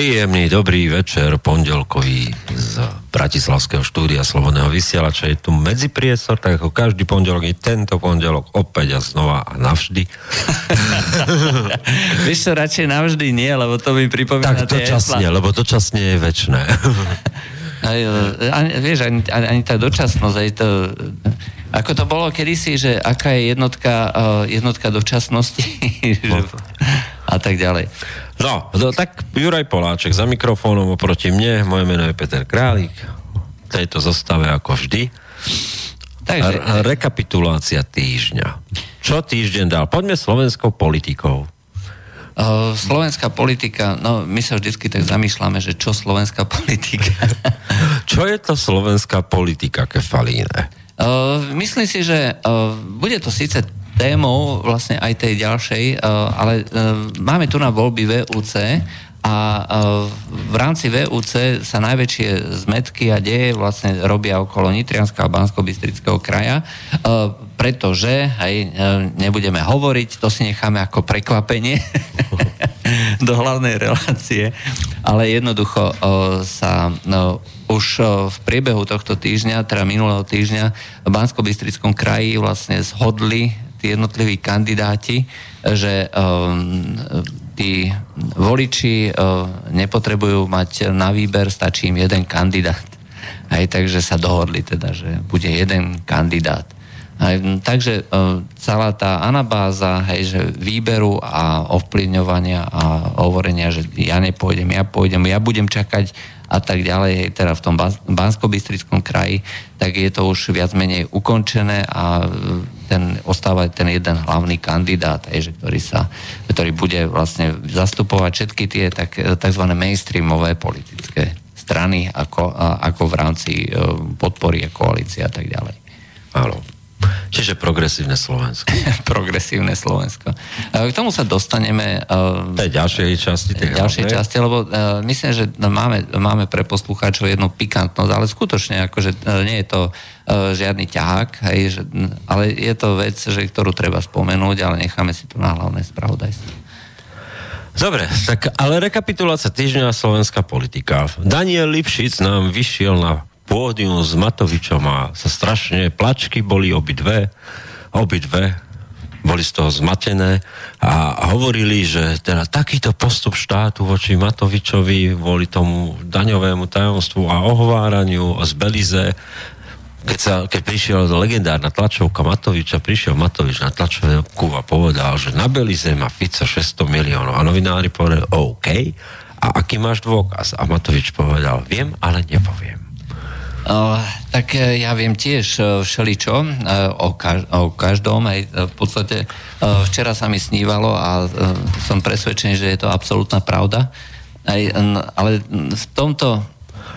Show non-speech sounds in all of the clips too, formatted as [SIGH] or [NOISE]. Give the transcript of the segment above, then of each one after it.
Príjemný, dobrý večer, pondelkový z Bratislavského štúdia Slobodného vysielača. Je tu medzipriestor, tak ako každý pondelok i tento pondelok opäť a znova a navždy. [LAUGHS] Vieš čo, radšej navždy nie, lebo to mi pripomína... Tak dočasne, lebo dočasne je väčšné. [LAUGHS] Aj, ani, vieš, ani, ani, tá dočasnosť, aj to, ako to bolo kedysi, že aká je jednotka, uh, jednotka dočasnosti [LAUGHS] a tak ďalej. No, no, tak Juraj Poláček za mikrofónom oproti mne, moje meno je Peter Králik, v tejto zostave ako vždy. Takže... Re- rekapitulácia týždňa. Čo týždeň dal? Poďme slovenskou politikou. Uh, slovenská politika, no my sa vždycky tak zamýšľame, že čo slovenská [LAUGHS] politika. čo je to slovenská politika, Kefalíne? Uh, myslím si, že uh, bude to síce témou vlastne aj tej ďalšej, uh, ale uh, máme tu na voľby VUC a v rámci VUC sa najväčšie zmetky a deje vlastne robia okolo Nitrianska a Bansko-Bystrického kraja, pretože, hej, nebudeme hovoriť, to si necháme ako prekvapenie [LAUGHS] do hlavnej relácie, ale jednoducho sa no, už v priebehu tohto týždňa, teda minulého týždňa v Bansko-Bystrickom kraji vlastne zhodli tí jednotliví kandidáti, že um, tí voliči uh, nepotrebujú mať na výber, stačí im jeden kandidát. Aj takže sa dohodli teda, že bude jeden kandidát. Aj, takže uh, celá tá anabáza, hej, že výberu a ovplyvňovania a hovorenia, že ja nepôjdem, ja pôjdem, ja budem čakať a tak ďalej, teda v tom Bansko-Bystrickom kraji, tak je to už viac menej ukončené a ten, ostáva ten jeden hlavný kandidát, že ktorý, sa, ktorý bude vlastne zastupovať všetky tie tak, tzv. mainstreamové politické strany, ako, ako v rámci e, podpory a koalície a tak ďalej. Áno. Čiže progresívne Slovensko. [LAUGHS] progresívne Slovensko. K tomu sa dostaneme... V tej ďalšej časti. Tej ďalšej hlavnej. časti, lebo uh, myslím, že máme, máme pre poslucháčov jednu pikantnosť, ale skutočne, akože uh, nie je to žiadny ťahák, hej, že, ale je to vec, že, ktorú treba spomenúť, ale necháme si tu na hlavné spravodajstvo. Dobre, tak ale rekapitulácia týždňa slovenská politika. Daniel Lipšic nám vyšiel na pódium s Matovičom a sa strašne, plačky boli obidve, obidve boli z toho zmatené a hovorili, že teda takýto postup štátu voči Matovičovi kvôli tomu daňovému tajomstvu a ohováraniu z Belize keď, sa, keď prišiel legendárna tlačovka Matoviča, prišiel Matovič na tlačovku a povedal, že na Belize má Fico 600 miliónov. A novinári povedali, OK, a aký máš dôkaz? A Matovič povedal, viem, ale nepoviem. Uh, tak e, ja viem tiež uh, všeličo uh, o, kaž- o každom. Aj, v podstate uh, včera sa mi snívalo a som presvedčený, že je to absolútna pravda. Aj, ale v tomto...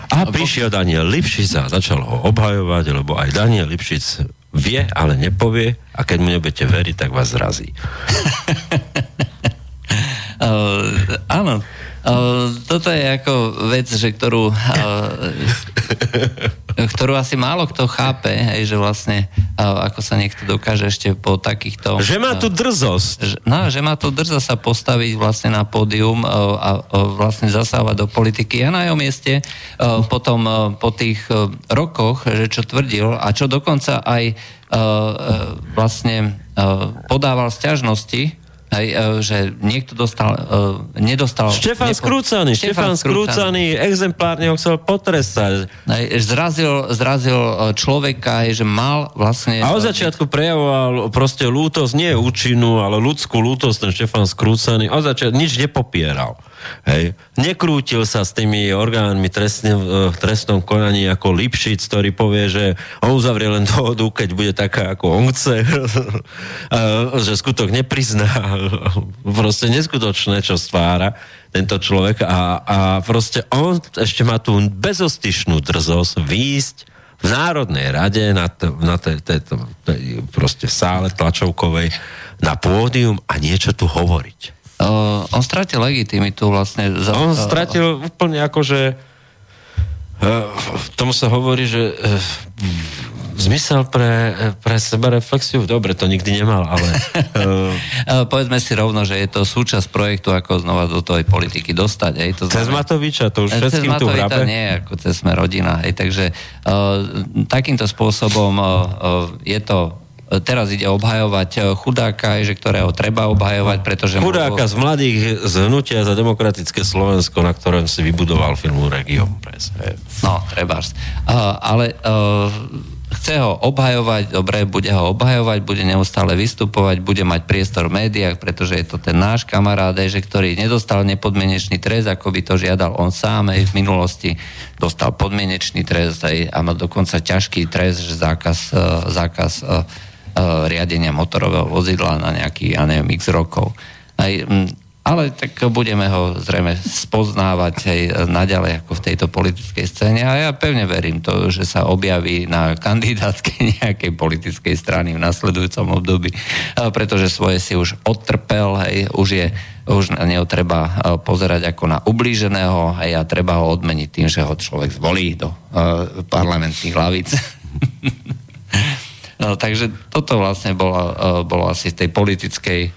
A prišiel Daniel Lipšic a začal ho obhajovať, lebo aj Daniel Lipšic vie, ale nepovie a keď mu nebudete veriť, tak vás zrazí. [LAUGHS] áno, toto je ako vec, že ktorú, uh, ktorú asi málo kto chápe, hej, že vlastne uh, ako sa niekto dokáže ešte po takýchto... Že má tu drzosť. Že, no, že má tu drzosť sa postaviť vlastne na pódium a vlastne zasávať do politiky. Ja na jeho mieste potom po tých rokoch, že čo tvrdil a čo dokonca aj vlastne podával sťažnosti Hej, e, že niekto dostal, uh, nedostal... Štefan nepo... Skrúcaný, Štefan Skrúcaný, exemplárne ho chcel potrestať. Hej, zrazil, zrazil e, človeka, hej, že mal vlastne... A od začiatku prejavoval proste lútosť, nie účinnú, ale ľudskú lútosť, ten Štefan Skrúcaný. Od začiatku nič nepopieral. Hej. Nekrútil sa s tými orgánmi trestne, v trestnom konaní ako Lipšic, ktorý povie, že on uzavrie len dohodu, keď bude taká, ako on chce, [LAUGHS] že skutok neprizná. [LAUGHS] Proste neskutočné, čo stvára tento človek a, a proste on ešte má tú bezostyšnú drzosť výjsť v Národnej rade na, t- na t- t- t- proste sále tlačovkovej na pódium a niečo tu hovoriť. Uh, on stratil legitimitu vlastne. Za, on stratil uh, úplne ako, že uh, tomu sa hovorí, že uh, Zmysel pre, pre seba reflexiu? Dobre, to nikdy nemal, ale... uh... [LAUGHS] Povedzme si rovno, že je to súčasť projektu, ako znova do tej politiky dostať. Hej. To znamená... Cez Matoviča, to už všetkým tu hrabe? nie, ako cez sme rodina. Hej. Takže uh, takýmto spôsobom uh, uh, je to teraz ide obhajovať chudáka, že ktorého treba obhajovať, pretože... Chudáka z mladých z hnutia za demokratické Slovensko, na ktorom si vybudoval filmu Region Press. No, treba. Uh, ale uh, chce ho obhajovať, dobre, bude ho obhajovať, bude neustále vystupovať, bude mať priestor v médiách, pretože je to ten náš kamarát, že ktorý nedostal nepodmienečný trest, ako by to žiadal on sám aj v minulosti, dostal podmienečný trest aj, a má dokonca ťažký trest, že zákaz, e, zákaz riadenia motorového vozidla na nejaký, ja neviem, x rokov. Aj, ale tak budeme ho zrejme spoznávať aj naďalej ako v tejto politickej scéne a ja pevne verím to, že sa objaví na kandidátke [LAUGHS] nejakej politickej strany v nasledujúcom období, pretože svoje si už odtrpel, hej, už je už na neho treba pozerať ako na ublíženého hej, a treba ho odmeniť tým, že ho človek zvolí do uh, parlamentných hlavíc. [LAUGHS] No, takže toto vlastne bolo, e, bolo asi z tej politickej, e,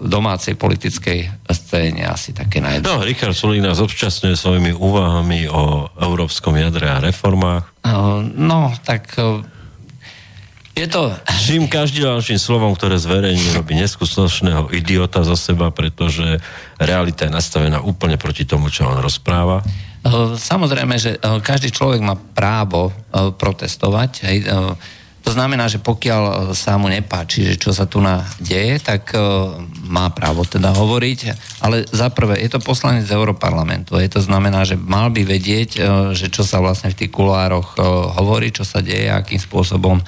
domácej politickej scéne asi také najdôležitejšie. No, Richard Sulík nás občasňuje svojimi úvahami o európskom jadre a reformách. No, tak je to... Čím každý ďalším slovom, ktoré zverejní, robí neskutočného idiota za seba, pretože realita je nastavená úplne proti tomu, čo on rozpráva. Samozrejme, že každý človek má právo protestovať. Hej, to znamená, že pokiaľ e, sa mu nepáči, že čo sa tu na deje, tak uh, má právo teda hovoriť, ale za prvé, je to poslanec Európarlamentu, je to znamená, že mal by vedieť, uh, že čo sa vlastne v tých kulároch hovorí, čo sa deje, akým spôsobom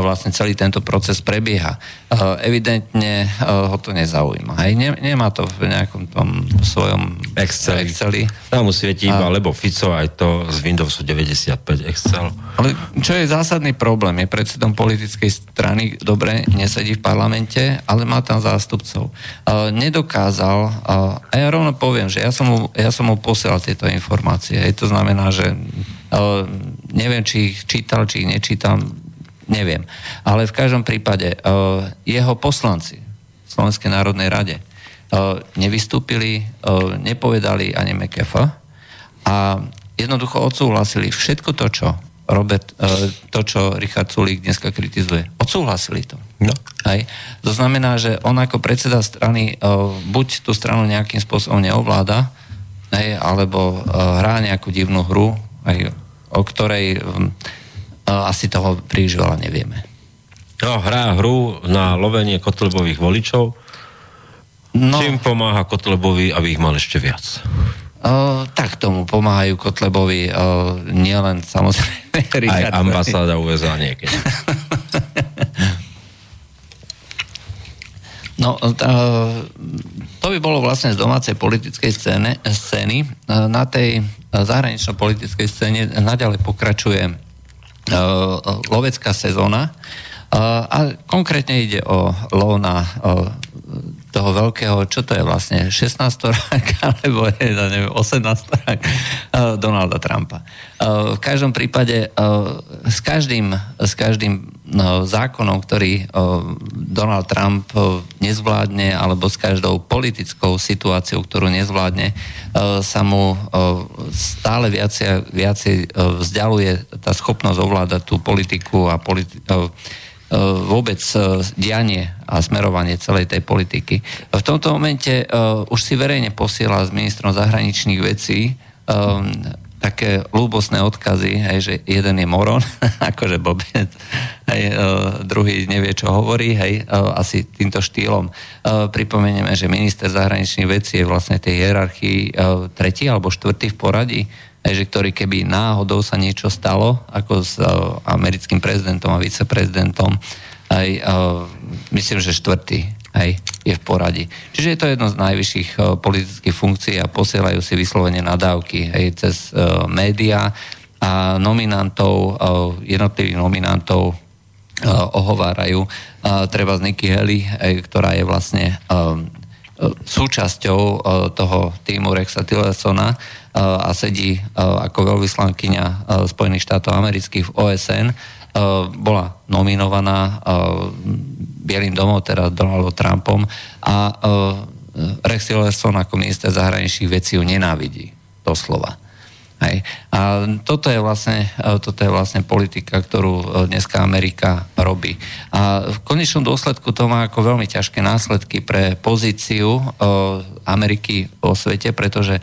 vlastne celý tento proces prebieha. Uh, evidentne uh, ho to nezaujíma. Hej? Ne, nemá to v nejakom tom svojom Excel. Exceli. Tam mu svieti iba, lebo Fico aj to z Windowsu 95 Excel. Ale čo je zásadný problém, je predsedom politickej strany, dobre, nesedí v parlamente, ale má tam zástupcov. Uh, nedokázal, a ja rovno poviem, že ja som mu, ja som mu posielal tieto informácie. Hej, to znamená, že neviem, či ich čítal, či ich nečítal, neviem. Ale v každom prípade uh, jeho poslanci v Slovenskej národnej rade uh, nevystúpili, uh, nepovedali ani MKF a jednoducho odsúhlasili všetko to, čo Robert, to, čo Richard Sulík dneska kritizuje. Odsúhlasili to. No. Hej. To znamená, že on ako predseda strany buď tú stranu nejakým spôsobom neovláda, hej, alebo hrá nejakú divnú hru, hej, o ktorej asi toho príliš veľa nevieme. No, hrá hru na lovenie Kotlebových voličov, no. čím pomáha Kotlebovi, aby ich mal ešte viac. Uh, tak tomu pomáhajú Kotlebovi uh, nielen samozrejme Richard. Aj ambasáda USA niekedy. [LAUGHS] no, uh, to by bolo vlastne z domácej politickej scéne, scény. Uh, na tej zahranično-politickej scéne naďalej pokračuje lovecká sezóna. A konkrétne ide o lov na toho veľkého, čo to je vlastne, 16 rák, [LAUGHS] alebo je, neviem, 18 rák uh, Donalda Trumpa. Uh, v každom prípade uh, s každým, s každým no, zákonom, ktorý Donald Trump nezvládne, alebo s každou politickou situáciou, ktorú nezvládne, sa mu stále viacej, viacej vzdialuje tá schopnosť ovládať tú politiku a politi- vôbec e, dianie a smerovanie celej tej politiky. V tomto momente uh, už si verejne posiela s ministrom zahraničných vecí také ľúbosné odkazy, hej, že jeden je moron, [LAUGHS] akože Bobet, hej, uh, druhý nevie, čo hovorí, hej, asi týmto štýlom. Pripomenieme, že minister zahraničných vecí je vlastne tej hierarchii tretí alebo štvrtý v poradí, že ktorý keby náhodou sa niečo stalo, ako s uh, americkým prezidentom a viceprezidentom, aj uh, myslím, že štvrtý aj je v poradí. Čiže je to jedno z najvyšších uh, politických funkcií a posielajú si vyslovene nadávky aj cez médiá a nominantov, jednotlivých nominantov ohovárajú. Treba z Haley, aj, ktorá je vlastne súčasťou uh, toho týmu Rexa Tillersona, a sedí ako veľvyslankyňa Spojených štátov amerických v OSN, bola nominovaná Bielým domom, teda Donaldom Trumpom a Rex Tillerson ako minister zahraničných vecí ju nenávidí, doslova. Hej. A toto je, vlastne, e, toto je vlastne politika, ktorú e, dneska Amerika robí. A v konečnom dôsledku to má ako veľmi ťažké následky pre pozíciu e, Ameriky vo svete, pretože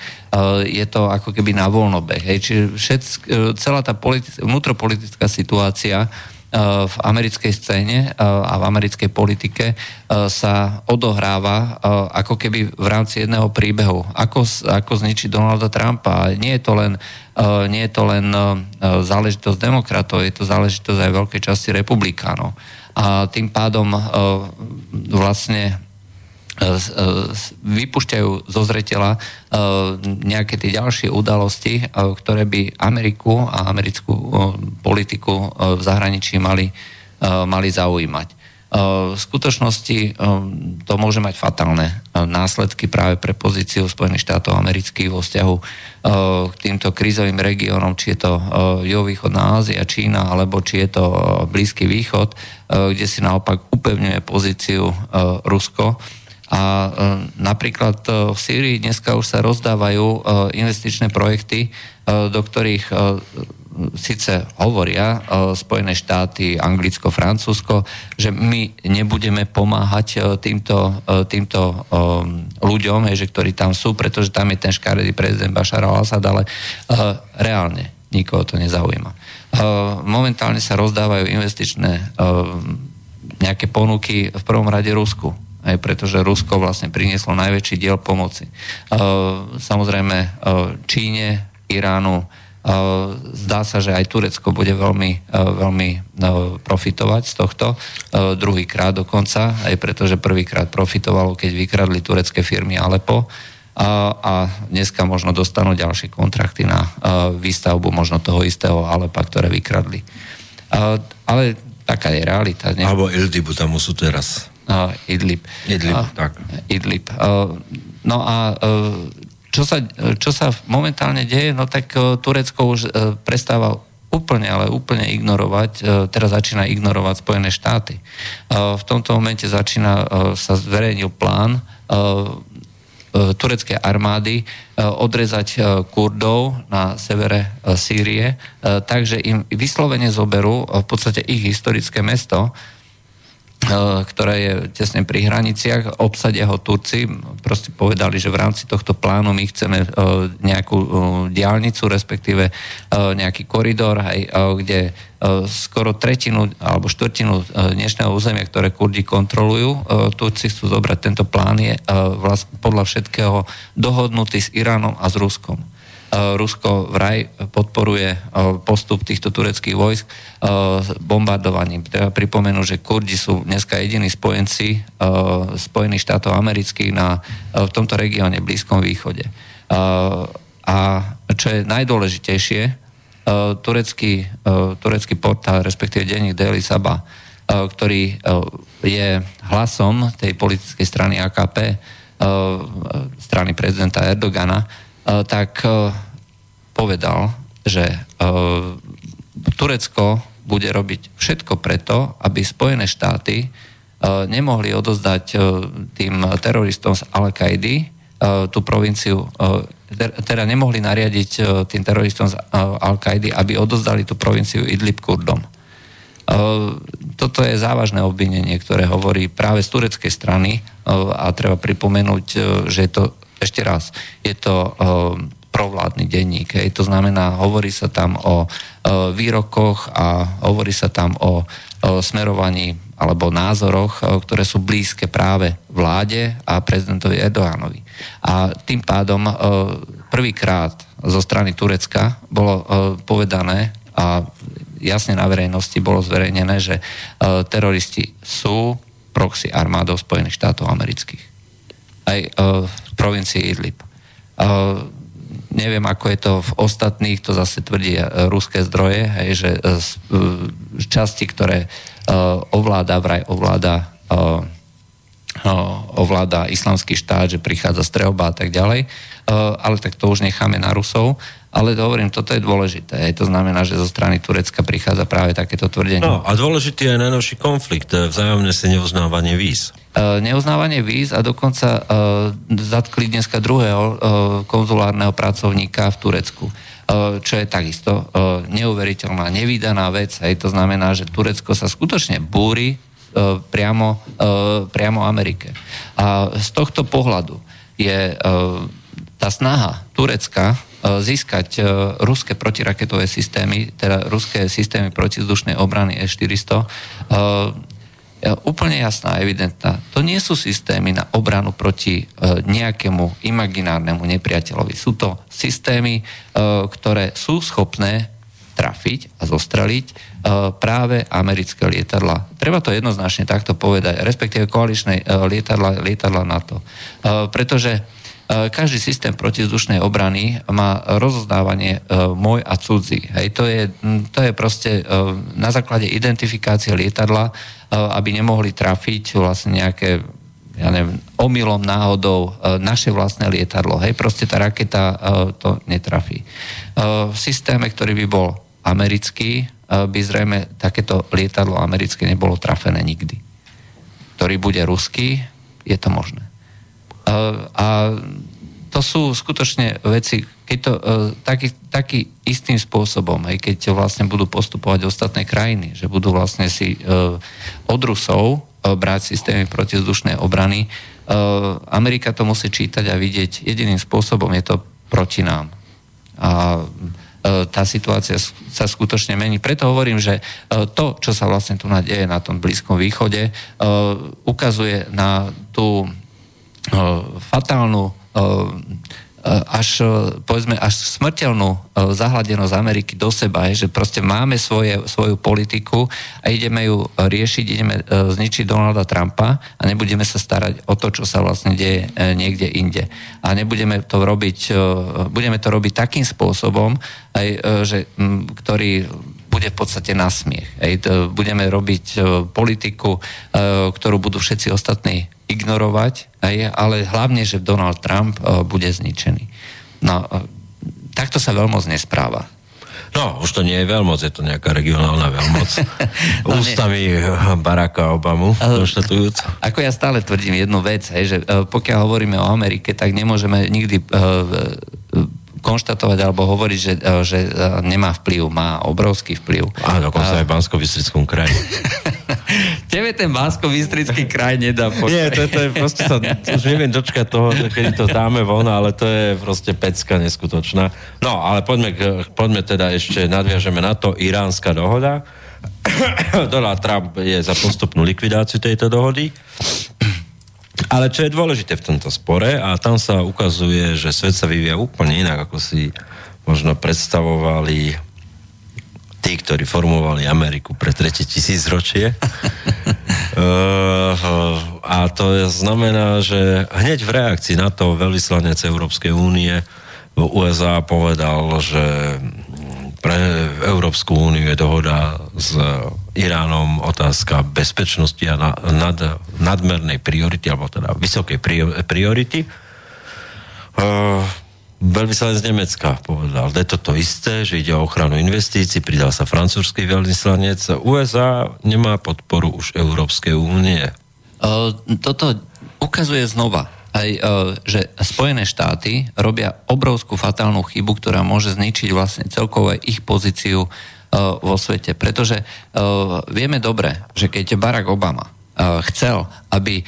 je to ako keby na voľnobeh. Hej. Čiže všet, celá tá politi- vnútropolitická situácia v americkej scéne a v americkej politike sa odohráva ako keby v rámci jedného príbehu. Ako, ako zničiť Donalda Trumpa. Nie je to len, nie je to len záležitosť demokratov, je to záležitosť aj veľkej časti republikánov. A tým pádom vlastne vypušťajú zo zretela e, nejaké tie ďalšie udalosti, ktoré by Ameriku a americkú politiku v zahraničí mali, mali zaujímať. V skutočnosti to môže mať fatálne následky práve pre pozíciu Spojených štátov amerických vo vzťahu k týmto krízovým regiónom, či je to juhovýchodná Ázia, Čína, alebo či je to Blízky východ, kde si naopak upevňuje pozíciu Rusko a e, napríklad e, v Sýrii dneska už sa rozdávajú e, investičné projekty, do ktorých síce hovoria Spojené štáty, Anglicko, Francúzsko, že my nebudeme pomáhať týmto, týmto ľuďom, že ktorí tam sú, pretože tam je ten škaredý prezident Bashar al-Assad, ale reálne nikoho to nezaujíma. Momentálne sa rozdávajú investičné nejaké ponuky v prvom rade Rusku aj pretože Rusko vlastne prinieslo najväčší diel pomoci. E, samozrejme e, Číne, Iránu, e, zdá sa, že aj Turecko bude veľmi, veľmi profitovať z tohto. Druhýkrát dokonca, aj pretože prvýkrát profitovalo, keď vykradli turecké firmy Alepo a, a dneska možno dostanú ďalšie kontrakty na výstavbu možno toho istého Alepa, ktoré vykradli. Ale taká je realita. Ne? Alebo Ildibu tam sú teraz. Uh, Idlib. Idlib, uh, tak. Idlib. Uh, no a uh, čo sa, čo sa momentálne deje, no tak uh, Turecko už uh, prestáva úplne, ale úplne ignorovať, teraz začína ignorovať Spojené štáty. V tomto momente začína, sa zverejnil plán tureckej armády odrezať Kurdov na severe Sýrie, takže im vyslovene zoberú v podstate ich historické mesto, ktoré je tesne pri hraniciach, obsadia ho Turci, proste povedali, že v rámci tohto plánu my chceme e, nejakú e, diálnicu, respektíve nejaký koridor, aj, kde skoro tretinu alebo štvrtinu dnešného územia, ktoré Kurdi kontrolujú, Turci chcú zobrať tento plán, je podľa všetkého dohodnutý s Iránom a s Ruskom. Eh, Rusko vraj podporuje eh, postup týchto tureckých vojsk eh, bombardovaním. Treba pripomenúť, že Kurdi sú dneska jediní spojenci Spojených štátov amerických na, v tomto regióne, Blízkom východe. A čo je najdôležitejšie, turecký, turecký portál, respektíve denník Daily Saba, ktorý je hlasom tej politickej strany AKP, strany prezidenta Erdogana, tak eh, povedal, že eh, Turecko bude robiť všetko preto, aby Spojené štáty nemohli odozdať tým teroristom z Al-Kaidy tú provinciu, teda nemohli nariadiť tým teroristom z Al-Kaidy, aby odozdali tú provinciu Idlib Kurdom. Toto je závažné obvinenie, ktoré hovorí práve z tureckej strany a treba pripomenúť, že je to ešte raz, je to uh, provládny denník. Hej. To znamená, hovorí sa tam o uh, výrokoch a hovorí sa tam o, o smerovaní alebo názoroch, uh, ktoré sú blízke práve vláde a prezidentovi Erdoganovi. A tým pádom uh, prvýkrát zo strany Turecka bolo uh, povedané a jasne na verejnosti bolo zverejnené, že uh, teroristi sú proxy armádov Spojených štátov amerických aj v provincii Idlib. Neviem, ako je to v ostatných, to zase tvrdí uh, ruské zdroje, hej, že uh, časti, ktoré ovláda, vraj ovláda ovláda islamský štát, že prichádza streoba a tak ďalej, ale tak to už necháme na Rusov. Ale hovorím, toto je dôležité. To znamená, že zo strany Turecka prichádza práve takéto tvrdenie. No a dôležitý je aj najnovší konflikt, e, vzájomné si neuznávanie víz. E, neuznávanie víz a dokonca e, zatkli dneska druhého e, konzulárneho pracovníka v Turecku e, čo je takisto e, neuveriteľná, nevydaná vec. Hej. To znamená, že Turecko sa skutočne búri priamo, priamo Amerike. A z tohto pohľadu je tá snaha Turecka získať e, ruské protiraketové systémy, teda ruské systémy protizdušnej obrany S-400, e, úplne jasná, evidentná. To nie sú systémy na obranu proti nejakému imaginárnemu nepriateľovi. Sú to systémy, ktoré sú schopné trafiť a zostreliť práve americké lietadla. Treba to jednoznačne takto povedať, respektíve koaličné lietadla, lietadla NATO. Pretože E, každý systém protizdušnej obrany má rozoznávanie e, môj a cudzí. Hej, to, je, to je proste e, na základe identifikácie lietadla, aby nemohli trafiť vlastne nejaké ja neviem, omylom, náhodou naše vlastné lietadlo. Hej, proste tá raketa to netrafí. V systéme, ktorý by bol americký, by zrejme takéto lietadlo americké nebolo trafené nikdy. Ktorý bude ruský, je to možné. A to sú skutočne veci, keď to uh, taký, taký istým spôsobom, aj keď vlastne budú postupovať ostatné krajiny, že budú vlastne si uh, od Rusov brať systémy protizdušnej obrany, Amerika to musí čítať a vidieť jediným spôsobom, je to proti nám. A tá situácia sa skutočne mení. Preto hovorím, že to, čo sa vlastne tu nadeje na tom Blízkom východe, ukazuje na tú fatálnu až, povedzme, až smrteľnú zahladenosť Ameriky do seba, že proste máme svoje, svoju politiku a ideme ju riešiť, ideme zničiť Donalda Trumpa a nebudeme sa starať o to, čo sa vlastne deje e, niekde inde. A nebudeme to robiť, budeme to robiť takým spôsobom, aj, e, že, ktorý bude v podstate na smiech. Ej, budeme robiť e, politiku, e, ktorú budú všetci ostatní ignorovať, ej, ale hlavne, že Donald Trump e, bude zničený. No, takto sa veľmoc nespráva. No, už to nie je veľmoc, je to nejaká regionálna veľmoc. [LAUGHS] no, Ústami Baracka Obamu konštatujúc. Ako ja stále tvrdím jednu vec, hej, že pokiaľ hovoríme o Amerike, tak nemôžeme nikdy uh, konštatovať alebo hovoriť, že, e, že e, nemá vplyv, má obrovský vplyv. A dokonca aj v bansko kraji. [LAUGHS] Tebe ten bansko kraj nedá počkať. Nie, to, to je proste sa, už neviem dočkať toho, kedy to dáme von, ale to je proste pecka neskutočná. No, ale poďme, poďme teda ešte, nadviažeme na to, iránska dohoda. [COUGHS] Donald Trump je za postupnú likvidáciu tejto dohody. Ale čo je dôležité v tomto spore, a tam sa ukazuje, že svet sa vyvíja úplne inak, ako si možno predstavovali tí, ktorí formovali Ameriku pre tretie tisícročie. uh, [LAUGHS] a to znamená, že hneď v reakcii na to veľvyslanec Európskej únie v USA povedal, že pre Európsku úniu je dohoda s Iránom otázka bezpečnosti a nad, nadmernej priority, alebo teda vysokej priority. Uh, veľvyslanec Nemecka povedal, je to to isté, že ide o ochranu investícií, pridal sa francúzsky veľvyslanec. USA nemá podporu už Európskej únie. Uh, toto ukazuje znova, aj, e, že Spojené štáty robia obrovskú fatálnu chybu, ktorá môže zničiť vlastne celkové ich pozíciu vo svete. Pretože e, vieme dobre, že keď Barack Obama chcel, aby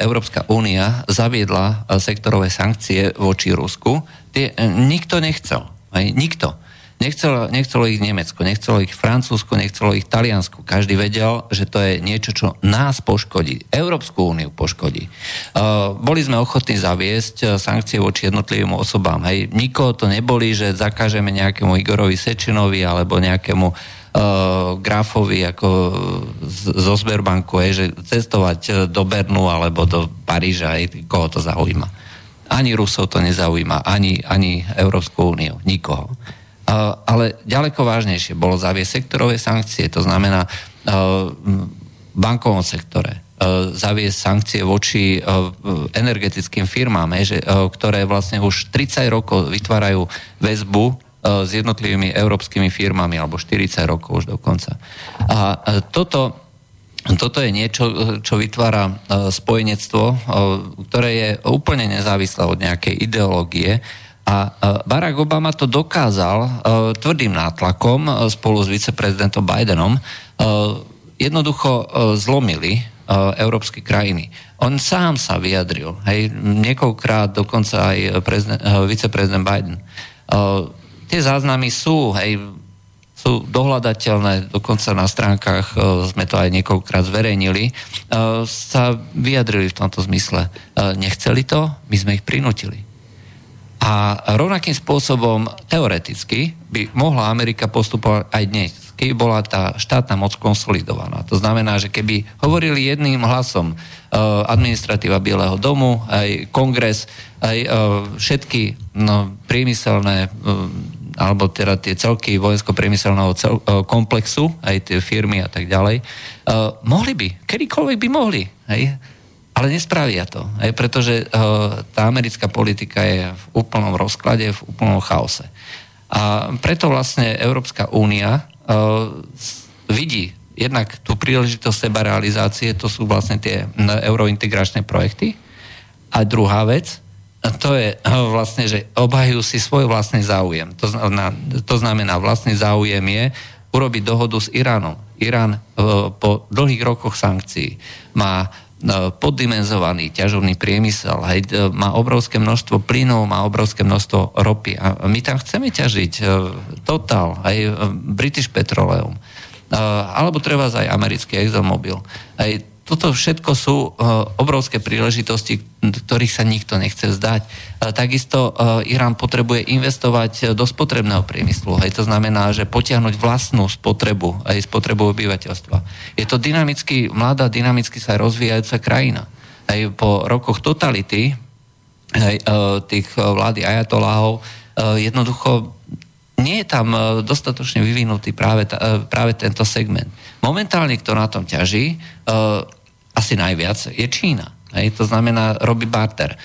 Európska únia zaviedla sektorové sankcie voči Rusku, tie nikto nechcel. Aj nikto. Nechcelo, nechcelo ich Nemecko, nechcelo ich Francúzsko, nechcelo ich Taliansko. Každý vedel, že to je niečo, čo nás poškodí, Európsku úniu poškodí. Uh, boli sme ochotní zaviesť uh, sankcie voči jednotlivým osobám. Hej, nikoho to neboli, že zakážeme nejakému Igorovi Sečinovi alebo nejakému uh, grafovi ako z, zo Sberbanku, hej, že cestovať uh, do Bernu alebo do Paríža, hej, koho to zaujíma. Ani Rusov to nezaujíma, ani, ani Európsku úniu, nikoho ale ďaleko vážnejšie bolo zaviesť sektorové sankcie, to znamená v bankovom sektore, zaviesť sankcie voči energetickým firmám, ktoré vlastne už 30 rokov vytvárajú väzbu s jednotlivými európskymi firmami, alebo 40 rokov už dokonca. A toto, toto je niečo, čo vytvára spojenectvo, ktoré je úplne nezávislé od nejakej ideológie, a Barack Obama to dokázal tvrdým nátlakom spolu s viceprezidentom Bidenom jednoducho zlomili európske krajiny. On sám sa vyjadril, hej, niekoľkrát dokonca aj prezident, viceprezident Biden. Tie záznamy sú, hej, sú dohľadateľné, dokonca na stránkach sme to aj niekoľkrát zverejnili, sa vyjadrili v tomto zmysle. Nechceli to, my sme ich prinútili. A rovnakým spôsobom teoreticky by mohla Amerika postupovať aj dnes, keby bola tá štátna moc konsolidovaná. To znamená, že keby hovorili jedným hlasom uh, administratíva Bieleho domu, aj kongres, aj uh, všetky no, priemyselné uh, alebo teda tie celky vojensko-priemyselného cel, uh, komplexu, aj tie firmy a tak ďalej, uh, mohli by, kedykoľvek by mohli. Hej? Ale nespravia to, aj pretože uh, tá americká politika je v úplnom rozklade, v úplnom chaose. A preto vlastne Európska únia uh, vidí jednak tú príležitosť seba realizácie, to sú vlastne tie eurointegračné projekty. A druhá vec, to je vlastne, že obhajujú si svoj vlastný záujem. To znamená, to znamená vlastný záujem je urobiť dohodu s Iránom. Irán po dlhých rokoch sankcií má poddimenzovaný ťažovný priemysel, hej, e, má obrovské množstvo plynov, má obrovské množstvo ropy. A my tam chceme ťažiť e, Total, aj British Petroleum, alebo treba aj americký ExxonMobil. Aj toto všetko sú uh, obrovské príležitosti, ktorých sa nikto nechce zdať. Uh, takisto uh, Irán potrebuje investovať do spotrebného priemyslu. Hej, to znamená, že potiahnuť vlastnú spotrebu, aj spotrebu obyvateľstva. Je to dynamicky, mladá, dynamicky sa rozvíjajúca krajina. Aj po rokoch totality hej, tých vlády ajatoláhov jednoducho nie je tam dostatočne vyvinutý práve, práve tento segment. Momentálne, kto na tom ťaží, asi najviac je Čína. Hej? To znamená, robí barter.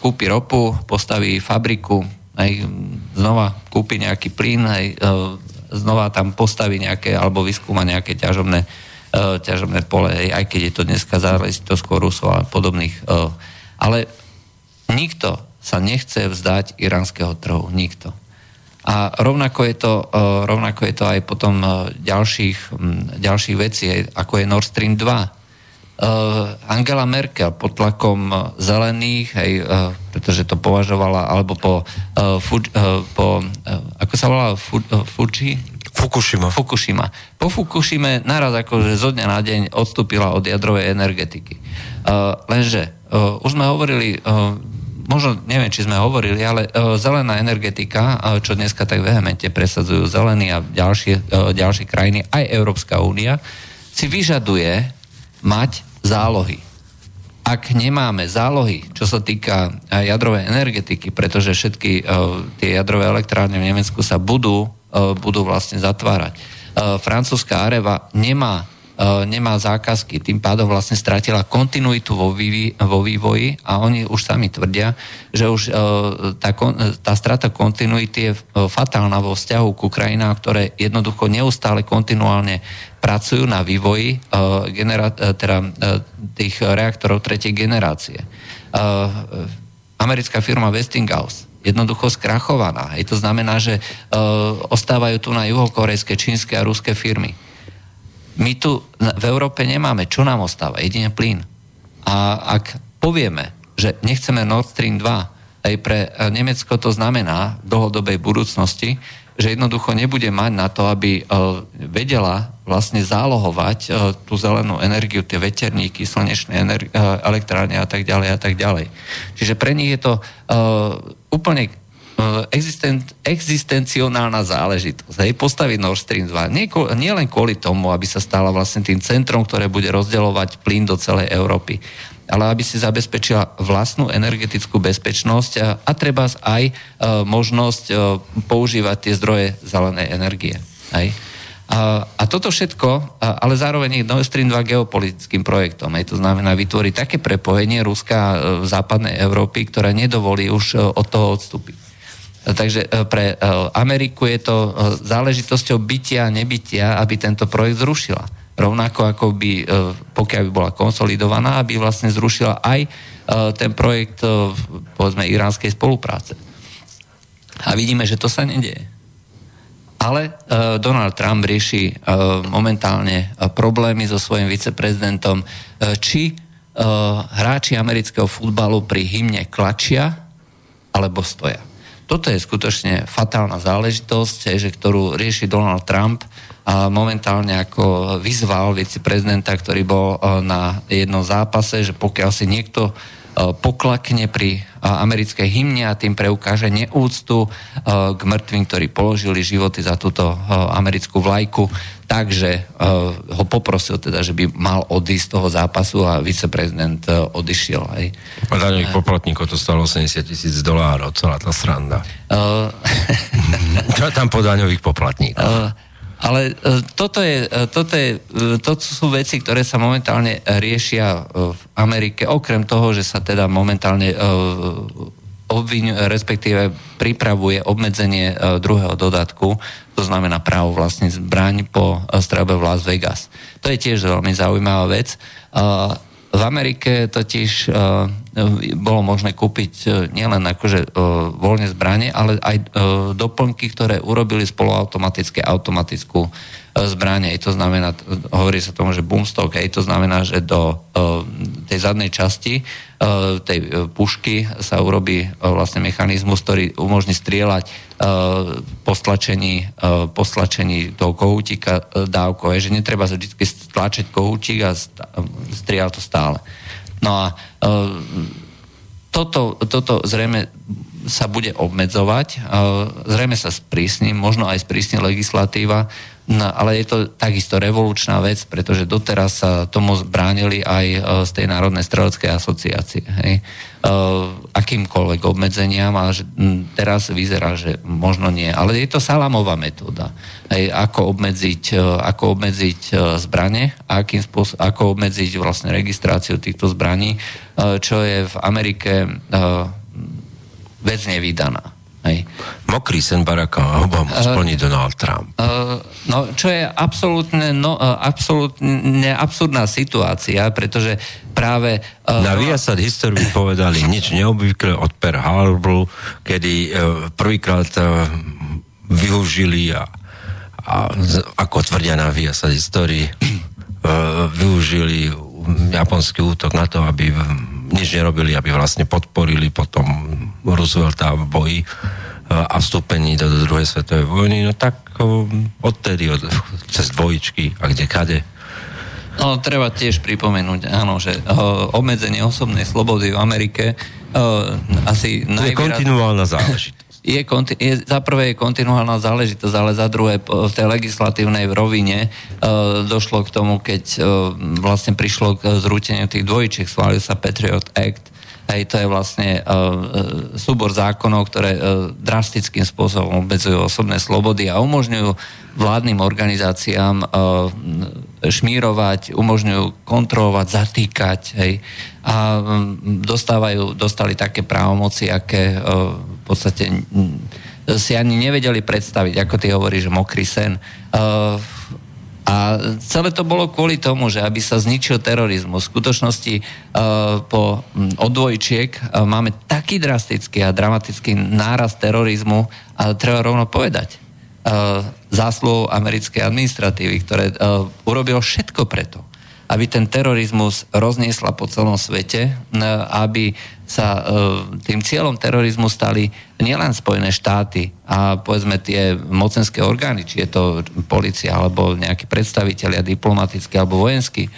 Kúpi ropu, postaví fabriku, hej? znova kúpi nejaký plyn, hej? znova tam postaví nejaké, alebo vyskúma nejaké ťažobné, ťažobné pole, hej? aj keď je to dneska záležitosť skôr Rusov a podobných. Ale nikto sa nechce vzdať iránskeho trhu. Nikto. A rovnako je to, e, rovnako je to aj potom e, ďalších, ďalších vecí, ako je Nord Stream 2. E, Angela Merkel pod tlakom zelených, hej, pretože to považovala, alebo po, po ako sa volá, Fuji? Fukushima. Fukushima. Po Fukushime naraz akože zo dňa na deň odstúpila od jadrovej energetiky. lenže už sme hovorili možno, neviem, či sme hovorili, ale uh, zelená energetika, uh, čo dneska tak vehemente presadzujú zelení a ďalšie, uh, ďalšie krajiny, aj Európska únia, si vyžaduje mať zálohy. Ak nemáme zálohy, čo sa týka jadrovej energetiky, pretože všetky tie jadrové elektrárne v Nemecku sa budú, budú vlastne zatvárať. Francúzska Areva nemá E, nemá zákazky, tým pádom vlastne stratila kontinuitu vo, vývi, vo vývoji a oni už sami tvrdia, že už e, tá, tá strata kontinuity je e, fatálna vo vzťahu ku krajinám, ktoré jednoducho neustále kontinuálne pracujú na vývoji genera- teda, tých reaktorov tretej generácie. Americká firma Westinghouse jednoducho skrachovaná. Hej, to znamená, že ostávajú tu na juhokorejské, čínske a ruské firmy my tu v Európe nemáme. Čo nám ostáva? Jedine plyn. A ak povieme, že nechceme Nord Stream 2, aj pre e, Nemecko to znamená v dlhodobej budúcnosti, že jednoducho nebude mať na to, aby uh, vedela vlastne zálohovať uh, tú zelenú energiu, tie veterníky, slnečné energi- elektrárne a tak ďalej a tak ďalej. Čiže pre nich je to úplne existent, existencionálna záležitosť. Hej, postaviť Nord Stream 2. Nie, nie len kvôli tomu, aby sa stala vlastne tým centrom, ktoré bude rozdeľovať plyn do celej Európy, ale aby si zabezpečila vlastnú energetickú bezpečnosť a, a treba aj e, možnosť e, používať tie zdroje zelenej energie. Hej. A, a toto všetko, ale zároveň je Nord Stream 2 geopolitickým projektom. Aj to znamená vytvoriť také prepojenie Ruska v západnej Európy, ktoré nedovolí už od toho odstúpiť. Takže pre Ameriku je to záležitosťou bytia a nebytia, aby tento projekt zrušila. Rovnako ako by, pokiaľ by bola konsolidovaná, aby vlastne zrušila aj ten projekt, povedzme, iránskej spolupráce. A vidíme, že to sa nedieje. Ale uh, Donald Trump rieši uh, momentálne uh, problémy so svojím viceprezidentom, uh, či uh, hráči amerického futbalu pri hymne klačia alebo stoja. Toto je skutočne fatálna záležitosť, že ktorú rieši Donald Trump a momentálne ako vyzval viceprezidenta, ktorý bol uh, na jednom zápase, že pokiaľ si niekto poklakne pri e, americkej hymne a tým preukáže neúctu e, k mŕtvým, ktorí položili životy za túto americkú vlajku. Takže ho poprosil teda, že by mal odísť z toho zápasu a viceprezident odišiel. Aj. Daňových poplatníkov to stalo 80 tisíc dolárov, celá tá sranda. [LAUGHS] Čo tam po daňových poplatníkov? Ale e, toto, je, e, toto, je, e, toto sú veci, ktoré sa momentálne riešia v Amerike, okrem toho, že sa teda momentálne obviňuje, respektíve pripravuje obmedzenie druhého dodatku, to znamená právo vlastne zbraň po strelbe v Las Vegas. To je tiež veľmi zaujímavá vec. V Amerike totiž uh, bolo možné kúpiť uh, nielen akože uh, voľne zbranie, ale aj doplnky, ktoré urobili spoluautomatické automatickú zbranie. I to znamená, hovorí sa tomu, že boomstock, aj to znamená, že do uh, tej zadnej časti uh, tej pušky sa urobí vlastne mechanizmus, ktorý umožní strieľať postlačení, postlačení toho kohútika dávkou. Že netreba sa vždy stlačiť kohútik a strieľa to stále. No a toto, toto zrejme sa bude obmedzovať, zrejme sa sprísni, možno aj sprísni legislatíva, No, ale je to takisto revolučná vec, pretože doteraz sa tomu bránili aj e, z tej Národnej streleckej asociácie. Hej. Uh, akýmkoľvek obmedzeniam a teraz vyzerá, že možno nie. Ale je to salamová metóda. Hej, ako obmedziť, uh, ako obmedziť zbranie akým spôsob, ako obmedziť vlastne registráciu týchto zbraní, čo je v Amerike vec nevydaná. Hej. Mokrý sen Baracka Obama uh, splní Donald Trump. Uh, no, čo je absolútne, no, uh, absolútne absurdná situácia, pretože práve... Uh, Na Viasat History povedali nič neobvykle od Per Harboru, kedy uh, prvýkrát uh, využili a, a ako tvrdia na Viasat History, uh, využili japonský útok na to, aby nič nerobili, aby vlastne podporili potom Roosevelta v boji e, a vstúpení do, druhej svetovej vojny, no tak odtedy, od, cez dvojičky a kde kade. No, treba tiež pripomenúť, áno, že uh, obmedzenie osobnej slobody v Amerike uh, asi najvýraz... je kontinuálna záležitosť. Je, je, za prvé je kontinuálna záležitosť, ale za druhé v tej legislatívnej rovine uh, došlo k tomu, keď uh, vlastne prišlo k zrúteniu tých dvojčiek, schválil sa Patriot Act, Hej, to je vlastne uh, súbor zákonov, ktoré uh, drastickým spôsobom obmedzujú osobné slobody a umožňujú vládnym organizáciám uh, šmírovať, umožňujú kontrolovať, zatýkať. Hej, a um, dostávajú, dostali také právomoci, aké uh, podstate si ani nevedeli predstaviť, ako ty hovoríš, mokrý sen. Uh, a celé to bolo kvôli tomu, že aby sa zničil terorizmus. V skutočnosti uh, po od dvojčiek uh, máme taký drastický a dramatický náraz terorizmu a treba rovno povedať. Uh, zásluhou americkej administratívy, ktoré urobilo všetko preto, aby ten terorizmus rozniesla po celom svete, aby sa tým cieľom terorizmu stali nielen Spojené štáty a povedzme tie mocenské orgány, či je to policia alebo nejakí predstavitelia diplomatickí alebo vojenskí,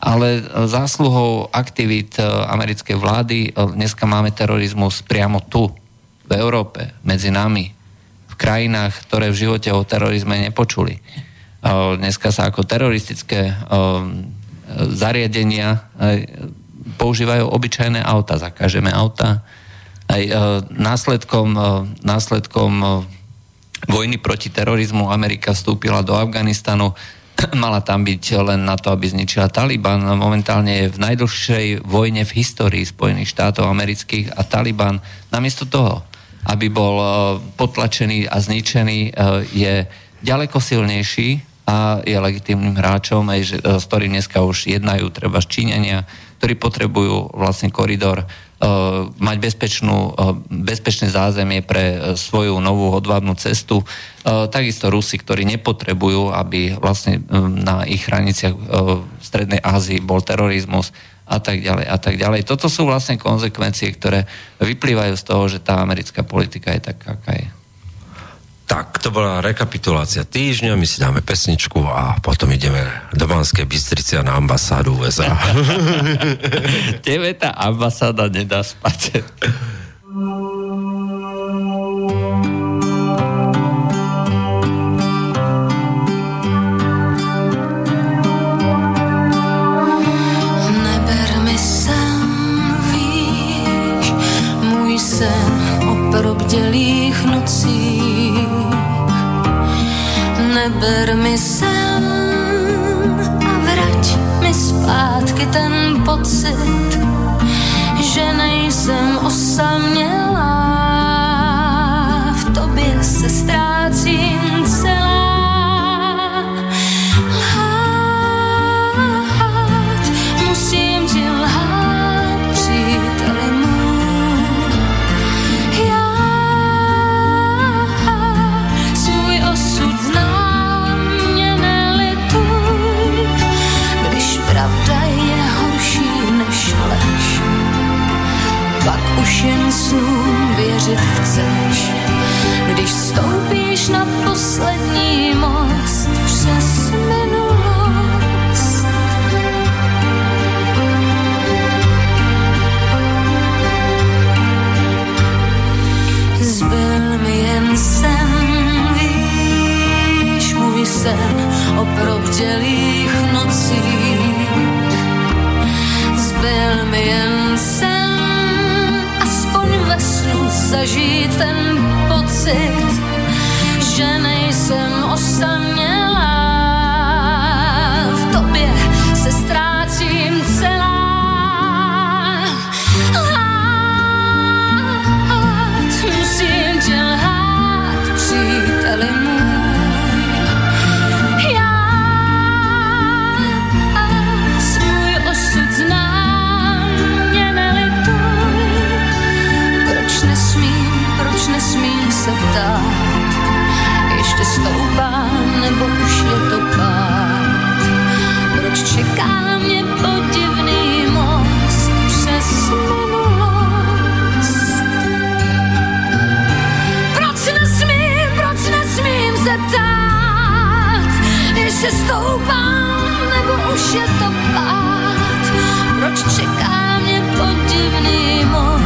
ale zásluhou aktivít americkej vlády dneska máme terorizmus priamo tu, v Európe, medzi nami, v krajinách, ktoré v živote o terorizme nepočuli. Dneska sa ako teroristické zariadenia používajú obyčajné auta, zakážeme auta. Aj e, následkom, e, následkom e, vojny proti terorizmu Amerika vstúpila do Afganistanu, [CLEARS THROAT] mala tam byť len na to, aby zničila Taliban. Momentálne je v najdlhšej vojne v histórii Spojených štátov amerických a Taliban namiesto toho, aby bol potlačený a zničený, je ďaleko silnejší a je legitímnym hráčom, aj, že, e, s ktorým dneska už jednajú treba Číňania, ktorí potrebujú vlastne koridor Uh, mať bezpečnú, uh, bezpečné zázemie pre uh, svoju novú hodvábnu cestu. Takisto Rusi, ktorí nepotrebujú, aby vlastne um, na ich hraniciach v Strednej Ázii bol terorizmus a tak ďalej a tak ďalej. Toto sú vlastne konsekvencie, ktoré vyplývajú z toho, že tá americká politika je taká, aká je. Tak, to bola rekapitulácia týždňa, my si dáme pesničku a potom ideme do Banskej Bystrice na ambasádu USA. [LAUGHS] Tebe tá ambasáda nedá spať. [LAUGHS] neber mi sem a vrať mi zpátky ten pocit, že nejsem osamělá. Věřit chceš, když stoupíš na poslední most přes minulost. Zbyl mi jen víš, můj sen o probdělých nocích. Zbyl mi jen zažít ten pocit, že nejsem osamělá. Nesmím, proč nesmím se ptát, ještě stoupá, nebo už je to pád. Proč čeká mě podivný most přes minulost? Proč nesmím, proč nesmím se ptát, ještě stoupám, nebo už je to pád. Proč čeká mě podivný most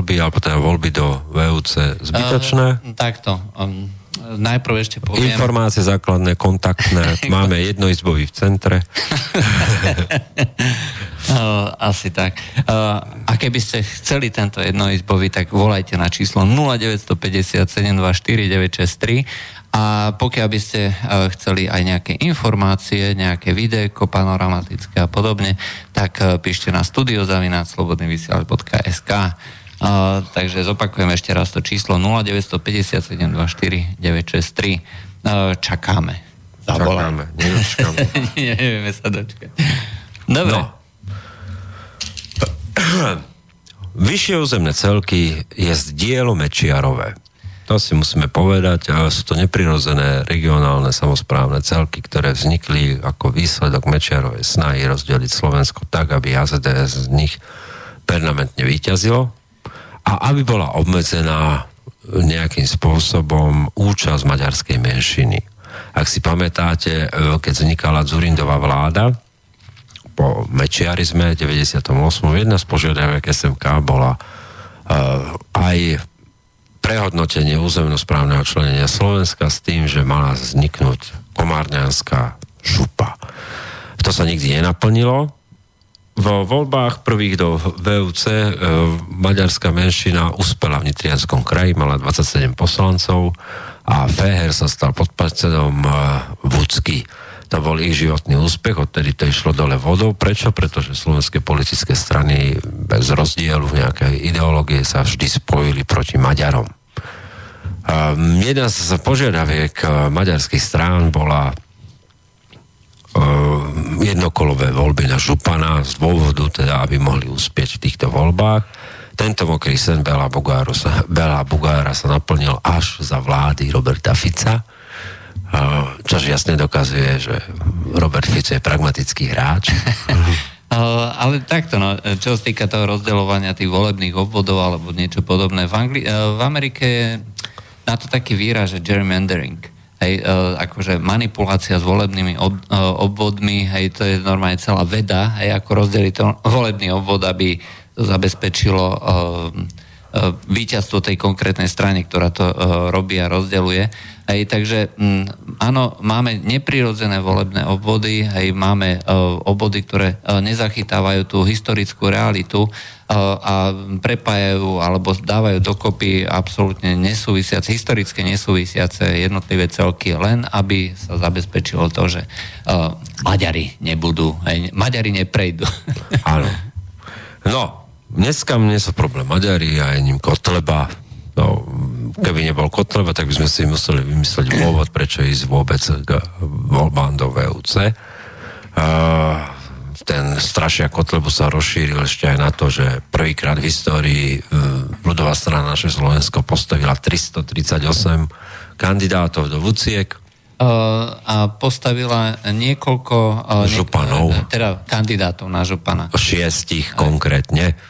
voľby, alebo teda voľby do VUC zbytočné? Uh, takto. Um, najprv ešte poviem... Informácie základné, kontaktné. [LAUGHS] Máme jednoizbový v centre. uh, [LAUGHS] asi tak. A keby ste chceli tento jednoizbový, tak volajte na číslo 0950 724 963 a pokiaľ by ste chceli aj nejaké informácie, nejaké videjko panoramatické a podobne, tak píšte na studiozavináčslobodnyvysielač.sk uh, Takže zopakujem ešte raz to číslo 0957 24 963. Uh, čakáme. Čakáme, [LAUGHS] Nevieme sa dočkať. Dobre. No. Vyššie územné celky je dielo Mečiarové. To si musíme povedať, ale sú to neprirodzené regionálne samozprávne celky, ktoré vznikli ako výsledok Mečiarovej snahy rozdeliť Slovensko tak, aby AZDS z nich permanentne vyťazilo a aby bola obmedzená nejakým spôsobom účasť maďarskej menšiny. Ak si pamätáte, keď vznikala Zurindová vláda, po Mečiarizme 98. jedna z požiadaviek SMK bola uh, aj prehodnotenie územnosprávneho členenia Slovenska s tým, že mala vzniknúť komárňanská župa. To sa nikdy nenaplnilo. Vo voľbách prvých do VUC e, maďarská menšina uspela v Nitrianskom kraji, mala 27 poslancov a Feher sa stal podpredsedom e, Vúcky. To bol ich životný úspech, odtedy to išlo dole vodou. Prečo? Pretože slovenské politické strany bez rozdielu v nejakej ideológie sa vždy spojili proti Maďarom. Um, jedna z požiadaviek uh, maďarských strán bola jednokolové voľby na Župana z dôvodu, teda, aby mohli uspieť v týchto voľbách. Tento mokrý sen Bela sa, Bela Bugára sa naplnil až za vlády Roberta Fica čož jasne dokazuje, že Robert Fico je pragmatický hráč. [LAUGHS] ale takto, no, čo sa týka toho rozdeľovania tých volebných obvodov alebo niečo podobné. V, Angli- v Amerike je na to taký výraz, že gerrymandering. Hej, uh, akože manipulácia s volebnými ob, uh, obvodmi, hej, to je normálne celá veda, hej, ako rozdeliť to volebný obvod, aby to zabezpečilo uh, víťazstvo tej konkrétnej strany, ktorá to uh, robí a rozdeluje. Hej, takže mm, áno, máme neprirodzené volebné obvody, hej, máme uh, obvody, ktoré nezachytávajú tú historickú realitu a prepájajú alebo dávajú dokopy absolútne nesúvisiace, historické nesúvisiace jednotlivé celky, len aby sa zabezpečilo to, že Maďari nebudú, hej, Maďari neprejdú. Áno. No, dneska mne sú problém Maďari a je ním Kotleba, No, keby nebol Kotleba, tak by sme si museli vymysleť dôvod, prečo ísť vôbec k voľbám do VUC. Uh, ten strašia Kotlebu sa rozšíril ešte aj na to, že prvýkrát v histórii uh, ľudová strana naše Slovensko postavila 338 kandidátov do VUCiek. Uh, a postavila niekoľko uh, županov. Teda kandidátov na župana. Šiestich konkrétne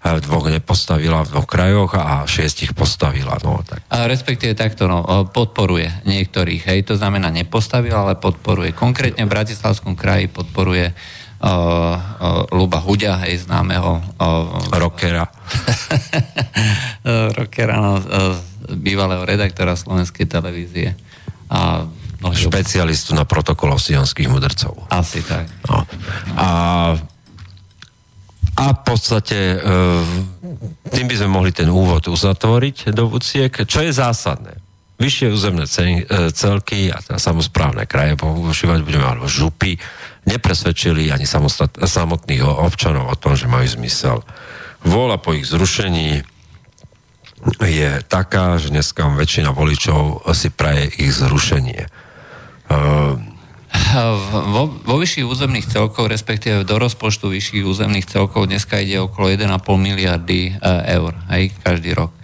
dvoch nepostavila v dvoch krajoch a šiestich postavila. No, tak. A respektíve takto, no, podporuje niektorých, hej, to znamená nepostavila, ale podporuje. Konkrétne v Bratislavskom kraji podporuje uh, uh, Luba Huďa, hej, známeho uh, rockera. [LAUGHS] rockera, no, uh, bývalého redaktora slovenskej televízie. A no, Špecialistu na protokolov sionských mudrcov. Asi tak. No. A a v podstate e, tým by sme mohli ten úvod uzatvoriť do Vuciek. Čo je zásadné? Vyššie územné e, celky a teda samozprávne kraje používať budeme, alebo župy, nepresvedčili ani samotných občanov o tom, že majú zmysel. Vôľa po ich zrušení je taká, že dneska väčšina voličov si praje ich zrušenie. E, vo, vo vyšších územných celkov, respektíve do rozpočtu vyšších územných celkov dneska ide okolo 1,5 miliardy e, eur, aj každý rok. E,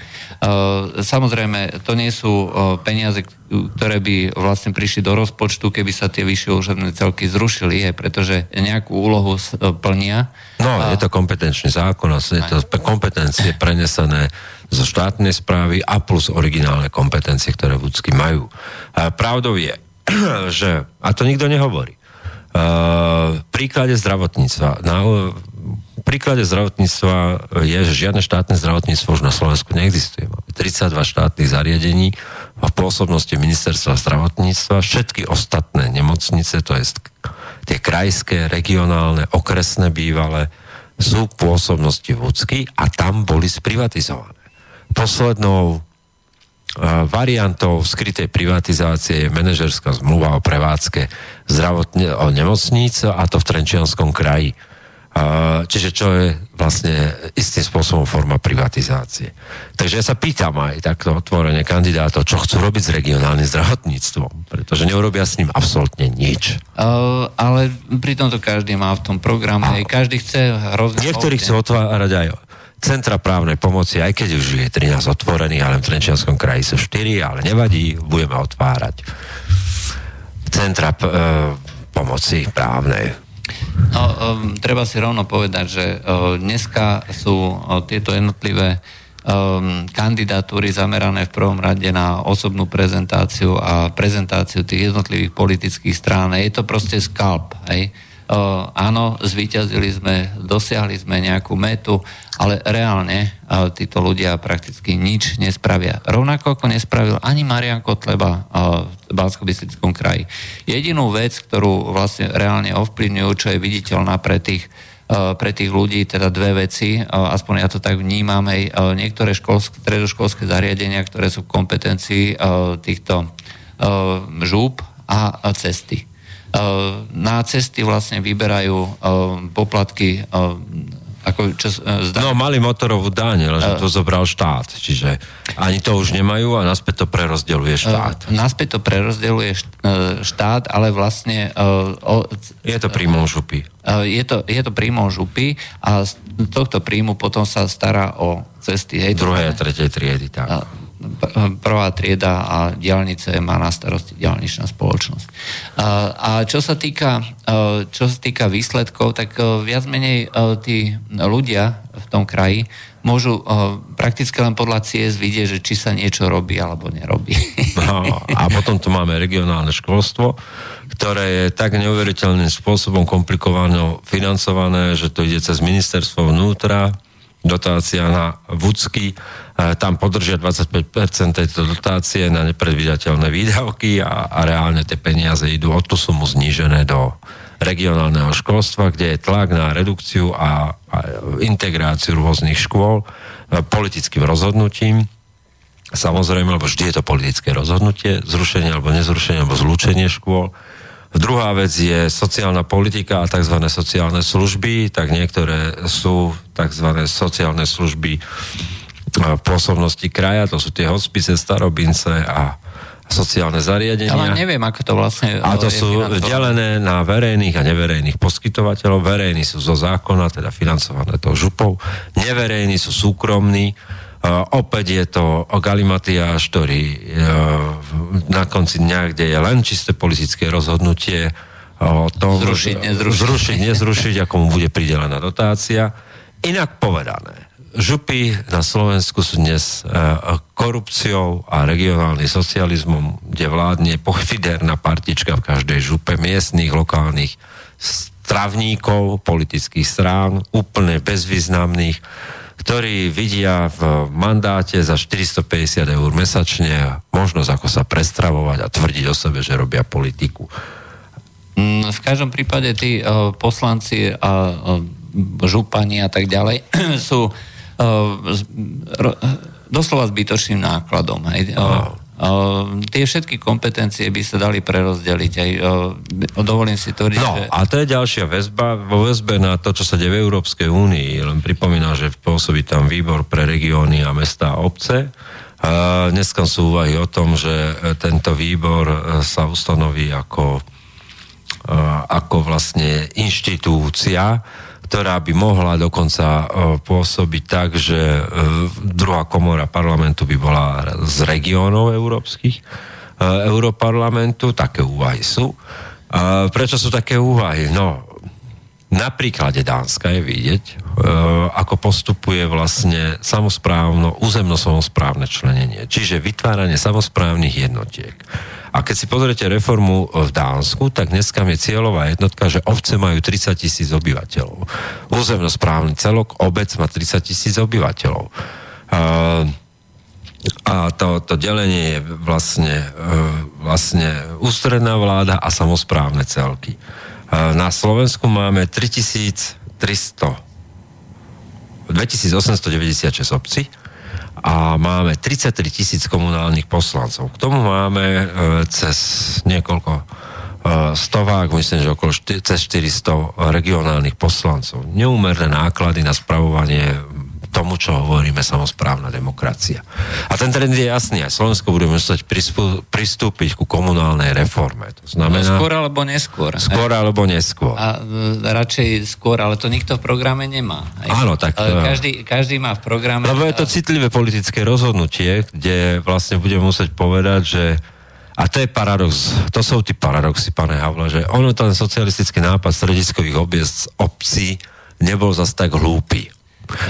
samozrejme, to nie sú e, peniaze, ktoré by vlastne prišli do rozpočtu, keby sa tie vyššie územné celky zrušili, je, pretože nejakú úlohu plnia. No, je to kompetenčný zákon a je to kompetencie prenesené zo štátnej správy a plus originálne kompetencie, ktoré vúcky majú. Pravdou je, [CLEARS THROAT] že, a to nikto nehovorí, uh, príklade zdravotníctva, na, príklade zdravotníctva je, že žiadne štátne zdravotníctvo už na Slovensku neexistuje. Máme 32 štátnych zariadení v pôsobnosti ministerstva zdravotníctva. Všetky ostatné nemocnice, to je tie krajské, regionálne, okresné bývalé, sú v pôsobnosti vúcky a tam boli sprivatizované. Poslednou variantou skrytej privatizácie je manažerská zmluva o prevádzke zdravotne, o nemocníc a to v Trenčianskom kraji. Čiže čo je vlastne istým spôsobom forma privatizácie. Takže ja sa pýtam aj takto otvorene kandidátov, čo chcú robiť s regionálnym zdravotníctvom, pretože neurobia s ním absolútne nič. Uh, ale pritom to každý má v tom programe, a každý chce hrozne... Niektorí chcú otvárať aj centra právnej pomoci, aj keď už je 13 otvorených, ale v Trenčianskom kraji sú 4, ale nevadí, budeme otvárať centra p- e, pomoci právnej No, um, treba si rovno povedať, že uh, dneska sú uh, tieto jednotlivé um, kandidatúry zamerané v prvom rade na osobnú prezentáciu a prezentáciu tých jednotlivých politických strán. Je to proste skalp. Hej? Áno, zvíťazili sme, dosiahli sme nejakú metu, ale reálne títo ľudia prakticky nič nespravia. Rovnako ako nespravil ani Marian Kotleba v bansko kraji. Jedinú vec, ktorú vlastne reálne ovplyvňujú, čo je viditeľná pre tých pre tých ľudí teda dve veci, aspoň ja to tak vnímam, hej, niektoré školské, stredoškolské zariadenia, ktoré sú v kompetencii týchto žúb a cesty. Eh, na cesty vlastne vyberajú eh, poplatky eh, ako čo, zdá... No, mali motorovú daň, ale uh, to zobral štát, čiže ani to už nemajú a naspäť to prerozdeluje štát. Naspäť to prerozdeluje štát, ale vlastne... O, je to príjmom župy. Je, to, je to príjmom župy a z tohto príjmu potom sa stará o cesty. Hej, Druhej a tretej triedy, tak. Prvá trieda a diálnice má na starosti diálničná spoločnosť. A čo sa týka, čo sa týka výsledkov, tak viac menej tí ľudia v tom kraji môžu prakticky len podľa ciest vidieť, že či sa niečo robí alebo nerobí. No, a potom tu máme regionálne školstvo, ktoré je tak neuveriteľným spôsobom komplikované financované, že to ide cez ministerstvo vnútra, dotácia na Vudsky, tam podržia 25% tejto dotácie na nepredvídateľné výdavky a, a reálne tie peniaze idú od tú sumu znížené do regionálneho školstva, kde je tlak na redukciu a, a integráciu rôznych škôl politickým rozhodnutím. Samozrejme, lebo vždy je to politické rozhodnutie, zrušenie alebo nezrušenie alebo zlúčenie škôl. Druhá vec je sociálna politika a tzv. sociálne služby, tak niektoré sú tzv. sociálne služby pôsobnosti kraja, to sú tie hospice, starobince a sociálne zariadenia. Ale neviem, ako to vlastne... A to sú delené na verejných a neverejných poskytovateľov. Verejní sú zo zákona, teda financované to župou. Neverejní sú súkromní. Uh, opäť je to galimatiáš, ktorý uh, na konci dňa, kde je len čisté politické rozhodnutie o tom, zrušiť, nezrušiť. zrušiť, nezrušiť, ako mu bude pridelená dotácia. Inak povedané, župy na Slovensku sú dnes e, korupciou a regionálnym socializmom, kde vládne pofiderná partička v každej župe miestných, lokálnych stravníkov, politických strán, úplne bezvýznamných, ktorí vidia v mandáte za 450 eur mesačne možnosť, ako sa prestravovať a tvrdiť o sebe, že robia politiku. Mm, v každom prípade tí uh, poslanci a uh, župani a tak ďalej [CLEARS THROAT] sú doslova zbytočným nákladom. Hej. Uh, tie všetky kompetencie by sa dali prerozdeliť. Aj, uh, dovolím si tvrdiť, no, že... a to je ďalšia väzba, vo väzbe na to, čo sa deje v Európskej únii. Len pripomína, že pôsobí tam výbor pre regióny a mesta a obce. Uh, dneska sú úvahy o tom, že tento výbor sa ustanoví ako, ako vlastne inštitúcia, ktorá by mohla dokonca e, pôsobiť tak, že e, druhá komora parlamentu by bola z regiónov európskych, e, Europarlamentu, také úvahy sú. Prečo sú také úvahy? No, Na príklade Dánska je vidieť, ako postupuje vlastne samozprávno, územno-samozprávne členenie, čiže vytváranie samozprávnych jednotiek. A keď si pozriete reformu v Dánsku, tak dneska je cieľová jednotka, že obce majú 30 tisíc obyvateľov. Územnosprávny celok, obec má 30 tisíc obyvateľov. A, a to, to delenie je vlastne, e, vlastne ústredná vláda a samozprávne celky. Na Slovensku máme 3300 2896 obcí a máme 33 tisíc komunálnych poslancov. K tomu máme e, cez niekoľko e, stovák, myslím, že okolo cez 400 regionálnych poslancov. Neúmerné náklady na spravovanie tomu, čo hovoríme samozprávna demokracia. A ten trend je jasný. Aj Slovensko bude musieť pristúpiť ku komunálnej reforme. To znamená... No, skôr alebo neskôr. Skôr alebo neskôr. A e, radšej skôr, ale to nikto v programe nemá. Aj? Áno, tak... Ale každý, každý má v programe... Lebo je to citlivé politické rozhodnutie, kde vlastne budeme musieť povedať, že a to je paradox, to sú tí paradoxy, pane Havla, že ono ten socialistický nápad strediskových obiec obcí nebol zase tak hlúpy.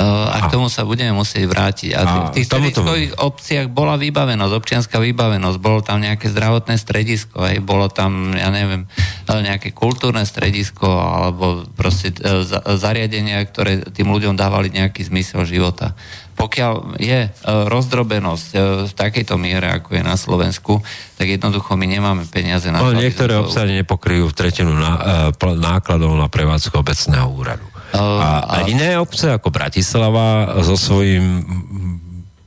A k tomu sa budeme musieť vrátiť. A v tých strediskových obciach bola vybavenosť, občianská vybavenosť, bolo tam nejaké zdravotné stredisko, aj bolo tam, ja neviem, nejaké kultúrne stredisko, alebo proste e, zariadenia, ktoré tým ľuďom dávali nejaký zmysel života. Pokiaľ je rozdrobenosť v takejto miere, ako je na Slovensku, tak jednoducho my nemáme peniaze na to. niektoré obsady nepokryjú tretinu nákladov na prevádzku obecného úradu. A, a iné obce ako Bratislava so svojím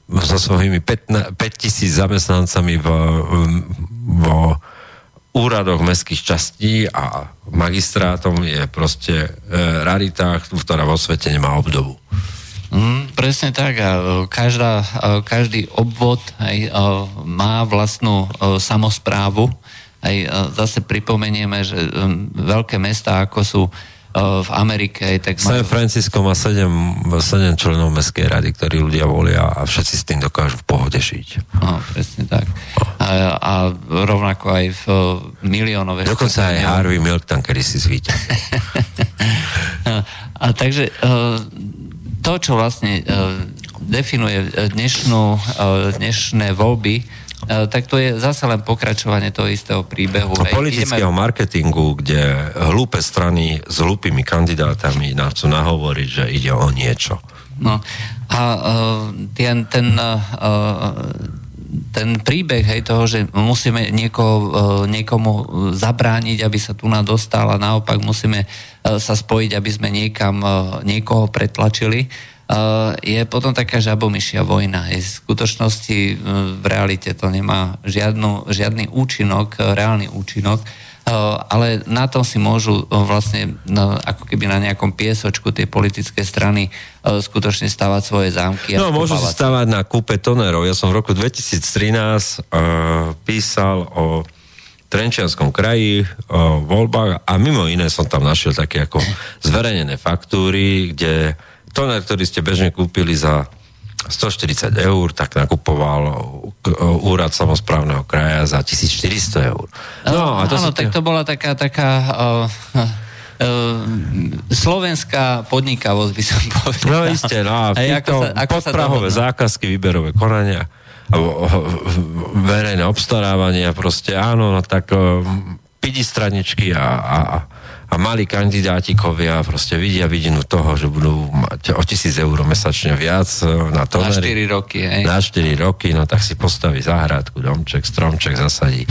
so svojimi 5 tisíc zamestnancami v, vo úradoch mestských častí a magistrátom je proste e, rarita, ktorá vo svete nemá obdobu. Mm, presne tak a e, každá, e, každý obvod aj, e, má vlastnú samozprávu. Aj zase pripomenieme, že veľké mesta ako sú v Amerike. Tak San Francisco má 7, 7 členov mestskej rady, ktorí ľudia volia a všetci s tým dokážu v pohode žiť. No, presne tak. A, a rovnako aj v miliónové... Dokonca aj Harvey Milk tam kedy si zvíťa. [LAUGHS] a, a takže to, čo vlastne definuje dnešnú, dnešné voľby, E, tak to je zase len pokračovanie toho istého príbehu. Hej. Politického Ideme... marketingu, kde hlúpe strany s hlúpými kandidátami nám chcú nahovoriť, že ide o niečo. No a uh, ten, ten, uh, ten príbeh hej, toho, že musíme niekoho, uh, niekomu zabrániť, aby sa tu dostal a naopak musíme sa spojiť, aby sme niekam niekoho pretlačili, je potom taká žabomyšia vojna. Je v skutočnosti eh, v realite to nemá žiadnu, žiadny účinok, eh, reálny účinok, ale na tom si môžu vlastne no, ako keby na nejakom piesočku tie politické strany skutočne stavať svoje zámky. No, môžu si stavať na kúpe tonerov. Ja som v roku 2013 uh, písal o Trenčianskom kraji o voľbách a mimo iné som tam našiel také ako zverejnené faktúry, kde toner, ktorý ste bežne kúpili za 140 eur, tak nakupoval úrad samozprávneho kraja za 1400 eur. No, a to áno, tak to bola taká, taká uh, uh, slovenská podnikavosť, by som povedal. No isté, no a ako sa, ako podprahové zákazky, výberové konania, verejné obstarávania, proste áno, no tak pidi straničky a, a, a malí kandidátikovia proste vidia vidinu toho, že budú mať o tisíc eur mesačne viac e, na to. Na 4 roky, hej. Na 4 roky, no tak si postaví záhradku, domček, stromček zasadí.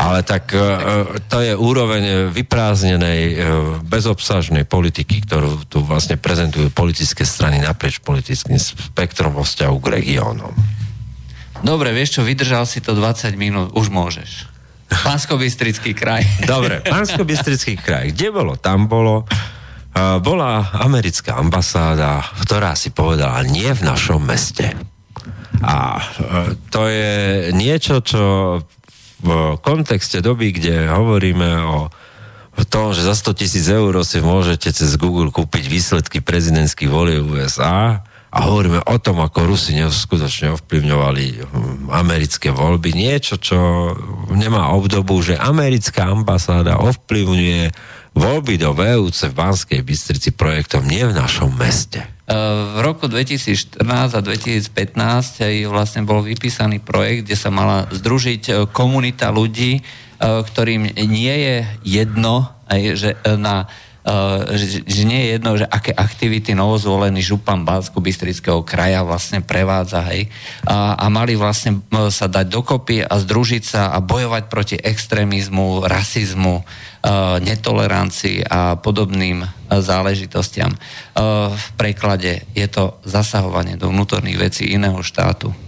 Ale tak e, e, to je úroveň vyprázdnenej, bezobsažnej politiky, ktorú tu vlastne prezentujú politické strany naprieč politickým spektrom vo vzťahu k regiónom. Dobre, vieš čo, vydržal si to 20 minút, už môžeš. Pánsko-Bystrický kraj. Dobre, Pánsko-Bystrický kraj. Kde bolo? Tam bolo. bola americká ambasáda, ktorá si povedala, nie v našom meste. A e, to je niečo, čo v kontexte doby, kde hovoríme o tom, že za 100 tisíc eur si môžete cez Google kúpiť výsledky prezidentských volieb USA a hovoríme o tom, ako Rusi neskutočne ovplyvňovali hm, americké voľby. Niečo, čo nemá obdobu, že americká ambasáda ovplyvňuje voľby do VUC v Banskej Bystrici projektom nie v našom meste. E, v roku 2014 a 2015 aj vlastne bol vypísaný projekt, kde sa mala združiť e, komunita ľudí, e, ktorým nie je jedno, že na že, že nie je jedno, že aké aktivity novozvolený župan bansko bystrického kraja vlastne prevádza, hej, a, a mali vlastne sa dať dokopy a združiť sa a bojovať proti extrémizmu, rasizmu, netolerancii a podobným záležitostiam. V preklade je to zasahovanie do vnútorných vecí iného štátu.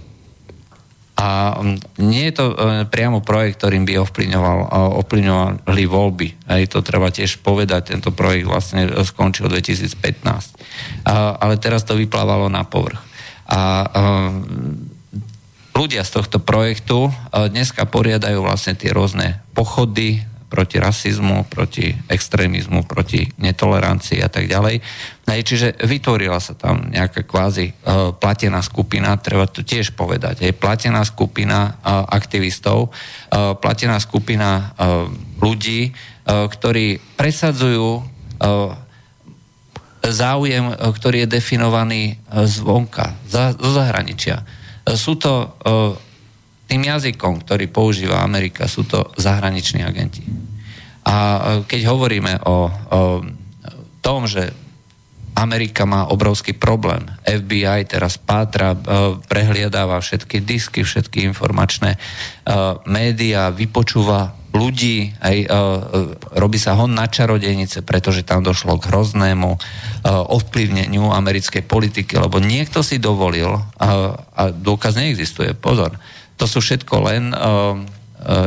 A mm, nie je to e, priamo projekt, ktorým by ovplyvňoval, e, ovplyvňovali voľby. Aj to treba tiež povedať, tento projekt vlastne skončil 2015. Ale teraz to vyplávalo na povrch. A e, ľudia z tohto projektu dneska poriadajú vlastne tie rôzne pochody, proti rasizmu, proti extrémizmu, proti netolerancii a tak ďalej. Hej, čiže vytvorila sa tam nejaká kvázi uh, platená skupina, treba to tiež povedať, hej, platená skupina uh, aktivistov, uh, platená skupina uh, ľudí, uh, ktorí presadzujú uh, záujem, ktorý je definovaný zvonka, za, zo zahraničia. Sú to tým jazykom, ktorý používa Amerika, sú to zahraniční agenti. A e, keď hovoríme o, o tom, že Amerika má obrovský problém. FBI teraz pátra, e, prehliadáva všetky disky, všetky informačné e, médiá, vypočúva ľudí, aj robí sa hon na čarodejnice, pretože tam došlo k hroznému ovplyvneniu americkej politiky, lebo niekto si dovolil, a dôkaz neexistuje, pozor, to sú všetko len uh,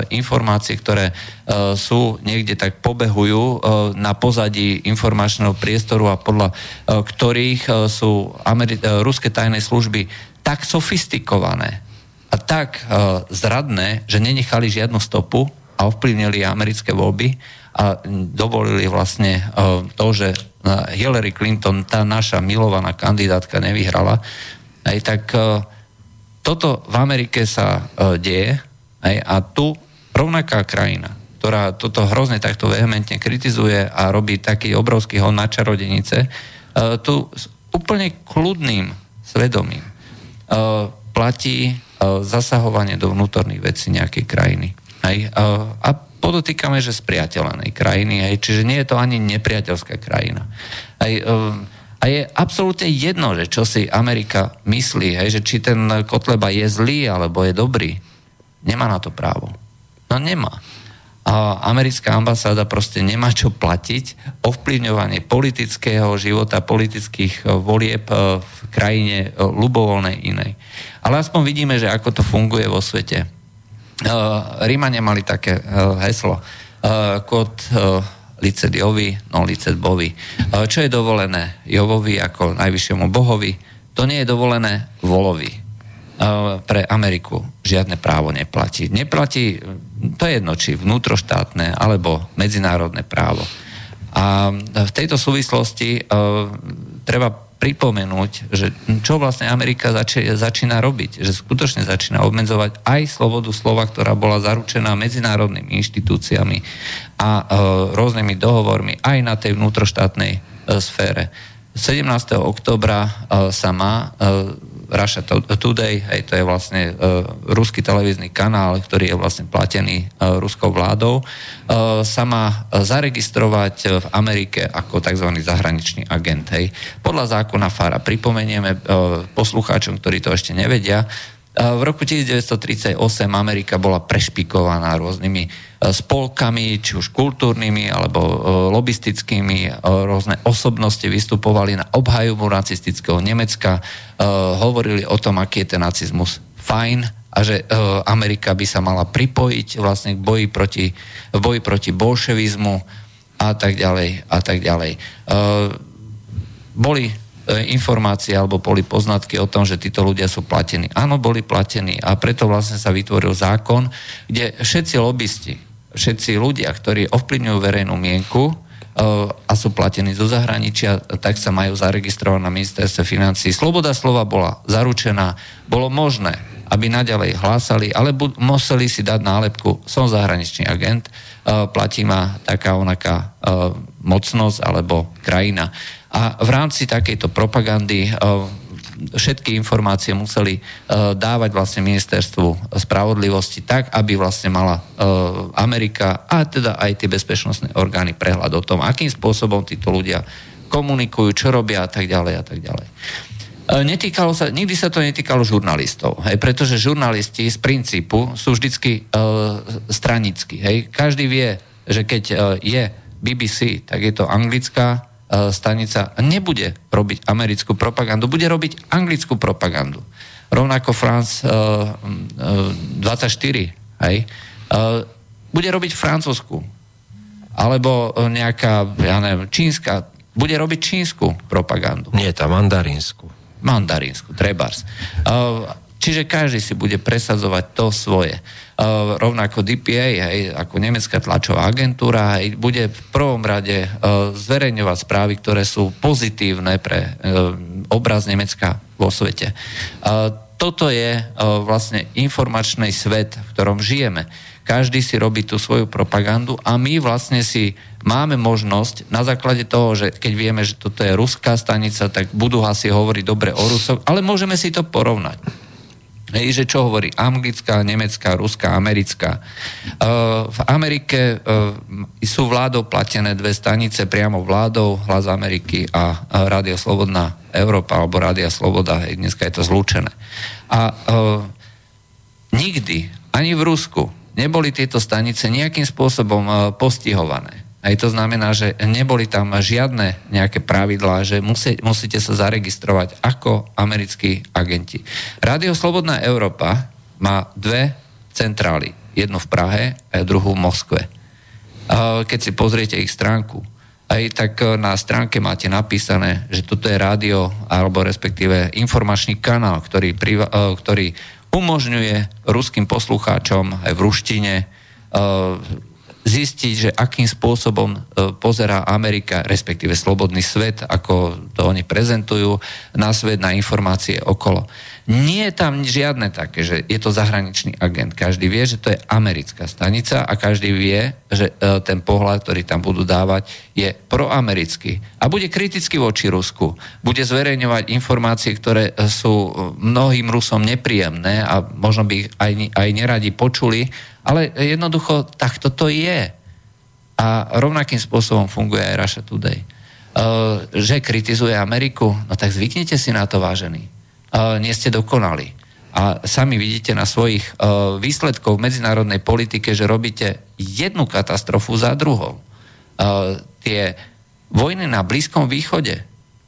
informácie, ktoré uh, sú niekde tak pobehujú na pozadí informačného priestoru a podľa ktorých sú Ameri- ruské tajné služby tak sofistikované a tak zradné, že nenechali žiadnu stopu a ovplyvnili americké voľby a dovolili vlastne to, že Hillary Clinton, tá naša milovaná kandidátka, nevyhrala, aj tak uh, toto v Amerike sa uh, deje aj, a tu rovnaká krajina, ktorá toto hrozne takto vehementne kritizuje a robí taký obrovský hon na čarodenice, uh, tu s úplne kľudným svedomím uh, platí uh, zasahovanie do vnútorných vecí nejakej krajiny. Aj, uh, a podotýkame, že z priateľenej krajiny, aj, čiže nie je to ani nepriateľská krajina. Aj, uh, a je absolútne jedno, že čo si Amerika myslí, hej, že či ten Kotleba je zlý alebo je dobrý. Nemá na to právo. No nemá. A americká ambasáda proste nemá čo platiť ovplyvňovanie politického života, politických e, volieb e, v krajine e, ľubovoľnej inej. Ale aspoň vidíme, že ako to funguje vo svete. Rímania mali také heslo. Kod licet Jovi, no licet Bovi. Čo je dovolené Jovovi ako najvyššiemu bohovi, to nie je dovolené Volovi. Pre Ameriku žiadne právo neplatí. Neplatí, to je jedno, či vnútroštátne alebo medzinárodné právo. A v tejto súvislosti treba pripomenúť, že čo vlastne Amerika zači- začína robiť. Že skutočne začína obmedzovať aj slobodu slova, ktorá bola zaručená medzinárodnými inštitúciami a e, rôznymi dohovormi aj na tej vnútroštátnej e, sfére. 17. oktobra e, sa má e, Russia Today, hej, to je vlastne uh, ruský televízny kanál, ktorý je vlastne platený uh, ruskou vládou, uh, sa má zaregistrovať v Amerike ako tzv. zahraničný agent. Hej. Podľa zákona FARA pripomenieme uh, poslucháčom, ktorí to ešte nevedia, v roku 1938 Amerika bola prešpikovaná rôznymi e, spolkami, či už kultúrnymi alebo e, lobistickými. Rôzne osobnosti vystupovali na obhajobu nacistického Nemecka, hovorili o tom, aký je ten nacizmus fajn a že Amerika by sa mala pripojiť vlastne k boji proti, boji proti bolševizmu a tak ďalej a tak ďalej. Boli informácie alebo boli poznatky o tom, že títo ľudia sú platení. Áno, boli platení a preto vlastne sa vytvoril zákon, kde všetci lobbysti, všetci ľudia, ktorí ovplyvňujú verejnú mienku, a sú platení zo zahraničia, tak sa majú zaregistrovať na ministerstve financí. Sloboda slova bola zaručená, bolo možné, aby naďalej hlásali, ale museli si dať nálepku, som zahraničný agent, platí ma taká onaká mocnosť alebo krajina. A v rámci takejto propagandy všetky informácie museli uh, dávať vlastne ministerstvu spravodlivosti tak, aby vlastne mala uh, Amerika a teda aj tie bezpečnostné orgány prehľad o tom, akým spôsobom títo ľudia komunikujú, čo robia a tak ďalej a tak ďalej. Netýkalo sa, nikdy sa to netýkalo žurnalistov, hej, pretože žurnalisti z princípu sú vždycky uh, stranickí. Hej. Každý vie, že keď uh, je BBC, tak je to anglická E, stanica nebude robiť americkú propagandu, bude robiť anglickú propagandu. Rovnako France uh, uh, 24, hej, uh, bude robiť francúzsku. Alebo nejaká, ja neviem, čínska, bude robiť čínsku propagandu. Nie, tá mandarínsku. Mandarínsku, trebárs. Čiže každý si bude presadzovať to svoje. Uh, rovnako DPA, hej, ako nemecká tlačová agentúra, hej, bude v prvom rade uh, zverejňovať správy, ktoré sú pozitívne pre uh, obraz Nemecka vo svete. Toto je vlastne informačný svet, v ktorom žijeme. Každý si robí tú svoju propagandu a my vlastne si máme možnosť na základe toho, že keď vieme, že toto je ruská stanica, tak budú asi hovoriť dobre o Rusoch, ale môžeme si to porovnať. Hej, že čo hovorí anglická, nemecká, ruská, americká. Uh, v Amerike uh, sú vládou platené dve stanice priamo vládou, Hlas Ameriky a Rádio Slobodná Európa alebo Rádia Sloboda, hej, dneska je to zlúčené. A uh, nikdy, ani v Rusku, neboli tieto stanice nejakým spôsobom uh, postihované. Aj to znamená, že neboli tam žiadne nejaké pravidlá, že musí, musíte sa zaregistrovať ako americkí agenti. Rádio Slobodná Európa má dve centrály. Jednu v Prahe a druhú v Moskve. Keď si pozriete ich stránku, aj tak na stránke máte napísané, že toto je rádio alebo respektíve informačný kanál, ktorý, ktorý umožňuje ruským poslucháčom aj v ruštine zistiť, že akým spôsobom e, pozerá Amerika, respektíve slobodný svet, ako to oni prezentujú, na svet, na informácie okolo. Nie je tam žiadne také, že je to zahraničný agent. Každý vie, že to je americká stanica a každý vie, že e, ten pohľad, ktorý tam budú dávať, je proamerický. A bude kriticky voči Rusku. Bude zverejňovať informácie, ktoré e, sú mnohým Rusom nepríjemné a možno by ich aj, aj neradi počuli, ale jednoducho takto to je. A rovnakým spôsobom funguje aj Russia Today. Že kritizuje Ameriku, no tak zvyknite si na to, vážení. Nie ste dokonali. A sami vidíte na svojich uh, výsledkov v medzinárodnej politike, že robíte jednu katastrofu za druhou. Uh, tie vojny na Blízkom východe,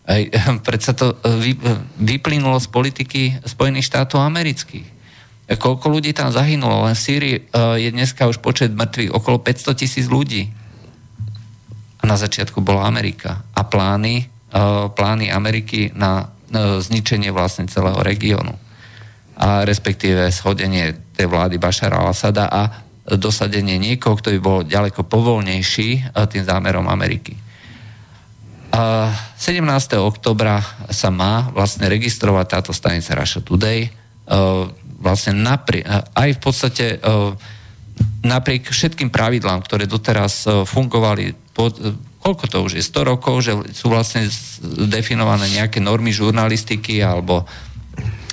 aj, [LAUGHS] predsa to vy, vyplynulo z politiky Spojených štátov amerických koľko ľudí tam zahynulo. Len v Sýrii je dneska už počet mŕtvych okolo 500 tisíc ľudí. A na začiatku bola Amerika. A plány, plány Ameriky na zničenie vlastne celého regiónu. A respektíve schodenie tej vlády Bašara al-Assada a dosadenie niekoho, kto by bol ďaleko povolnejší uh, tým zámerom Ameriky. Uh, 17. oktobra sa má vlastne registrovať táto stanica Russia Today. Uh, vlastne napri- aj v podstate e, napriek všetkým pravidlám, ktoré doteraz e, fungovali, pod, e, koľko to už je, 100 rokov, že sú vlastne definované nejaké normy žurnalistiky alebo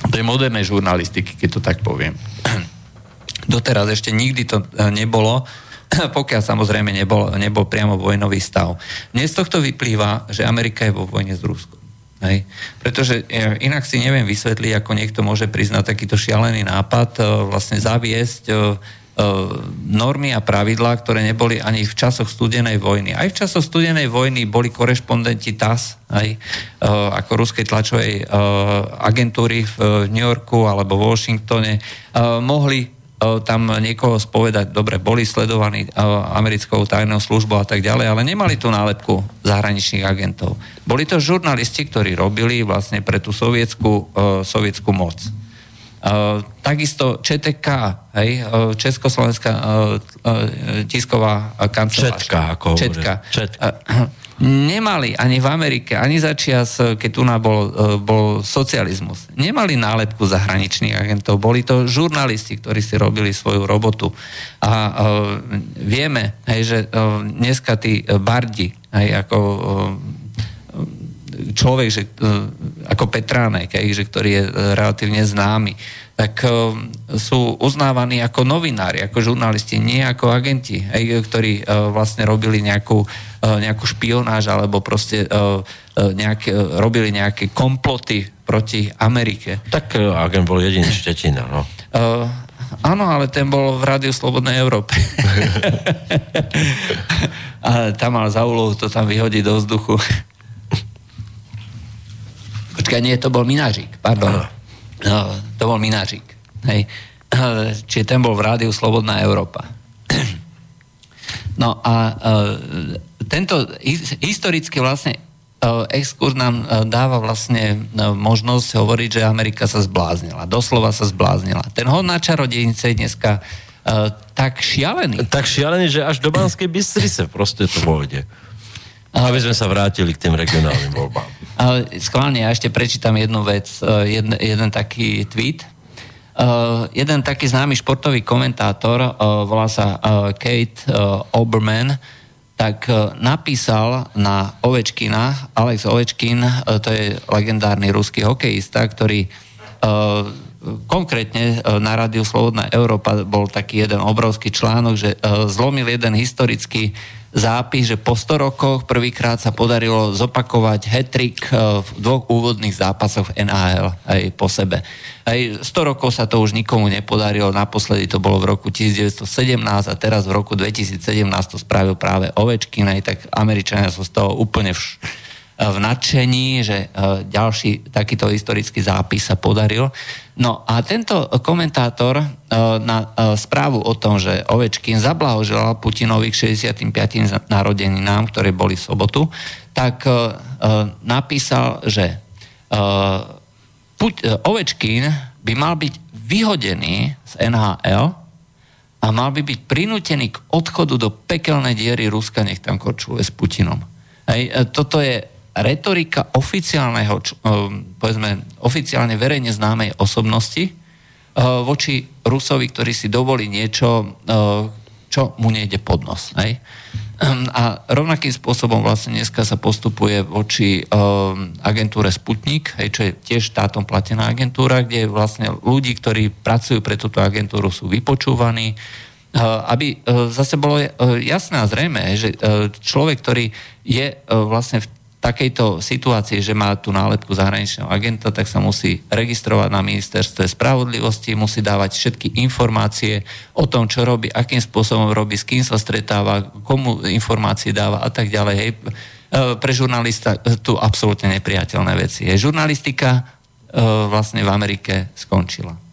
tej modernej žurnalistiky, keď to tak poviem. [CLEARS THROAT] Doteraz ešte nikdy to nebolo, [CLEARS THROAT] pokiaľ samozrejme nebol, nebol priamo vojnový stav. Dnes z tohto vyplýva, že Amerika je vo vojne s Ruskom. Hej. Pretože inak si neviem vysvetliť, ako niekto môže priznať takýto šialený nápad, e, vlastne zaviesť normy a pravidlá, ktoré neboli ani v časoch studenej vojny. Aj v časoch studenej vojny boli korešpondenti TAS, aj, ako ruskej tlačovej agentúry v New Yorku alebo v Washingtone, mohli tam niekoho spovedať, dobre, boli sledovaní americkou tajnou službou a tak ďalej, ale nemali tú nálepku zahraničných agentov. Boli to žurnalisti, ktorí robili vlastne pre tú sovietskú, sovietskú moc. Takisto ČTK, hej, uh, Československá uh, tisková kancelář. Četka, ako Četka. Četka. Uh, nemali ani v Amerike, ani začias, keď tu bol, bol socializmus, nemali nálepku zahraničných agentov. Boli to žurnalisti, ktorí si robili svoju robotu. A vieme, hej, že dneska tí bardi, hej, ako človek, že, e, ako Petránek, že ktorý je e, relatívne známy, tak e, sú uznávaní ako novinári, ako žurnalisti, nie ako agenti, ktorí vlastne robili nejakú, nejakú špionáž alebo proste nejaké, robili nejaké komploty proti Amerike. Tak agent bol jediný Štetina, no. Áno, ale ten bol v Rádiu Slobodnej Európe. [LAUGHS] [LAUGHS] a tam mal za úlohu to tam vyhodiť do vzduchu. Počkaj, nie, to bol Minážik, pardon. No, to bol Minážik. Hej. Čiže ten bol v rádiu Slobodná Európa. No a uh, tento historicky vlastne uh, exkurs nám uh, dáva vlastne možnosť hovoriť, že Amerika sa zbláznila. Doslova sa zbláznila. Ten hod na čarodejnice je dneska uh, tak šialený. Tak šialený, že až do Banskej Bystrice proste to pôjde. Aby sme sa vrátili k tým regionálnym voľbám. Skválne, ja ešte prečítam jednu vec, e, jeden, jeden taký tweet. Uh, jeden taký známy športový komentátor, uh, volá sa Kate Oberman, tak napísal na Ovečkina, Alex Ovečkin, to je legendárny ruský hokejista, ktorý konkrétne na Rádiu Slobodná Európa bol taký jeden obrovský článok, že zlomil jeden historický zápis, že po 100 rokoch prvýkrát sa podarilo zopakovať hetrik eh, v dvoch úvodných zápasoch NHL aj po sebe. Aj 100 rokov sa to už nikomu nepodarilo, naposledy to bolo v roku 1917 a teraz v roku 2017 to spravil práve Ovečkin, aj tak Američania sú z toho úplne vš- v nadšení, že e, ďalší takýto historický zápis sa podaril. No a tento komentátor e, na správu o tom, že Ovečkin zablahoželal Putinovi k 65. narodeninám, ktoré boli v sobotu, tak napísal, že Ovečkin by mal byť vyhodený z NHL a mal by byť prinútený k odchodu do pekelnej diery Ruska, nech tam korčuje s Putinom. Hej, toto je retorika oficiálneho, um, povedzme, oficiálne verejne známej osobnosti uh, voči Rusovi, ktorý si dovolí niečo, uh, čo mu nejde pod nos. Hej? Um, a rovnakým spôsobom vlastne dneska sa postupuje voči um, agentúre Sputnik, hej, čo je tiež štátom platená agentúra, kde vlastne ľudí, ktorí pracujú pre túto agentúru, sú vypočúvaní, uh, aby zase bolo jasné a zrejme, že človek, ktorý je vlastne v takejto situácii, že má tú nálepku zahraničného agenta, tak sa musí registrovať na ministerstve spravodlivosti, musí dávať všetky informácie o tom, čo robí, akým spôsobom robí, s kým sa stretáva, komu informácie dáva a tak ďalej. Hej. E, pre žurnalista tu absolútne nepriateľné veci. Hej. Žurnalistika e, vlastne v Amerike skončila.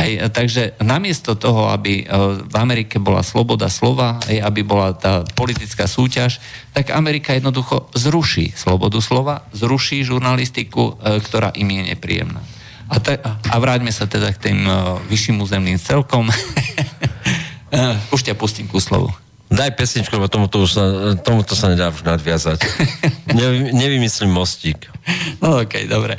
Hej, takže namiesto toho, aby e, v Amerike bola sloboda slova, hej, aby bola tá politická súťaž, tak Amerika jednoducho zruší slobodu slova, zruší žurnalistiku, e, ktorá im je nepríjemná. A, te, a vráťme sa teda k tým uh, vyšším územným celkom. [LAUGHS] už ťa pustím ku slovu. Daj pesničku, lebo tomuto, už sa, tomuto sa nedá už nadviazať. [LAUGHS] Nevy, nevymyslím mostík. No okej, okay, dobre.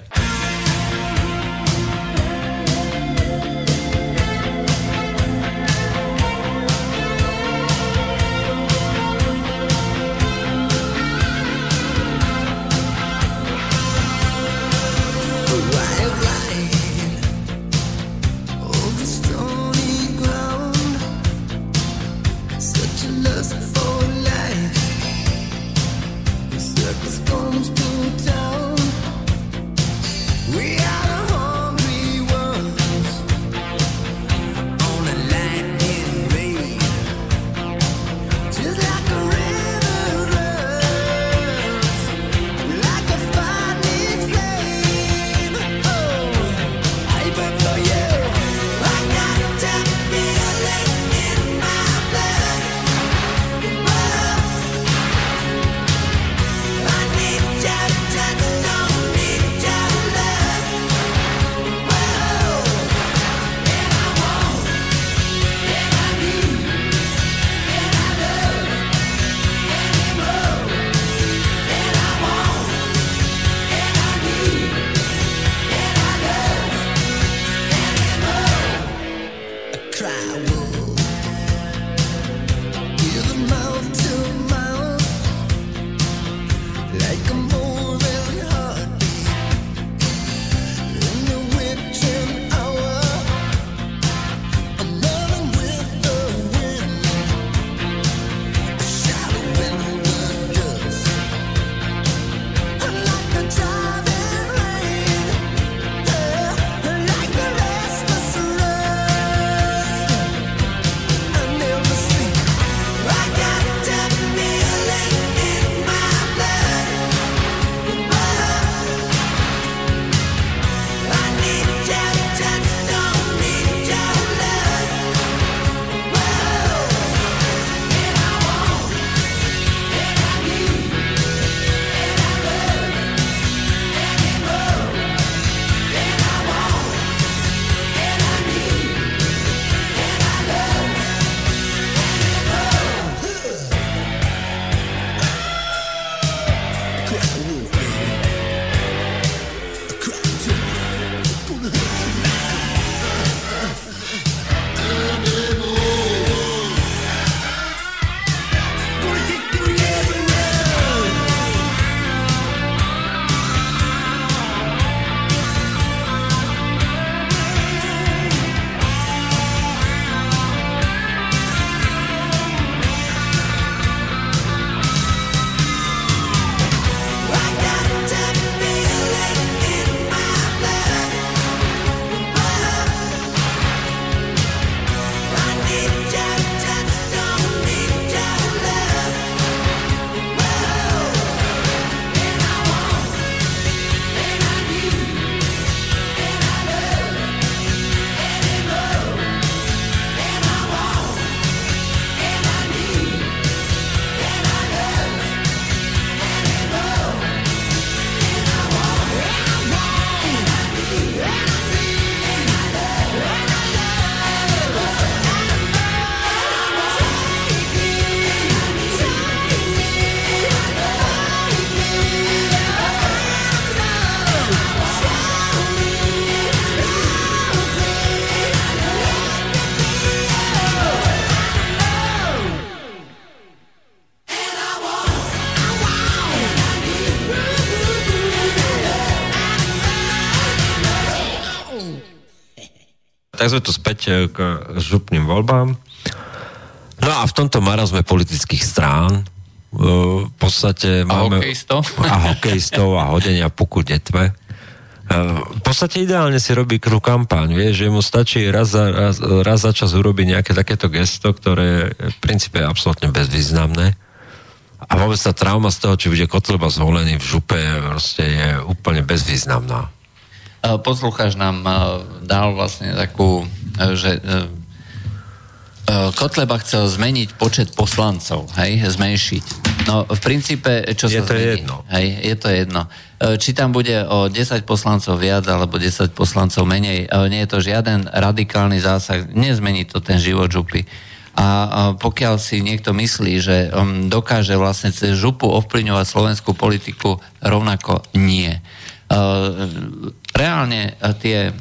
Tak sme tu späť e, k župným voľbám. No a v tomto marazme politických strán e, v podstate A máme... hokejistov? [LAUGHS] A hokejistov a hodenia puku detve. E, V podstate ideálne si robí krú kampaň, vieš, že mu stačí raz za, raz, raz za čas urobiť nejaké takéto gesto, ktoré v princípe je absolútne bezvýznamné. A vôbec tá trauma z toho, či bude Kotleba zvolený v župe, proste je úplne bezvýznamná. Poslucháč nám uh, dal vlastne takú, uh, že uh, Kotleba chcel zmeniť počet poslancov, hej, zmenšiť. No v princípe, čo Je sa to zmení? jedno. Hej, je to jedno. Či tam bude o 10 poslancov viac alebo 10 poslancov menej, nie je to žiaden radikálny zásah, nezmení to ten život župy. A pokiaľ si niekto myslí, že um, dokáže vlastne cez župu ovplyvňovať slovenskú politiku, rovnako nie. Uh, reálne uh, tie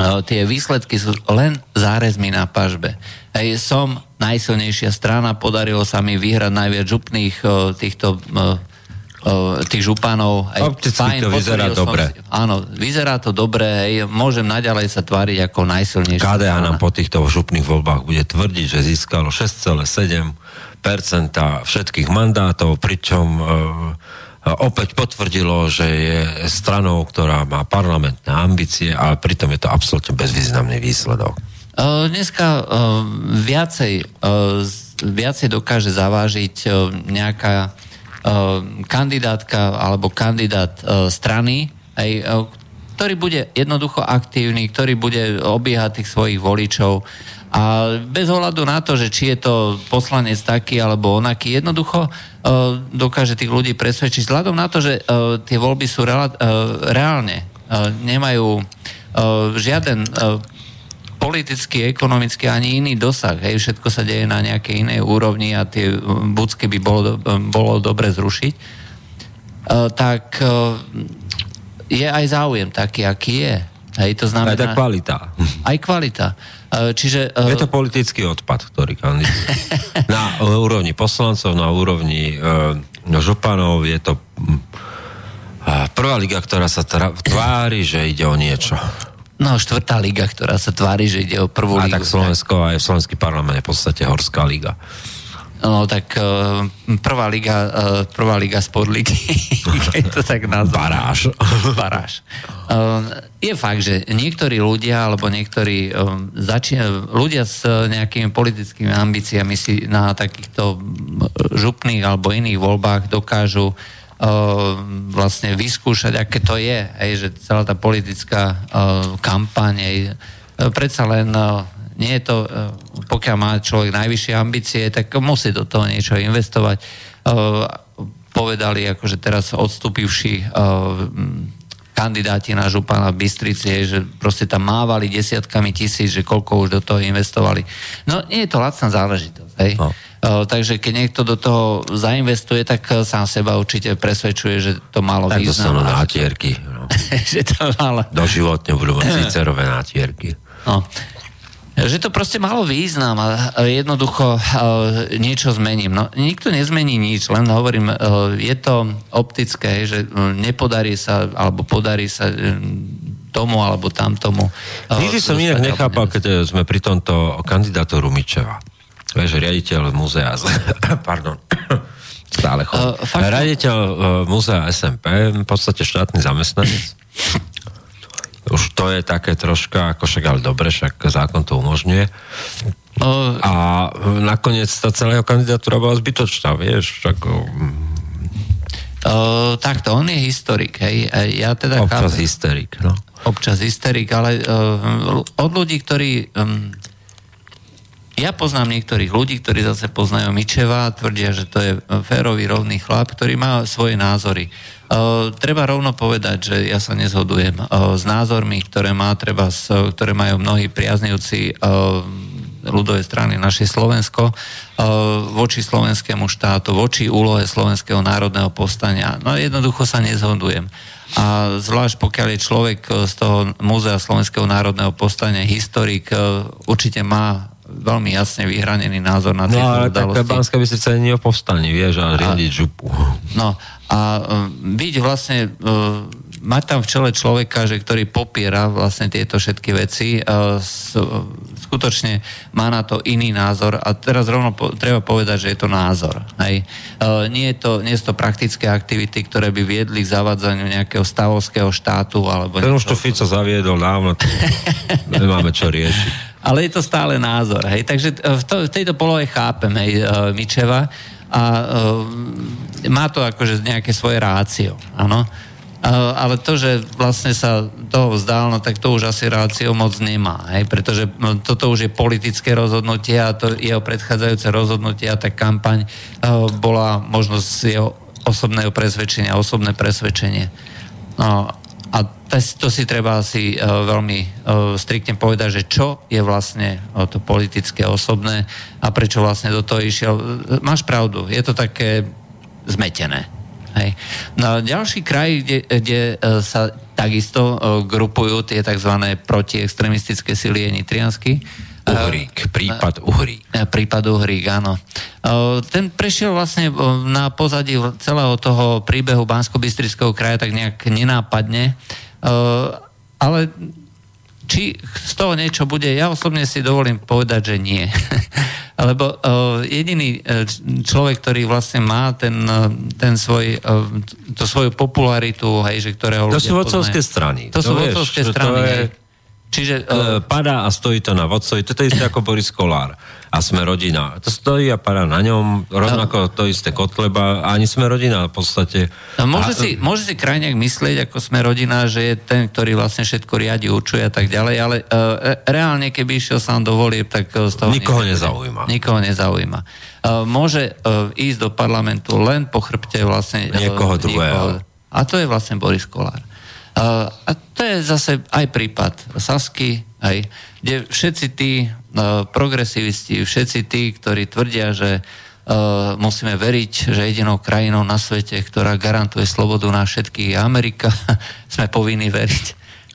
Uh, tie výsledky sú len zárezmi na pažbe. Hej, som najsilnejšia strana, podarilo sa mi vyhrať najviac župných týchto tých županov. Opticky to vyzerá som dobre. áno, vyzerá to dobre, hej, môžem naďalej sa tváriť ako najsilnejšia KDA strana. nám po týchto župných voľbách bude tvrdiť, že získalo 6,7% všetkých mandátov, pričom e, opäť potvrdilo, že je stranou, ktorá má parlamentné ambície, ale pritom je to absolútne bezvýznamný výsledok. Uh, dneska uh, viacej, z- viacej dokáže zavážiť nejaká kandidátka alebo kandidát strany, ktorý bude jednoducho aktívny, ktorý bude obiehať tých svojich voličov a bez ohľadu na to, že či je to poslanec taký alebo onaký, jednoducho uh, dokáže tých ľudí presvedčiť. Vzhľadom na to, že uh, tie voľby sú rela- uh, reálne, uh, nemajú uh, žiaden uh, politický, ekonomický ani iný dosah. Hej, všetko sa deje na nejakej inej úrovni a tie bucky by bolo, do- bolo dobre zrušiť. Uh, tak uh, je aj záujem taký, aký je. Hej, to Aj znamená... tá kvalita. Aj kvalita. Uh, čiže... Uh, Je to politický odpad, ktorý kandiduje. [LAUGHS] Na e, úrovni poslancov, na úrovni e, županov je to mm, a prvá liga, ktorá sa tvári, že ide o niečo. No, štvrtá liga, ktorá sa tvári, že ide o prvú A ligu. tak Slovensko, aj Slovenský parlament je v podstate horská liga. No, tak uh, prvá liga, uh, prvá liga spod ligy, [LAUGHS] keď to tak nazvem. Baráž. [LAUGHS] Baráž. Uh, je fakt, že niektorí ľudia, alebo niektorí um, začína, ľudia s nejakými politickými ambíciami si na takýchto župných alebo iných voľbách dokážu uh, vlastne vyskúšať, aké to je, hej, že celá tá politická uh, kampaň, hej, predsa len uh, nie je to, uh, pokiaľ má človek najvyššie ambície, tak musí do toho niečo investovať. Uh, povedali, akože teraz odstúpivší uh, kandidáti na župana v Bystrici, že proste tam mávali desiatkami tisíc, že koľko už do toho investovali. No nie je to lacná záležitosť. Hej? No. Uh, takže keď niekto do toho zainvestuje, tak sám seba určite presvedčuje, že to malo Tak význam. dostanú a že- nátierky. No. [LAUGHS] že to malo Doživotne budú mať [LAUGHS] Cicerové nátierky. No. Že to proste malo význam a jednoducho uh, niečo zmením. No, nikto nezmení nič, len hovorím, uh, je to optické, že uh, nepodarí sa, alebo podarí sa tomu alebo tamtomu. uh, Nikdy som inak nechápal, keď sme pri tomto kandidátu Rumičeva. Vieš, riaditeľ múzea, z- [COUGHS] pardon, [COUGHS] stále chodí. Uh, riaditeľ uh, múzea SMP, v podstate štátny zamestnanec. [COUGHS] Už to je také troška, ako však ale dobre, však zákon to umožňuje. Uh, A nakoniec tá celá kandidatúra bola zbytočná, vieš, ako, uh, takto, on je historik, hej. Ja teda občas chápem- hysterik, no. občas hysterik, ale uh, od ľudí, ktorí... Um, ja poznám niektorých ľudí, ktorí zase poznajú Mičeva, tvrdia, že to je férový, rovný chlap, ktorý má svoje názory. Uh, treba rovno povedať, že ja sa nezhodujem uh, s názormi, ktoré má treba, s, ktoré majú mnohí priaznivci uh, ľudovej strany naše Slovensko uh, voči slovenskému štátu, voči úlohe Slovenského národného povstania. No jednoducho sa nezhodujem. A zvlášť pokiaľ je človek z toho Múzea Slovenského národného povstania, historik, určite má veľmi jasne vyhranený názor na No tieto ale tak udalosti. Banská Bystrica nie o povstaní, vieš, a riadiť župu. No a uh, byť vlastne uh, mať tam v čele človeka, že ktorý popiera vlastne tieto všetky veci, uh, s, skutočne má na to iný názor a teraz rovno po, treba povedať, že je to názor. Hej. Nie, je to, nie je to praktické aktivity, ktoré by viedli k zavádzaniu nejakého stavovského štátu alebo... Ten už to Fico zaviedol dávno, [LAUGHS] nemáme čo riešiť. Ale je to stále názor. Hej. Takže v, to, v tejto polohe chápem hej, Mičeva a uh, má to akože nejaké svoje rácio, áno. Uh, ale to, že vlastne sa toho vzdal, no tak to už asi rácio moc nemá, hej, pretože toto už je politické rozhodnutie a to jeho predchádzajúce rozhodnutie a tá kampaň uh, bola možnosť jeho osobného presvedčenia, osobné presvedčenie. No, a to si treba asi uh, veľmi uh, striktne povedať, že čo je vlastne uh, to politické, osobné a prečo vlastne do toho išiel. Máš pravdu, je to také zmetené. Hej. No, ďalší kraj, kde, kde uh, sa takisto uh, grupujú tie tzv. protiextremistické sily je Nitriansky. Uhrík, prípad Uhrík. Prípad Uhrík, áno. Ten prešiel vlastne na pozadí celého toho príbehu bansko kraja tak nejak nenápadne. Uh, ale či z toho niečo bude, ja osobne si dovolím povedať, že nie. [LAUGHS] Lebo uh, jediný uh, človek, ktorý vlastne má ten, ten svoj, uh, to svoju popularitu, hej, že ktorého To sú vodcovské strany. To, to sú vodcovské strany, to je... hej. Čiže... Uh, padá a stojí to na vodcovi. To je isté ako Boris Kolár a sme rodina. To stojí a padá na ňom, rovnako to isté Kotleba a ani sme rodina v podstate. No, môže, a, si, môže si krajňák myslieť, ako sme rodina, že je ten, ktorý vlastne všetko riadi, učuje a tak ďalej, ale uh, reálne, keby išiel sám do volieb, tak e, z toho... Nikoho nezaujíma. Nikoho nezaujíma. Uh, môže uh, ísť do parlamentu len po chrbte vlastne... Niekoho uh, druhého. Niekoho, a to je vlastne Boris Kolár. A to je zase aj prípad Sasky, aj, kde všetci tí uh, progresivisti, všetci tí, ktorí tvrdia, že uh, musíme veriť, že jedinou krajinou na svete, ktorá garantuje slobodu na všetkých je Amerika, [LAUGHS] sme povinni veriť,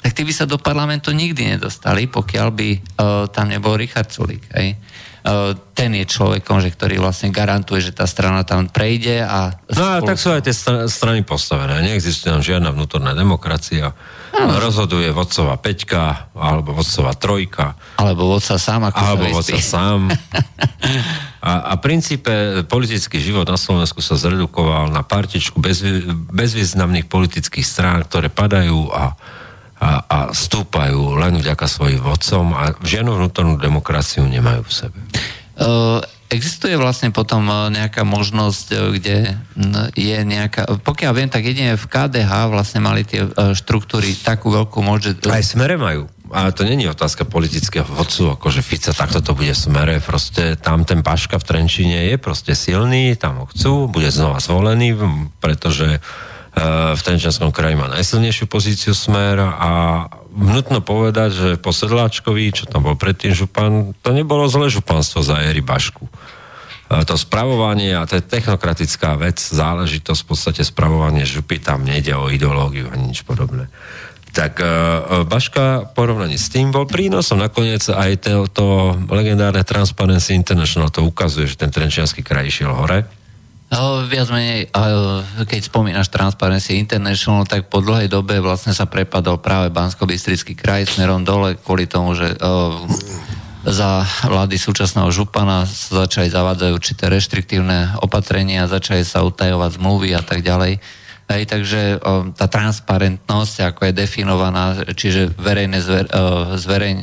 tak tí by sa do parlamentu nikdy nedostali, pokiaľ by uh, tam nebol Richard Sulík. Hej. Uh, ten je človekom, že ktorý vlastne garantuje, že tá strana tam prejde a... No a tak sú aj tie strany postavené. Neexistuje tam žiadna vnútorná demokracia. Ano. Rozhoduje vodcová peťka, alebo vodcová trojka. Alebo vodca sám, ako Alebo vodca sám. [LAUGHS] A, a princípe politický život na Slovensku sa zredukoval na partičku bez, bezvýznamných politických strán, ktoré padajú a a, a stúpajú len vďaka svojim vodcom a žiadnu vnútornú demokraciu nemajú v sebe. Uh, existuje vlastne potom nejaká možnosť, kde je nejaká... Pokiaľ viem, tak jedine v KDH vlastne mali tie štruktúry takú veľkú moc, že... Aj smere majú. A to není otázka politického vodcu, akože Fica takto to bude smere, proste tam ten Paška v Trenčine je proste silný, tam ho chcú, bude znova zvolený, pretože v Tenčanskom kraji má najsilnejšiu pozíciu smer a nutno povedať, že po Sedláčkovi, čo tam bol predtým župan, to nebolo zlé županstvo za éry Bašku. To spravovanie, a to je technokratická vec, záležitosť v podstate spravovanie župy, tam nejde o ideológiu ani nič podobné. Tak uh, Baška v porovnaní s tým bol prínosom. Nakoniec aj to, to legendárne Transparency International to ukazuje, že ten Trenčianský kraj išiel hore viac menej, keď spomínaš Transparency International, tak po dlhej dobe vlastne sa prepadol práve bansko kraj smerom dole kvôli tomu, že za vlády súčasného župana sa začali zavádzať určité reštriktívne opatrenia, začali sa utajovať zmluvy a tak ďalej. Hej, takže o, tá transparentnosť, ako je definovaná, čiže verejné zver, o, zverejň,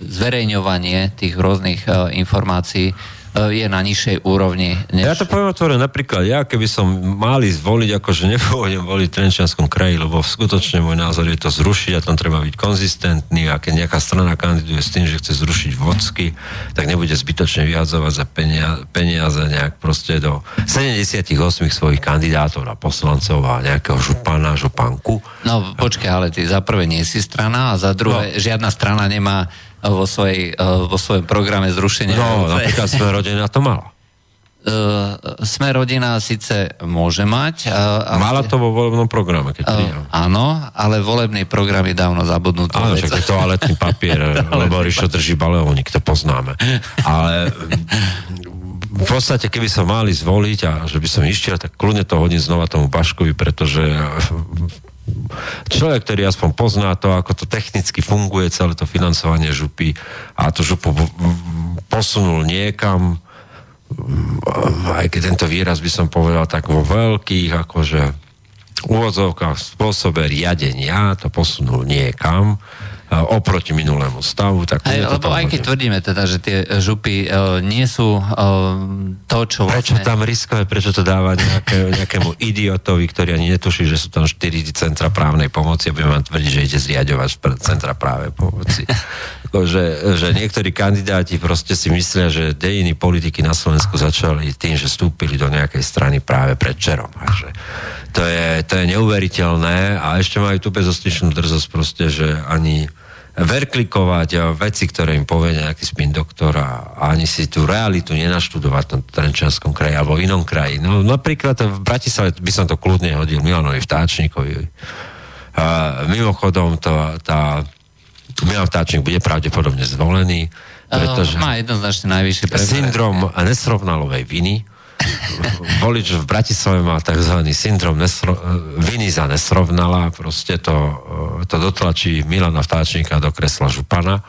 zverejňovanie tých rôznych informácií je na nižšej úrovni. Než... Ja to poviem otvorené, napríklad ja, keby som mali zvoliť, akože nepôvodem voliť v Trenčianskom kraji, lebo skutočne môj názor je to zrušiť a tam treba byť konzistentný a keď nejaká strana kandiduje s tým, že chce zrušiť vodsky, tak nebude zbytočne vyhadzovať za peniaze, peniaze nejak proste do 78 svojich kandidátov na poslancov a nejakého župana, županku. No počkaj, ale ty za prvé nie si strana a za druhé no. žiadna strana nemá vo, svojej, e, vo svojom programe zrušenia. No, napríklad [LAUGHS] Sme rodina to mala. Uh, sme rodina síce môže mať. Uh, Mala to vo volebnom programe, keď uh, Áno, ale volebný program je dávno zabudnutý. Áno, však je toaletný papier, [LAUGHS] lebo Rišo drží baleónik, to poznáme. Ale v podstate, keby sa mali zvoliť a že by som išiel, tak kľudne to hodím znova tomu Baškovi, pretože človek, ktorý aspoň pozná to, ako to technicky funguje, celé to financovanie župy a to župu posunul niekam, aj keď tento výraz by som povedal tak vo veľkých, akože úvodzovkách spôsobe riadenia to posunul niekam, oproti minulému stavu. Tak aj, lebo aj keď tvrdíme teda, že tie župy uh, nie sú uh, to, čo vlastne... Prečo tam riskové, prečo to dáva nejaké, [LAUGHS] nejakému idiotovi, ktorý ani netuší, že sú tam 4 centra právnej pomoci a budeme vám tvrdiť, že ide zriadovať centra právnej pomoci. [LAUGHS] že, že niektorí kandidáti proste si myslia, že dejiny politiky na Slovensku začali tým, že vstúpili do nejakej strany práve pred čerom. A že to je, to je neuveriteľné a ešte majú tu bezostičnú drzosť proste, že ani verklikovať veci, ktoré im povie nejaký spin doktor a ani si tú realitu nenaštudovať v Trenčanskom kraji alebo v inom kraji. No napríklad v Bratislave by som to kľudne hodil Milanovi Vtáčnikovi. A mimochodom to, tá Milan Vtáčnik bude pravdepodobne zvolený, pretože... Má jednoznačne najvyššie. Syndrom nesrovnalovej viny volič v Bratislave má tzv. syndrom nesro, viny za nesrovnala, proste to, to dotlačí Milana Vtáčnika do kresla župana.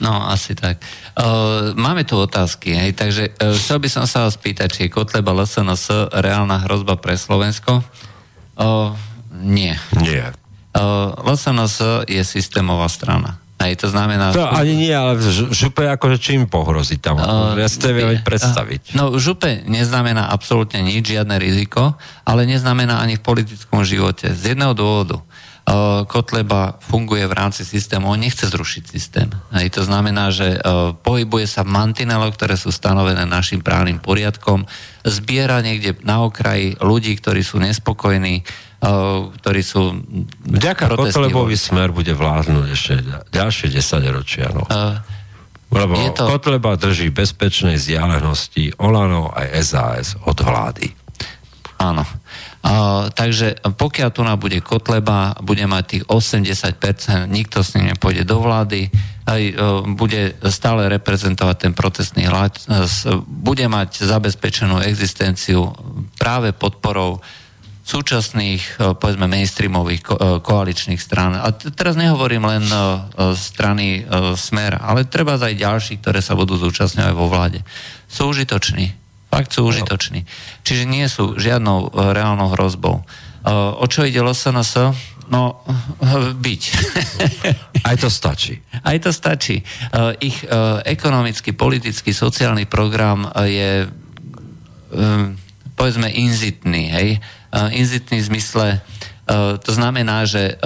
No, asi tak. Uh, máme tu otázky, hej, takže uh, chcel by som sa vás pýtať, či je Kotleba LSNS reálna hrozba pre Slovensko? Uh, nie. Nie. Uh, LSNS je systémová strana. Aj to znamená... To ani nie, ale župe akože čím pohrozí tam? Uh, ja si to viem predstaviť. Uh, no župe neznamená absolútne nič, žiadne riziko, ale neznamená ani v politickom živote. Z jedného dôvodu. Uh, Kotleba funguje v rámci systému, on nechce zrušiť systém. Aj to znamená, že uh, pohybuje sa v mantineloch, ktoré sú stanovené našim právnym poriadkom, zbiera niekde na okraji ľudí, ktorí sú nespokojní, ktorí sú... Vďaka Kotlebovi smer bude vládnuť ešte ďalšie 10 ročia. No. Uh, Lebo to... Kotleba drží bezpečnej vzdialenosti Olano aj SAS od vlády. Áno. Uh, takže pokiaľ tu bude Kotleba, bude mať tých 80%, nikto s ním nepôjde do vlády, aj uh, bude stále reprezentovať ten protestný hľad, uh, bude mať zabezpečenú existenciu práve podporou súčasných, e, povedzme, mainstreamových ko- e, koaličných strán. A t- teraz nehovorím len e, strany Smer, ale treba aj ďalší, ktoré sa budú zúčastňovať vo vláde. Sú užitoční. Fakt sú užitoční. Čiže nie sú žiadnou reálnou hrozbou. O čo ide LSNS? No, [LAUGHS] byť. Aj to stačí. Aj to stačí. Ich ekonomický, politický, sociálny program je povedzme inzitný, hej Eh, inzitný zmysle, eh, to znamená, že eh,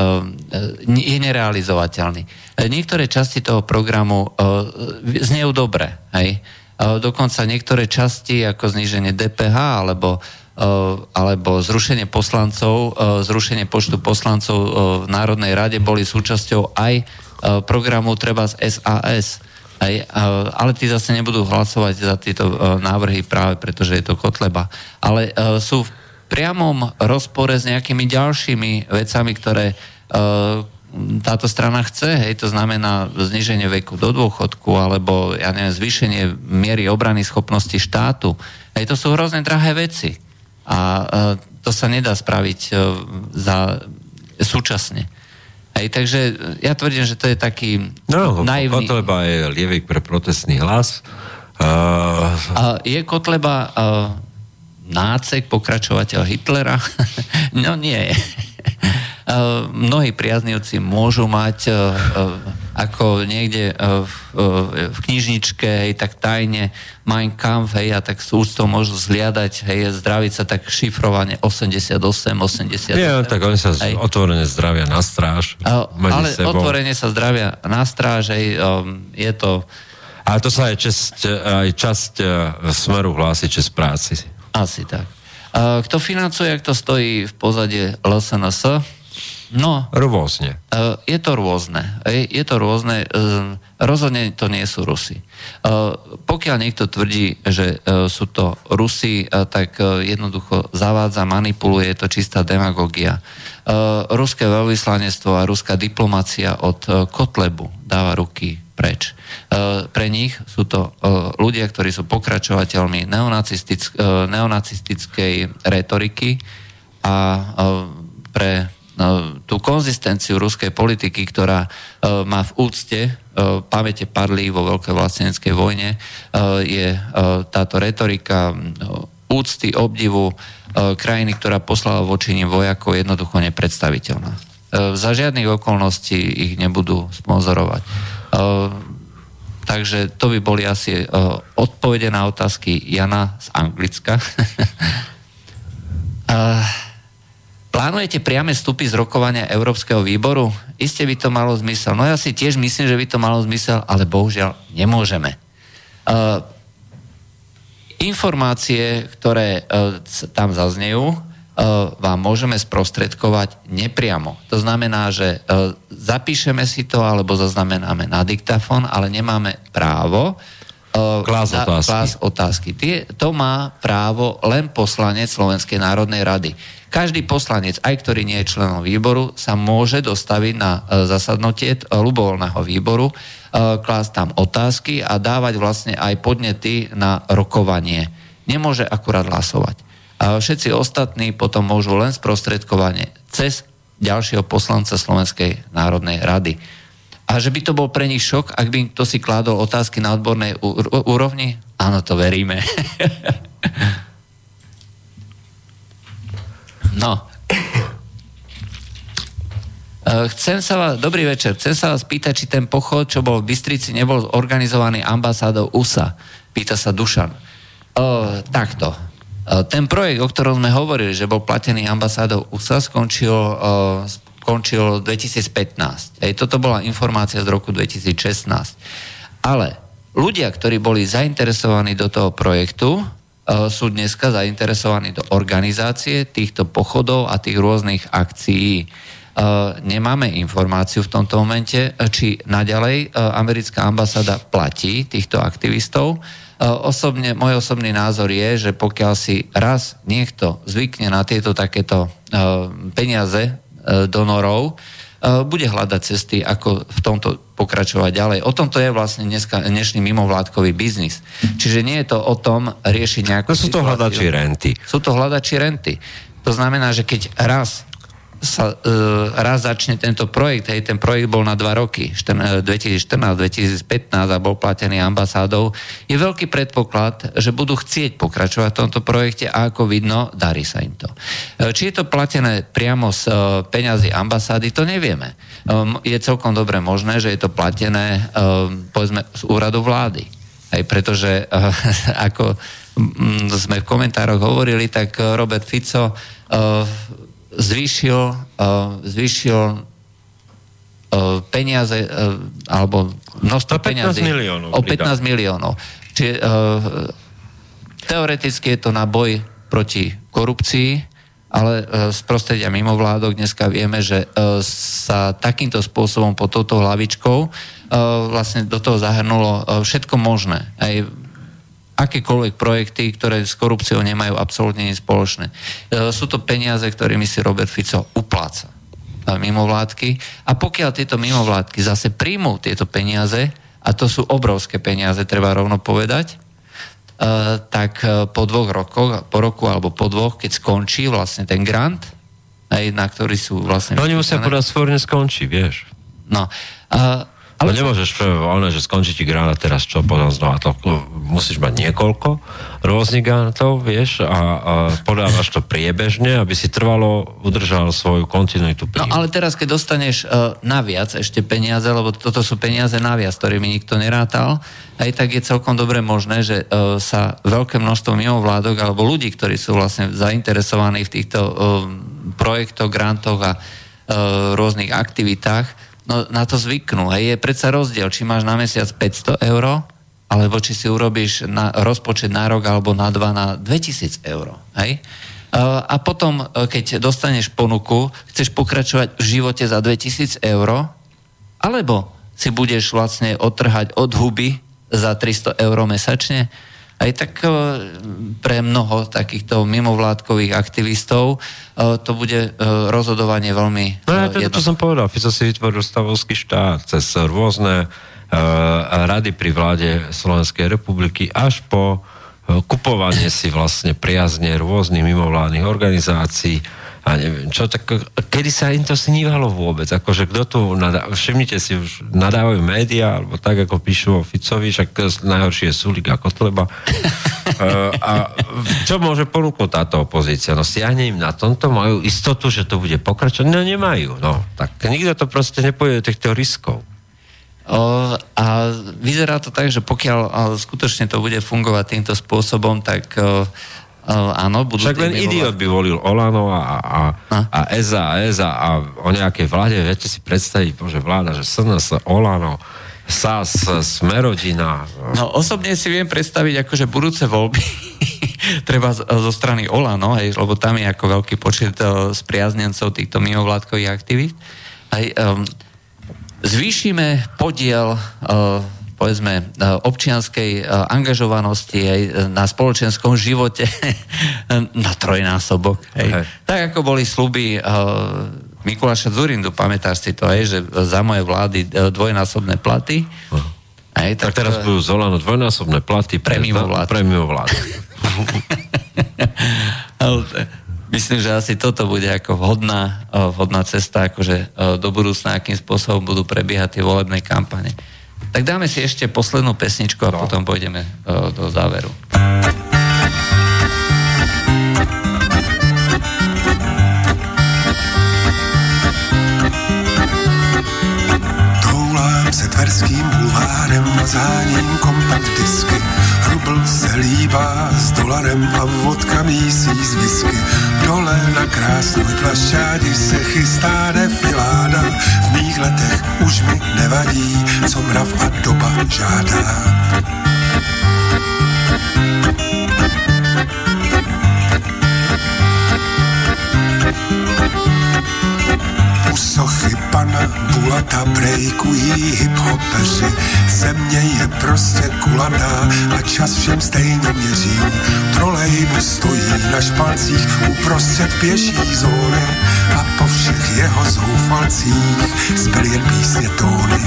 je nerealizovateľný. Niektoré časti toho programu znejú dobre, hej? Dokonca niektoré časti, ako zníženie DPH alebo alebo zrušenie poslancov, zrušenie počtu poslancov v Národnej rade boli súčasťou aj programu treba z SAS. Aj, ale tí zase nebudú hlasovať za tieto návrhy práve pretože je to Kotleba. Ale sú v priamom rozpore s nejakými ďalšími vecami, ktoré uh, táto strana chce, hej, to znamená zniženie veku do dôchodku, alebo, ja neviem, zvýšenie miery obrany schopnosti štátu. Hej, to sú hrozne drahé veci. A uh, to sa nedá spraviť uh, za súčasne. Hej, takže ja tvrdím, že to je taký no, naivný... Kotleba je lievik pre protestný hlas. Uh... Uh, je Kotleba uh, nácek, pokračovateľ Hitlera? [LAUGHS] no nie. [LAUGHS] Mnohí priaznivci môžu mať ako niekde v knižničke, hej, tak tajne Mein Kampf, hej, a tak s úctou môžu zliadať, hej, zdraviť sa tak šifrovane 88, 88. Nie, tak oni sa hej. otvorene zdravia na stráž. Ale sebou. otvorene sa zdravia na stráž, hej, um, je to... Ale to sa aj, čest, aj časť smeru hlási čest práci. Asi tak. Kto financuje, ak to stojí v pozadie LSNS? No. Rôzne. Je to rôzne. Je to rôzne. Rozhodne to nie sú Rusy. Pokiaľ niekto tvrdí, že sú to Rusy, tak jednoducho zavádza, manipuluje, je to čistá demagogia. Ruské veľvyslanectvo a ruská diplomácia od Kotlebu dáva ruky preč. E, pre nich sú to e, ľudia, ktorí sú pokračovateľmi neonacistick- e, neonacistickej retoriky a pre tú konzistenciu ruskej politiky, ktorá má v úcte pamäte padli vo veľkej vlasteneckej vojne, je táto retorika úcty, obdivu krajiny, ktorá poslala voči nim vojakov, jednoducho nepredstaviteľná. Za žiadnych okolností ich nebudú sponzorovať. Takže to by boli asi odpovede na otázky Jana z Anglicka. [LAUGHS] Plánujete priame vstupy z rokovania Európskeho výboru? Iste by to malo zmysel. No ja si tiež myslím, že by to malo zmysel, ale bohužiaľ nemôžeme. Uh, informácie, ktoré uh, tam zaznejú, vám môžeme sprostredkovať nepriamo. To znamená, že uh, zapíšeme si to alebo zaznamenáme na diktafón, ale nemáme právo uh, klás otázky. Klás otázky. Tie, to má právo len poslanec Slovenskej národnej rady. Každý poslanec, aj ktorý nie je členom výboru, sa môže dostaviť na e, zasadnutie ľubovoľného výboru, e, klásť tam otázky a dávať vlastne aj podnety na rokovanie. Nemôže akurát hlasovať. Všetci ostatní potom môžu len sprostredkovanie cez ďalšieho poslanca Slovenskej národnej rady. A že by to bol pre nich šok, ak by to si kládol otázky na odbornej úrovni? Áno, to veríme. [LAUGHS] No. E, chcem sa vás, dobrý večer, chcem sa vás pýtať, či ten pochod, čo bol v Bystrici, nebol organizovaný ambasádou USA. Pýta sa Dušan. O, e, takto. E, ten projekt, o ktorom sme hovorili, že bol platený ambasádou USA, skončil, o, skončil 2015. Ej, toto bola informácia z roku 2016. Ale ľudia, ktorí boli zainteresovaní do toho projektu, E, sú dneska zainteresovaní do organizácie týchto pochodov a tých rôznych akcií. E, nemáme informáciu v tomto momente, či naďalej e, americká ambasáda platí týchto aktivistov. Osobne, môj osobný názor je, že pokiaľ si raz niekto zvykne na tieto takéto peniaze donorov, E, bude hľadať cesty, ako v tomto pokračovať ďalej. O tomto je vlastne dneska, dnešný mimovládkový biznis. Čiže nie je to o tom riešiť nejakú no sú to hľadači renty. Sú to hľadači renty. To znamená, že keď raz sa e, raz začne tento projekt, hej, ten projekt bol na dva roky, 2014-2015 a bol platený ambasádou, je veľký predpoklad, že budú chcieť pokračovať v tomto projekte a ako vidno, darí sa im to. E, či je to platené priamo z e, peňazí ambasády, to nevieme. E, je celkom dobre možné, že je to platené e, povedzme z úradu vlády. Hej, pretože e, [LAUGHS] ako sme v komentároch hovorili, tak Robert Fico e, zvýšil, uh, zvýšil uh, peniaze uh, alebo množstvo peniazy miliónov, o 15 miliónov. Čiže teoreticky je to na boj proti korupcii, ale z prostredia mimovládok dneska vieme, že sa takýmto spôsobom pod touto hlavičkou vlastne do toho zahrnulo všetko možné. Aj akékoľvek projekty, ktoré s korupciou nemajú absolútne nič spoločné. E, sú to peniaze, ktorými si Robert Fico upláca mimovládky a pokiaľ tieto mimovládky zase príjmú tieto peniaze, a to sú obrovské peniaze, treba rovno povedať, e, tak e, po dvoch rokoch, po roku alebo po dvoch, keď skončí vlastne ten grant, na ktorý sú vlastne... No, oni musia podať svorne skončí, vieš. No. Ale no nemôžeš voľné, že skončí ti granát teraz čo, potom znova to, musíš mať niekoľko rôznych granátov, vieš, a, a podávaš to priebežne, aby si trvalo udržal svoju kontinuitu príjmu. No ale teraz, keď dostaneš uh, naviac ešte peniaze, lebo toto sú peniaze naviac, ktorými nikto nerátal, aj tak je celkom dobre možné, že uh, sa veľké množstvo mimovládok alebo ľudí, ktorí sú vlastne zainteresovaní v týchto uh, projektoch, grantoch a uh, rôznych aktivitách, no, na to zvyknú. Hej. Je predsa rozdiel, či máš na mesiac 500 eur, alebo či si urobíš na, rozpočet na rok alebo na dva na 2000 eur. Hej. A potom, e, keď dostaneš ponuku, chceš pokračovať v živote za 2000 eur, alebo si budeš vlastne odtrhať od huby za 300 eur mesačne, aj tak e, pre mnoho takýchto mimovládkových aktivistov e, to bude e, rozhodovanie veľmi No ja to, to som povedal, Fico si vytvoril stavovský štát cez rôzne rady pri vláde Slovenskej republiky až po kupovanie si vlastne priazne rôznych mimovládnych organizácií, a neviem čo, tak kedy sa im to snívalo vôbec? Akože kto tu, nadá, všimnite si, už nadávajú médiá, alebo tak, ako píšu o Ficovi, však najhoršie je Sulik a Kotleba. a čo môže ponúknuť táto opozícia? No stiahne im na tomto, majú istotu, že to bude pokračovať? No nemajú, no. Tak nikto to proste nepojde do týchto riskov. O, a vyzerá to tak, že pokiaľ o, skutočne to bude fungovať týmto spôsobom, tak Uh, áno, budú Však len idiot by volil Olano a, a, a, a EZA a EZA a o nejakej vláde, viete si predstaviť, bože vláda, že SNS, Olano, SAS, Smerodina. No osobne si viem predstaviť akože budúce voľby [LAUGHS] treba zo, zo strany Olano, hej, lebo tam je ako veľký počet uh, spriaznencov týchto mimovládkových aktivít. Aj, um, zvýšime podiel uh, povedzme e, občianskej e, angažovanosti aj na spoločenskom živote [LAUGHS] na trojnásobok. Hej. Hej. Tak ako boli sluby Mikuláša Zurindu, pamätáš si to, hej, že za moje vlády dvojnásobné platy. Hej, tak, tak teraz budú zolano dvojnásobné platy pre, pre vlády. Pre vlády. [LAUGHS] Myslím, že asi toto bude ako vhodná, vhodná cesta, akože do budúcna, akým spôsobom budú prebiehať tie volebné kampane. Tak dáme si ešte poslednú pesničku a no. potom pôjdeme uh, do záveru. Toulám se tverským bulvárem a záním kompakt disky se líbá s dolarem a vodka mísí z whisky. Dole na krásnou plašťádi se chystá defiláda. V mých letech už mi nevadí, co mrav a doba žádá. Sochy pana Bulata brejkují hiphopeři. Země je prostě kulatá a čas všem stejně měří. Trolejbus stojí na špalcích uprostřed pěší zóny a po všech jeho zoufalcích zbyl jen písně tóny.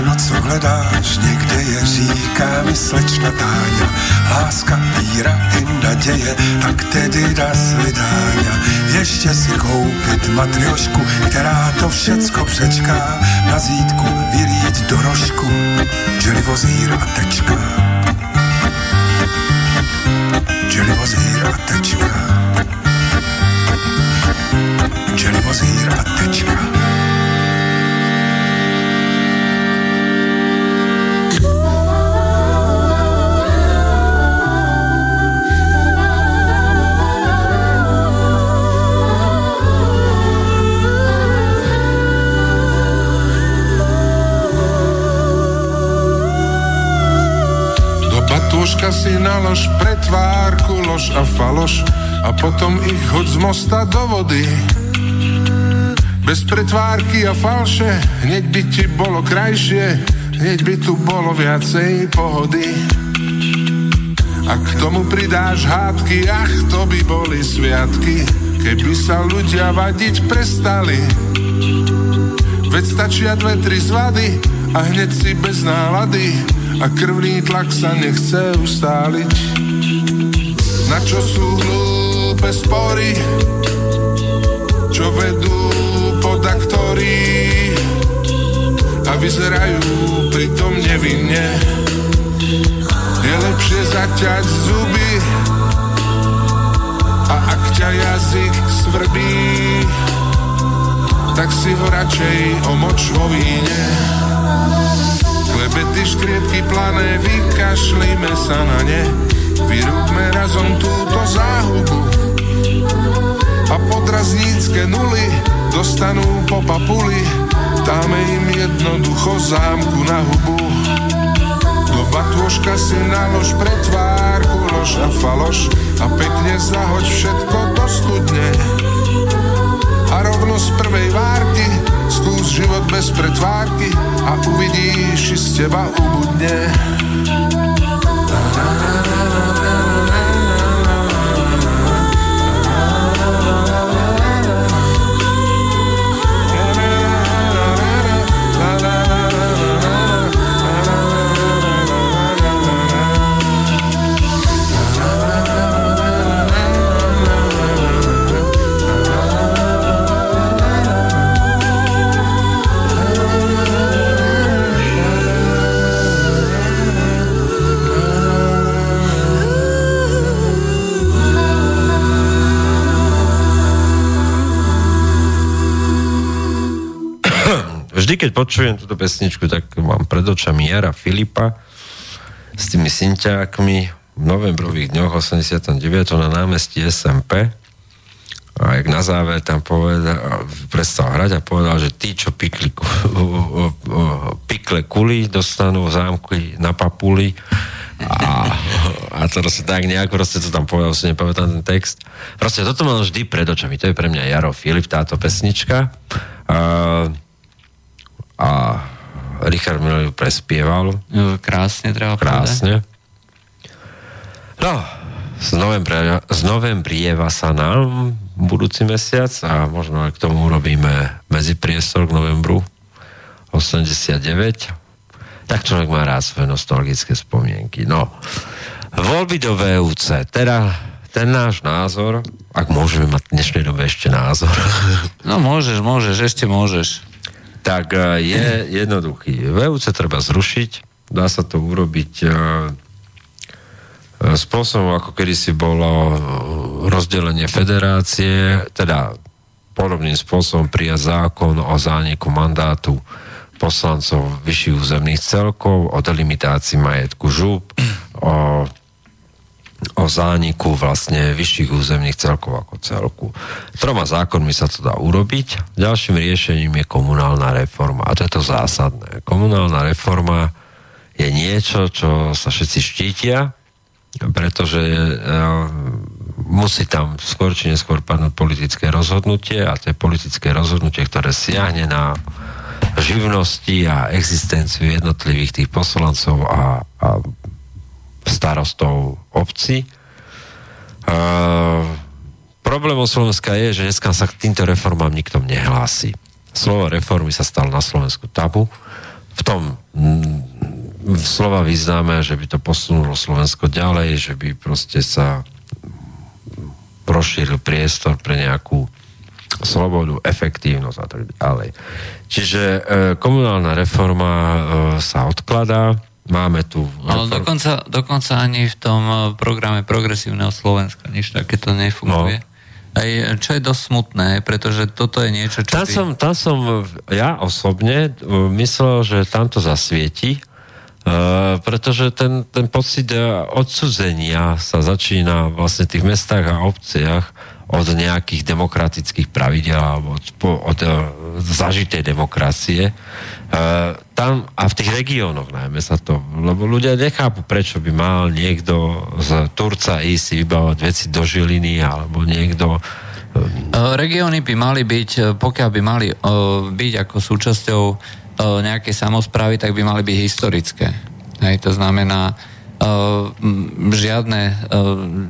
Všechno, co hledáš, někde je, říká mi slečna Táňa. Láska, víra i naděje, tak tedy dá svidáňa. Ještě si koupit matriošku, která to všecko přečká. Na zítku vyrít do rožku, vozír a tečka. vozír a tečka. vozír a tečka. Si nalož pre tvárku, lož a faloš a potom ich hoď z mosta do vody. Bez pretvárky a falše, hneď by ti bolo krajšie, hneď by tu bolo viacej pohody. A k tomu pridáš hádky, ach, to by boli sviatky, keby sa ľudia vadiť prestali. Veď stačia dve, tri zvady a hneď si bez nálady a krvný tlak sa nechce ustáliť. Na čo sú hlúpe spory, čo vedú pod aktorí a vyzerajú pritom nevinne. Je lepšie zaťať zuby a ak ťa jazyk svrbí, tak si ho radšej omoč vo víne. Klebety škriepky plané, vykašlíme sa na ne, vyrúbme razom túto záhubu. A podraznícke nuly dostanú po papuli, dáme im jednoducho zámku na hubu. Do batôžka si nalož pre tvárku, lož a faloš a pekne zahoď všetko do studne. A rovno z prvej várky skús život bez pretvárky a uvidíš, z teba ubudne. Vždy, keď počujem túto pesničku, tak mám pred očami Jara Filipa s tými synťákmi v novembrových dňoch 89. na námestí SMP a jak na záver tam povedal, prestal hrať a povedal, že tí, čo pikli, pikle kuli, dostanú zámky na papuli a, a to proste tak nejako proste to tam povedal, si nepamätám ten text. Proste toto mám vždy pred očami. To je pre mňa Jaro Filip, táto pesnička. A, a Richard Miller ju prespieval. Krásne, treba Krásne. No, z, novembra, z novembrieva sa nám budúci mesiac a možno aj k tomu urobíme medzipriestor k novembru 89. Tak človek má rád svoje nostalgické spomienky. No, voľby do VUC. Teda ten náš názor, ak môžeme mať v dnešnej dobe ešte názor. No môžeš, môžeš, ešte môžeš. Tak e, je jednoduchý. VUC treba zrušiť. Dá sa to urobiť e, spôsobom, ako kedy si bolo rozdelenie federácie, teda podobným spôsobom prijať zákon o zániku mandátu poslancov vyšších územných celkov, o delimitácii majetku žúb, o, o zániku vlastne vyšších územných celkov ako celku. Troma zákonmi sa to dá urobiť. Ďalším riešením je komunálna reforma. A to je to zásadné. Komunálna reforma je niečo, čo sa všetci štítia, pretože uh, musí tam skôr či neskôr padnúť politické rozhodnutie a to je politické rozhodnutie, ktoré siahne na živnosti a existenciu jednotlivých tých poslancov a, a starostov obci. Uh, problémom Slovenska je, že dneska sa k týmto reformám nikto nehlási. Slovo reformy sa stalo na Slovensku tabu. V tom slova vyznáme, že by to posunulo Slovensko ďalej, že by proste sa rozšíril priestor pre nejakú slobodu, efektívnosť a tak ďalej. Čiže e, komunálna reforma e, sa odkladá, máme tu... No, dokonca, dokonca ani v tom e, programe progresívneho Slovenska nič takéto nefunguje. No. Aj, čo je dosť smutné, pretože toto je niečo, čo... Tam, by... som, tam som ja osobne e, myslel, že tam to zasvieti, Uh, pretože ten, ten pocit odsudzenia sa začína vlastne v tých mestách a obciach od nejakých demokratických pravidel alebo od, od uh, zažitej demokracie. Uh, tam a v tých regiónoch najmä sa to, lebo ľudia nechápu, prečo by mal niekto z Turca ísť si vybávať veci do Žiliny alebo niekto Regióny by mali byť, pokiaľ by mali byť ako súčasťou nejaké samozprávy, tak by mali byť historické. Hej, to znamená, žiadne uh,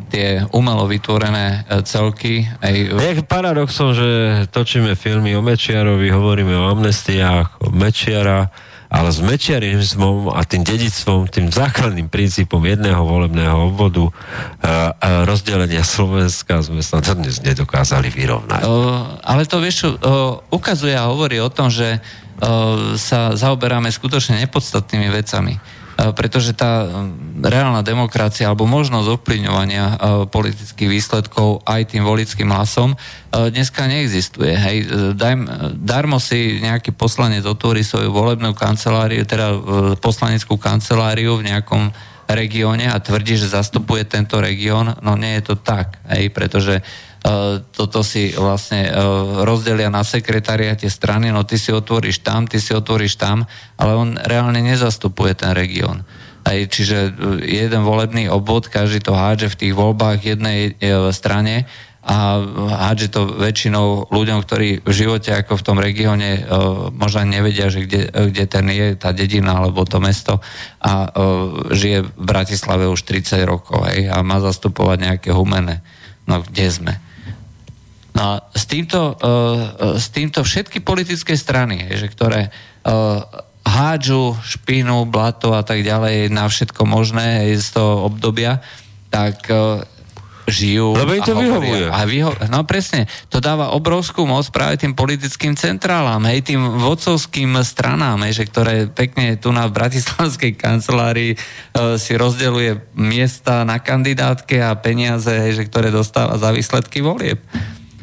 tie umelo vytvorené uh, celky. Aj... Je paradoxom, že točíme filmy o Mečiarovi, hovoríme o amnestiách, o Mečiara, ale s mečiarizmom a tým dedictvom, tým základným princípom jedného volebného obvodu a, a rozdelenia Slovenska sme sa to dnes nedokázali vyrovnať. ale to vieš, ukazuje a hovorí o tom, že sa zaoberáme skutočne nepodstatnými vecami pretože tá reálna demokracia alebo možnosť ovplyvňovania politických výsledkov aj tým volickým hlasom dneska neexistuje. Hej. Daj, darmo si nejaký poslanec otvorí svoju volebnú kanceláriu, teda poslaneckú kanceláriu v nejakom regióne a tvrdí, že zastupuje tento región, no nie je to tak, hej, pretože E, toto si vlastne e, rozdelia na sekretariate strany, no ty si otvoríš tam, ty si otvoríš tam, ale on reálne nezastupuje ten región. Aj, čiže e, jeden volebný obvod, každý to hádže v tých voľbách jednej strane a hádže to väčšinou ľuďom, ktorí v živote ako v tom regióne možno nevedia, že kde, kde ten je tá dedina alebo to mesto a žije v Bratislave už 30 rokov hej, a má zastupovať nejaké humené. No kde sme? No a s týmto, uh, s týmto všetky politické strany, že ktoré uh, hádžu špinu, blato a tak ďalej na všetko možné z toho obdobia, tak uh, žijú. Lebo im to vyhovuje. A vyho- no presne, to dáva obrovskú moc práve tým politickým centrálám, hej, tým vodcovským stranám, hej, že ktoré pekne tu na Bratislavskej kancelárii uh, si rozdeluje miesta na kandidátke a peniaze, hej, že ktoré dostáva za výsledky volieb.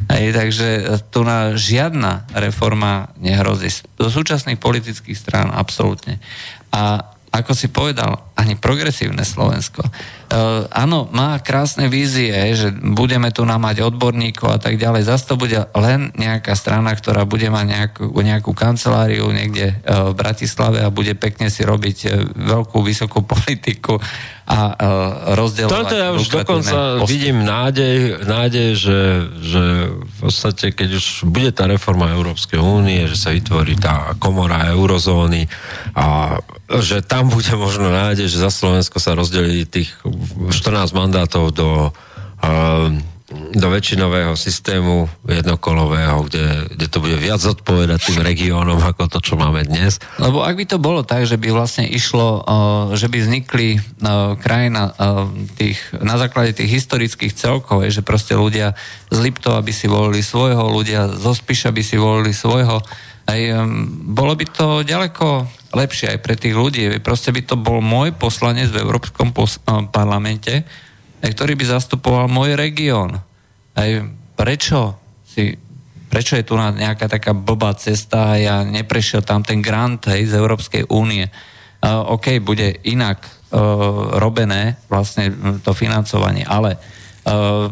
Hej, takže tu na žiadna reforma nehrozí. Do súčasných politických strán absolútne. A ako si povedal, ani progresívne Slovensko. E, áno, má krásne vízie, že budeme tu mať odborníkov a tak ďalej. Zas to bude len nejaká strana, ktorá bude mať nejakú, nejakú kanceláriu niekde e, v Bratislave a bude pekne si robiť e, veľkú, vysokú [LAUGHS] politiku a e, rozdielovať. Toto ja už dokonca posty. vidím nádej, nádej že, že v podstate, keď už bude tá reforma Európskej únie, že sa vytvorí tá komora eurozóny a že tam bude možno nádej, že za Slovensko sa rozdelí tých 14 mandátov do uh, do väčšinového systému jednokolového, kde, kde to bude viac zodpovedať tým regiónom ako to, čo máme dnes. Lebo ak by to bolo tak, že by vlastne išlo, uh, že by vznikli uh, krajina tých, na základe tých historických celkov, že proste ľudia z Liptova by si volili svojho, ľudia zo Spiša by si volili svojho, aj, bolo by to ďaleko lepšie aj pre tých ľudí. Proste by to bol môj poslanec v Európskom pos- parlamente, ktorý by zastupoval môj región. Aj prečo si prečo je tu nejaká taká blbá cesta a ja neprešiel tam ten grant hej, z Európskej únie. Uh, OK, bude inak uh, robené vlastne to financovanie, ale uh,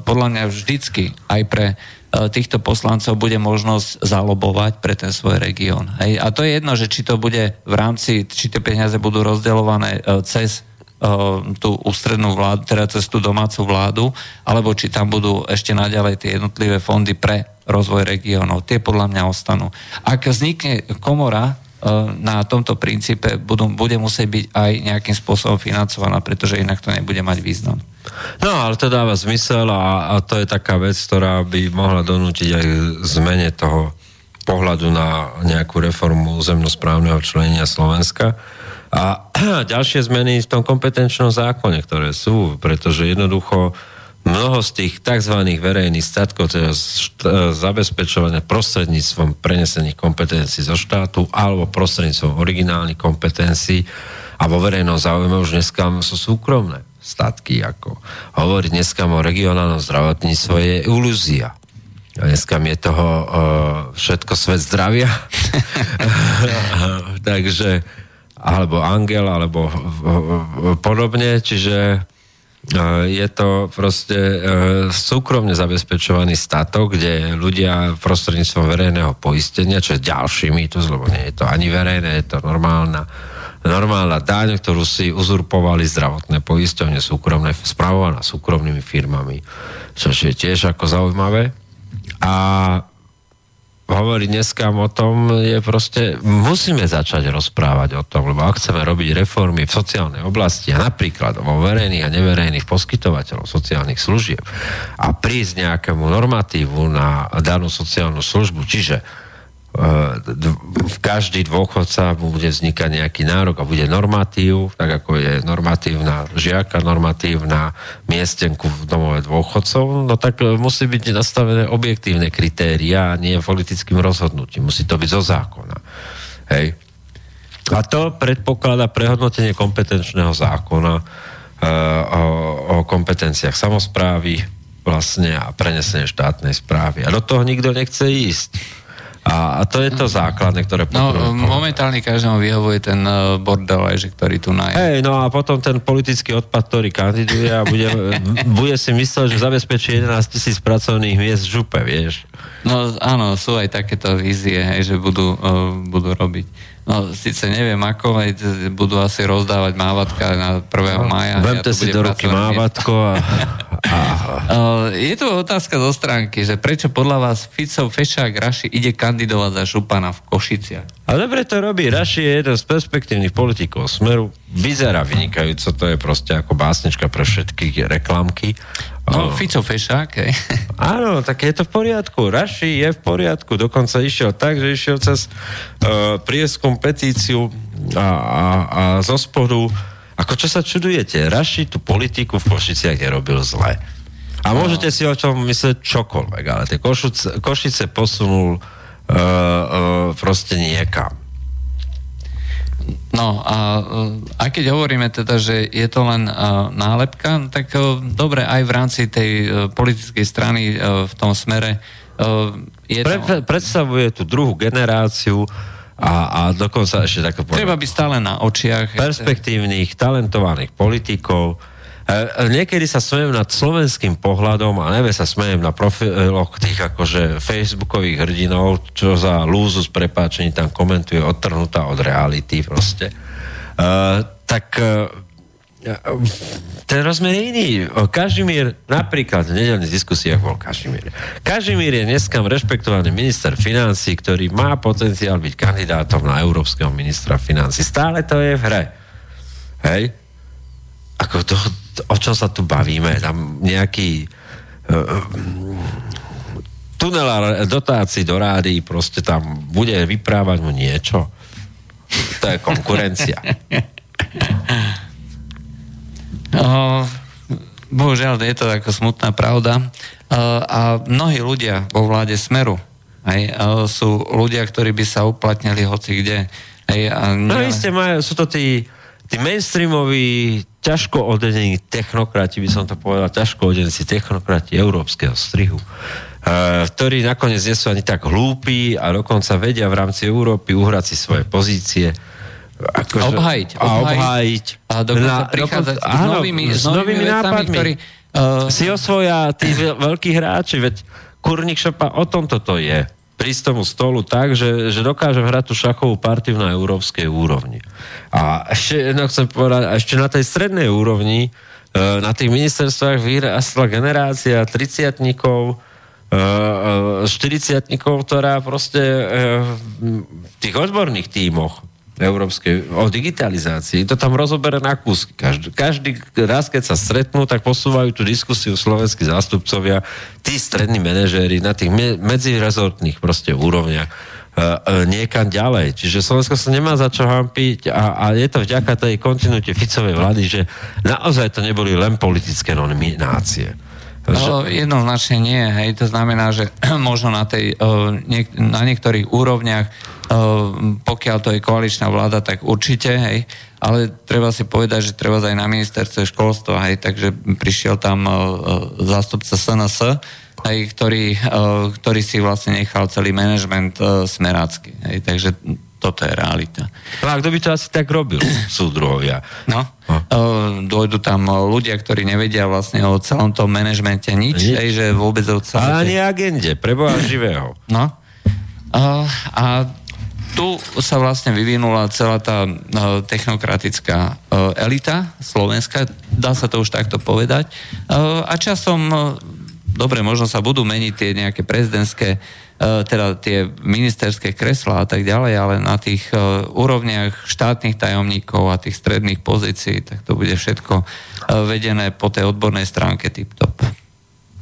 podľa mňa vždycky aj pre uh, týchto poslancov bude možnosť zalobovať pre ten svoj región. A to je jedno, že či to bude v rámci, či tie peniaze budú rozdeľované uh, cez tú ústrednú vládu, teda cez tú domácu vládu, alebo či tam budú ešte naďalej tie jednotlivé fondy pre rozvoj regiónov. Tie podľa mňa ostanú. Ak vznikne komora na tomto princípe, budú, bude musieť byť aj nejakým spôsobom financovaná, pretože inak to nebude mať význam. No, ale to dáva zmysel a, a to je taká vec, ktorá by mohla donútiť aj zmene toho pohľadu na nejakú reformu územnosprávneho členenia Slovenska a [CLEARS THROAT] ďalšie zmeny v tom kompetenčnom zákone, ktoré sú, pretože jednoducho mnoho z tých tzv. verejných statkov, teda zabezpečované prostredníctvom prenesených kompetencií zo štátu alebo prostredníctvom originálnych kompetencií a vo verejnom záujme už dneska sú súkromné statky, ako hovoriť dneska o regionálnom zdravotníctve je ilúzia. Dneska mi je toho uh, všetko svet zdravia. [LAUGHS] [LAUGHS] Takže alebo Angel, alebo podobne, čiže e, je to proste e, súkromne zabezpečovaný statok, kde ľudia prostredníctvom verejného poistenia, čo je ďalší mýtus, lebo nie je to ani verejné, je to normálna, normálna daň, ktorú si uzurpovali zdravotné poisťovne súkromné, spravovaná súkromnými firmami, čo je tiež ako zaujímavé. A hovoriť dneska o tom, je proste, musíme začať rozprávať o tom, lebo ak chceme robiť reformy v sociálnej oblasti a napríklad vo verejných a neverejných poskytovateľov sociálnych služieb a prísť nejakému normatívu na danú sociálnu službu, čiže v každý dôchodca bude vznikať nejaký nárok a bude normatív, tak ako je normatívna žiaka, normatívna miestenku v domove dôchodcov, no tak e, musí byť nastavené objektívne kritéria a nie politickým rozhodnutím. Musí to byť zo zákona. Hej. A to predpokladá prehodnotenie kompetenčného zákona e, o, o kompetenciách samozprávy vlastne a prenesenie štátnej správy. A do toho nikto nechce ísť. A, a to je to základné, ktoré No, momentálne každému vyhovuje ten uh, bordel, že ktorý tu naje. Hej, no a potom ten politický odpad, ktorý kandiduje a bude, [LAUGHS] bude si mysleť, že zabezpečí 11 tisíc pracovných miest v župe, vieš. No áno, sú aj takéto vízie, hej, že budú, uh, budú robiť. No, síce neviem ako, aj budú asi rozdávať mávatka na 1. No, maja. Vemte ja si do ruky mávatko a, [LAUGHS] a... Je tu otázka zo stránky, že prečo podľa vás Fico, Fešák, Raši ide kandidovať za župana v Košiciach? A dobre to robí. Raši je jeden z perspektívnych politikov Smeru. Vyzerá vynikajúco, to je proste ako básnička pre všetky reklamky. No, Fico Fešák, hej. [LAUGHS] Áno, tak je to v poriadku. Raši je v poriadku. Dokonca išiel tak, že išiel cez uh, prieskum petíciu a, a, a zo spodu. Ako čo sa čudujete? Raši tú politiku v Košiciach nerobil zle. A no. môžete si o tom myslieť čokoľvek, ale tie Košice, Košice posunul uh, uh, proste niekam. No a aj keď hovoríme teda, že je to len uh, nálepka, tak uh, dobre aj v rámci tej uh, politickej strany uh, v tom smere je Pre, to, predstavuje tú druhú generáciu a, a dokonca ešte povedať, treba byť stále na očiach. perspektívnych, talentovaných politikov. E, e, Niekedy sa smejem nad slovenským pohľadom a nevie sa smejem na profiloch tých akože facebookových hrdinov, čo za lúzu s prepáčením tam komentuje odtrhnutá od reality proste. Uh, tak uh, ten rozmer je iný. Kažimír, napríklad v nedelných diskusiách bol Kažimír. Kažimír je dneska rešpektovaný minister financí, ktorý má potenciál byť kandidátom na európskeho ministra financí. Stále to je v hre. Hej? Ako to, o čom sa tu bavíme? Tam nejaký uh, tunelár dotácií do rády proste tam bude vyprávať mu niečo. To je konkurencia. [LAUGHS] Uh, bohužiaľ, je to ako smutná pravda. Uh, a mnohí ľudia vo vláde Smeru aj, uh, sú ľudia, ktorí by sa uplatnili hoci kde. Aj, a No isté, majú, sú to tí, tí mainstreamoví, ťažko odedení technokrati, by som to povedal, ťažko odedení technokrati európskeho strihu, uh, ktorí nakoniec nie sú ani tak hlúpi a dokonca vedia v rámci Európy uhrať si svoje pozície. Akože, A obhájiť. obhájiť. A dokonca prichádzať s novými- s novými vecami, ktorí, uh, si osvoja tí veľ- veľkí hráči, veď Kurník Šopa o tom toto je. Prísť tomu stolu tak, že, že dokáže hrať tú šachovú partiu na európskej úrovni. A ešte jedno chcem povedať, a ešte na tej strednej úrovni, e, na tých ministerstvách vyrastla generácia 30 40 ktorá proste v tých odborných tímoch európskej, o digitalizácii, to tam rozoberá na kúsky. Každý, každý raz, keď sa stretnú, tak posúvajú tú diskusiu slovenskí zástupcovia, tí strední manažéri na tých me- medzirezortných proste úrovniach e, e, niekam ďalej. Čiže Slovensko sa nemá za čo hampiť a, a je to vďaka tej kontinuite Ficovej vlády, že naozaj to neboli len politické nominácie. No, jednoznačne nie. Hej. To znamená, že [CLEARS THROAT] možno na, tej, niek- na niektorých úrovniach, pokiaľ to je koaličná vláda, tak určite, hej. ale treba si povedať, že treba aj na ministerstve školstva, hej, takže prišiel tam uh, zástupca SNS, hej, ktorý, uh, ktorý si vlastne nechal celý manažment uh, smerácky. Hej, takže toto je realita. No a kto by to asi tak robil, [CLEARS THROAT] súdruhovia? No, No. uh, dojdu tam ľudia, ktorí nevedia vlastne o celom tom manažmente nič, Nič. hej, že vôbec o celom... Ale ani agende, preboha živého. No. Uh, a tu sa vlastne vyvinula celá tá uh, technokratická uh, elita slovenská, dá sa to už takto povedať. Uh, a časom, dobre, možno sa budú meniť tie nejaké prezidentské, teda tie ministerské kreslá a tak ďalej, ale na tých úrovniach štátnych tajomníkov a tých stredných pozícií, tak to bude všetko vedené po tej odbornej stránke tip-top.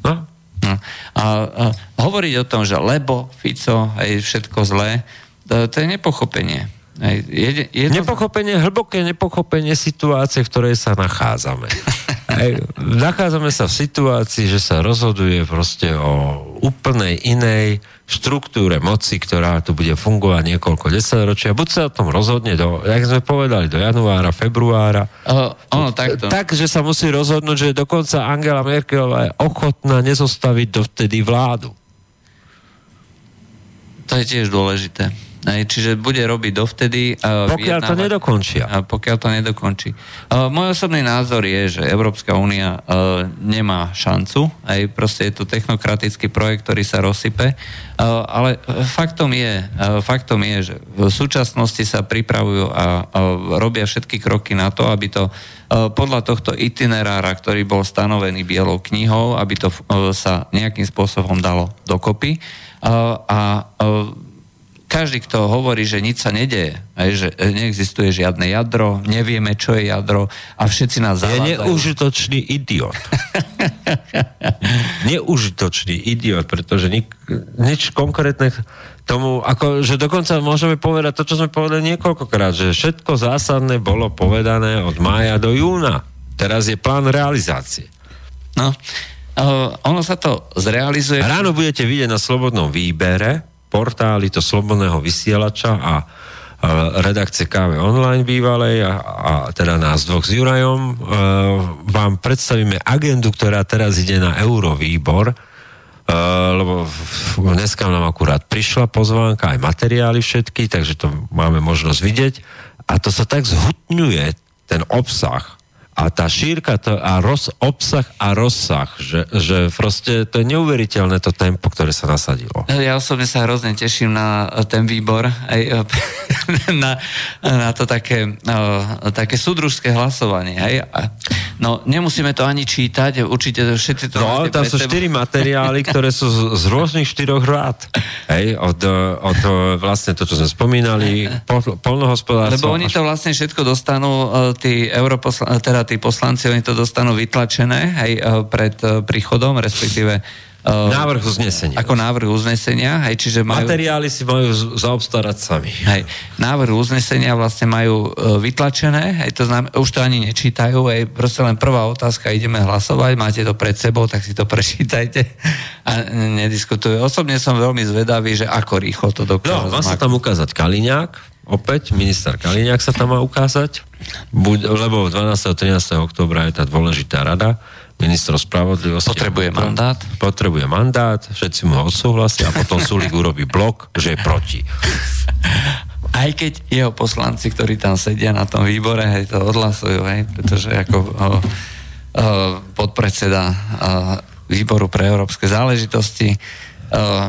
No, No. A, a hovoriť o tom, že lebo Fico, aj všetko zlé, to, to je nepochopenie. Aj, jede, jedno... Nepochopenie, hlboké nepochopenie situácie, v ktorej sa nachádzame. [LAUGHS] Hej, nachádzame sa v situácii, že sa rozhoduje proste o úplnej inej štruktúre moci, ktorá tu bude fungovať niekoľko desaťročia. Buď sa o tom rozhodne do, jak sme povedali, do januára, februára. Uh, ono, takto. Tak, že sa musí rozhodnúť, že dokonca Angela Merkelová je ochotná nezostaviť dovtedy vládu. To je tiež dôležité. Čiže bude robiť dovtedy... Uh, Pokiaľ to nedokončia. Pokiaľ to nedokončí. Uh, môj osobný názor je, že Európska únia uh, nemá šancu, aj proste je to technokratický projekt, ktorý sa rozsype, ale faktom je, faktom je, že v súčasnosti sa pripravujú a robia všetky kroky na to, aby to podľa tohto itinerára, ktorý bol stanovený bielou knihou, aby to sa nejakým spôsobom dalo dokopy. A každý, kto hovorí, že nič sa nedeje, aj, že neexistuje žiadne jadro, nevieme, čo je jadro a všetci nás Je zavádzajú. neužitočný idiot. [LAUGHS] neužitočný idiot, pretože nik, nič konkrétne tomu, ako, že dokonca môžeme povedať to, čo sme povedali niekoľkokrát, že všetko zásadné bolo povedané od mája do júna. Teraz je plán realizácie. No, uh, ono sa to zrealizuje. Ráno budete vidieť na Slobodnom výbere portáli to Slobodného vysielača a redakcie KV Online bývalej a, a teda nás dvoch s Jurajom e, vám predstavíme agendu, ktorá teraz ide na Eurovýbor. E, lebo dneska nám akurát prišla pozvánka, aj materiály všetky, takže to máme možnosť vidieť. A to sa tak zhutňuje, ten obsah, a tá šírka to, a roz, obsah a rozsah, že, že proste to je neuveriteľné to tempo, ktoré sa nasadilo. Ja osobne sa hrozne teším na ten výbor, aj [LAUGHS] na, na to také, také súdružské hlasovanie. Hej. No, nemusíme to ani čítať, určite všetci to... No, tam sú štyri materiály, ktoré sú z, z rôznych štyroch rád. Hej, od, od vlastne to, čo sme spomínali, pol, polnohospodárstvo. Lebo oni to vlastne všetko dostanú, e, tí europosla, teda tí poslanci, oni to dostanú vytlačené aj e, pred e, príchodom, respektíve Uh, návrh uznesenia. Ako návrh uznesenia, hej, čiže majú... Materiály si majú zaobstarať sami. Hej, návrh uznesenia vlastne majú vytlačené, hej, to znamená, už to ani nečítajú, hej, proste len prvá otázka, ideme hlasovať, máte to pred sebou, tak si to [LAUGHS] prečítajte a nediskutujú. Osobne som veľmi zvedavý, že ako rýchlo to dokáže. No, má sa tam ukázať Kaliňák, opäť, minister Kaliňák sa tam má ukázať, buď, lebo 12. a 13. oktobra je tá dôležitá rada, ministro spravodlivosti. Potrebuje mandát. Potrebuje mandát, všetci mu ho odsúhlasia a potom Sulik urobí blok, že je proti. [LAUGHS] Aj keď jeho poslanci, ktorí tam sedia na tom výbore, hej, to odhlasujú, hej, pretože ako o, o, podpredseda o, výboru pre európske záležitosti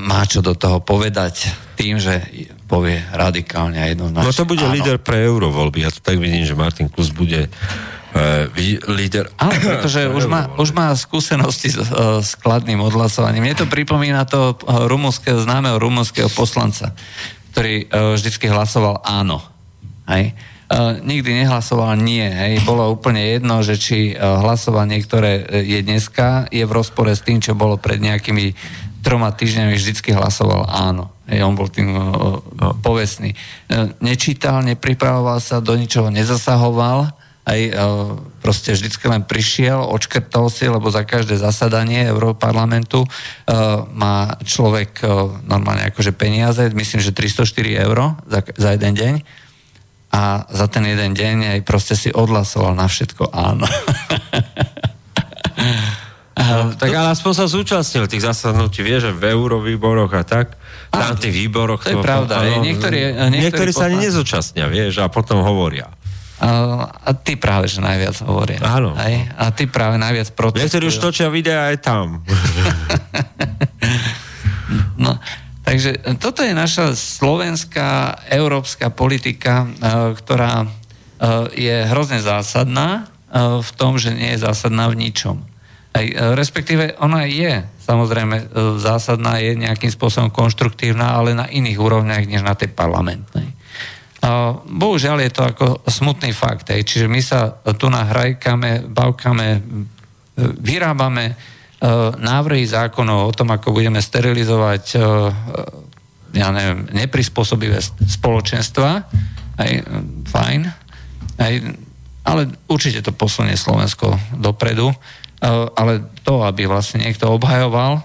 má čo do toho povedať tým, že povie radikálne a jednoznačne. No to bude áno. líder pre eurovoľby. Ja to tak vidím, že Martin Klus bude uh, líder. Áno, pretože [COUGHS] už má, už má skúsenosti s, uh, s kladným odhlasovaním. Mne to pripomína to rumunského, známeho rumunského poslanca, ktorý uh, vždycky hlasoval áno. Hej? Uh, nikdy nehlasoval nie. Hej? Bolo úplne jedno, že či uh, hlasovanie, ktoré je dneska, je v rozpore s tým, čo bolo pred nejakými troma týždňami, vždycky hlasoval áno. Hej, on bol tým uh, povestný. Uh, nečítal, nepripravoval sa, do ničoho nezasahoval, aj e, proste vždycky len prišiel, očkrtol si, lebo za každé zasadanie Európarlamentu e, má človek e, normálne akože peniaze, myslím, že 304 eur za, za jeden deň a za ten jeden deň aj proste si odhlasoval na všetko áno. [LAUGHS] No, tak ale aspoň sa zúčastnil tých zasadnutí, vieš, že v eurovýboroch a tak, tam tých výboroch. To je pravda, áno, niektorí, niektorí, niektorí sa ani nezúčastnia, vieš, a potom hovoria. A ty práve, že najviac hovoria. Áno. Aj? A ty práve najviac protestujú. Niektorí už točia videa aj tam. [LAUGHS] no, takže toto je naša slovenská európska politika, e, ktorá e, je hrozne zásadná e, v tom, že nie je zásadná v ničom. Aj, respektíve ona je samozrejme zásadná, je nejakým spôsobom konštruktívna, ale na iných úrovniach, než na tej parlamentnej. Bohužiaľ je to ako smutný fakt, hej. čiže my sa tu nahrajkame, bavkame, vyrábame e, návrhy zákonov o tom, ako budeme sterilizovať e, ja neviem, neprispôsobivé spoločenstva, aj, fajn, aj, ale určite to posunie Slovensko dopredu, e, ale to, aby vlastne niekto obhajoval,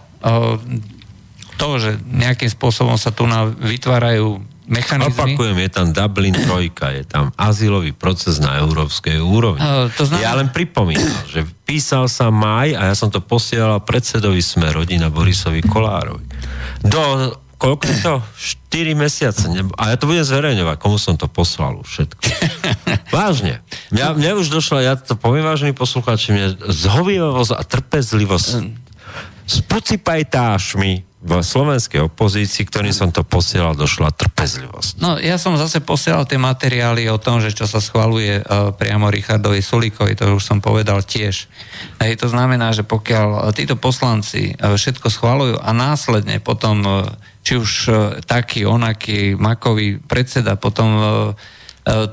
to, že nejakým spôsobom sa tu vytvárajú mechanizmy. Opakujem, je tam Dublin 3, je tam azylový proces na európskej úrovni. Uh, to znamená... Ja len pripomínam, že písal sa maj a ja som to posielal predsedovi sme rodina Borisovi Kolárovi. Do koľko je to? 4 mesiace. A ja to budem zverejňovať, komu som to poslal už všetko. [LAUGHS] Vážne. Mňa, mne už došla, ja to poviem vážne poslucháči, mne zhovievavosť a trpezlivosť s pucipajtášmi v slovenskej opozícii, ktorým som to posielal, došla trpezlivosť. No, ja som zase posielal tie materiály o tom, že čo sa schvaluje uh, priamo Richardovi Sulíkovi, to už som povedal tiež. Hej, to znamená, že pokiaľ títo poslanci uh, všetko schvalujú a následne potom, uh, či už uh, taký, onaký, makový predseda potom uh,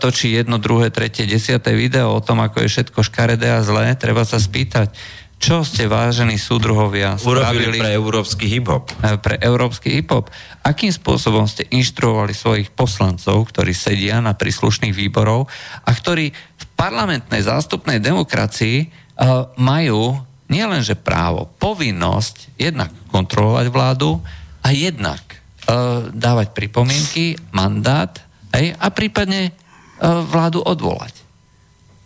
točí jedno, druhé, tretie, desiaté video o tom, ako je všetko škaredé a zlé, treba sa spýtať, čo ste, vážení súdruhovia, urobili pre európsky hip-hop? E, pre európsky hip-hop. Akým spôsobom ste inštruovali svojich poslancov, ktorí sedia na príslušných výborov a ktorí v parlamentnej zástupnej demokracii uh, majú nielenže právo, povinnosť jednak kontrolovať vládu a jednak uh, dávať pripomienky, mandát hej, a prípadne vládu odvolať.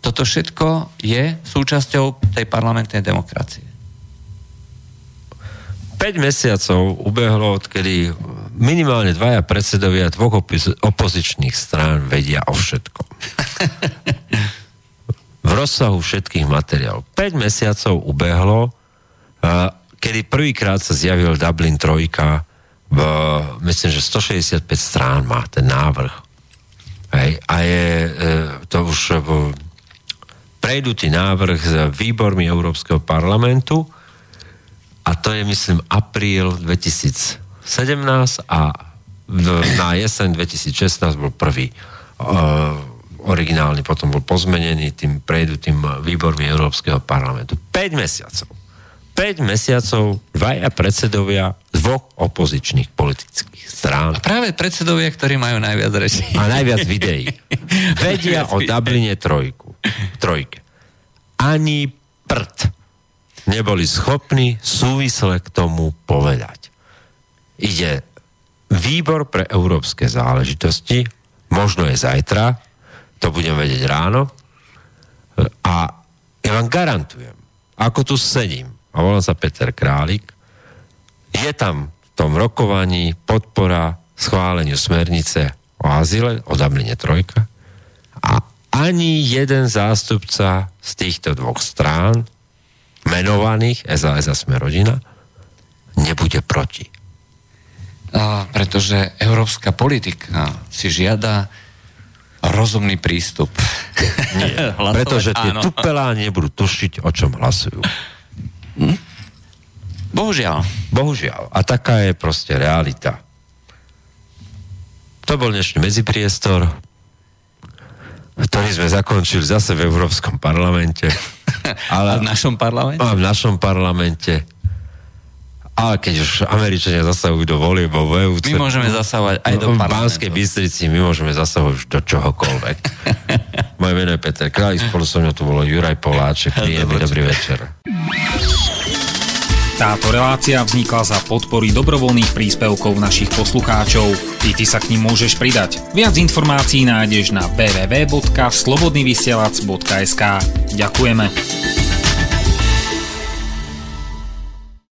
Toto všetko je súčasťou tej parlamentnej demokracie. mesiacov ubehlo, odkedy minimálne dvaja predsedovia dvoch opozičných strán vedia o všetkom. [LAUGHS] v rozsahu všetkých materiálov. 5 mesiacov ubehlo, kedy prvýkrát sa zjavil Dublin 3 v, myslím, že 165 strán má ten návrh. Hej, a je e, to už e, prejdutý návrh s výbormi Európskeho parlamentu a to je, myslím, apríl 2017 a na jeseň 2016 bol prvý uh, originálny, potom bol pozmenený tým prejdutým výbormi Európskeho parlamentu. 5 mesiacov. 5 mesiacov dvaja predsedovia dvoch opozičných politických strán. A práve predsedovia, ktorí majú najviac rečí. A [LAUGHS] najviac videí. Vedia o Dubline trojku. Trojke. Ani prd neboli schopní súvisle k tomu povedať. Ide výbor pre európske záležitosti, možno je zajtra, to budem vedieť ráno, a ja vám garantujem, ako tu sedím, a volám sa Peter Králik, je tam v tom rokovaní podpora schváleniu smernice o azile, o Dubline trojka a ani jeden zástupca z týchto dvoch strán menovaných SAS a Sme rodina nebude proti. A, pretože európska politika si žiada rozumný prístup. Nie, [LAUGHS] pretože tie tupelá nebudú tušiť, o čom hlasujú. Hm? Bohužiaľ. Bohužiaľ. A taká je proste realita. To bol dnešný medzipriestor, ktorý sme zakončili zase v Európskom parlamente. [LAUGHS] Ale, a v našom parlamente? A v našom parlamente. Ale keď už Američania zasahujú do volie vo VUC... My môžeme zasahovať aj do parlamentu. V Banskej Bystrici my môžeme zasahovať už do čohokoľvek. [LAUGHS] Moje meno je Peter Králik, spolu so mnou tu bolo Juraj Poláček. Príjemný dobrý večer. Táto relácia vznikla za podpory dobrovoľných príspevkov našich poslucháčov. I ty sa k ním môžeš pridať. Viac informácií nájdeš na www.slobodnyvysielac.sk Ďakujeme.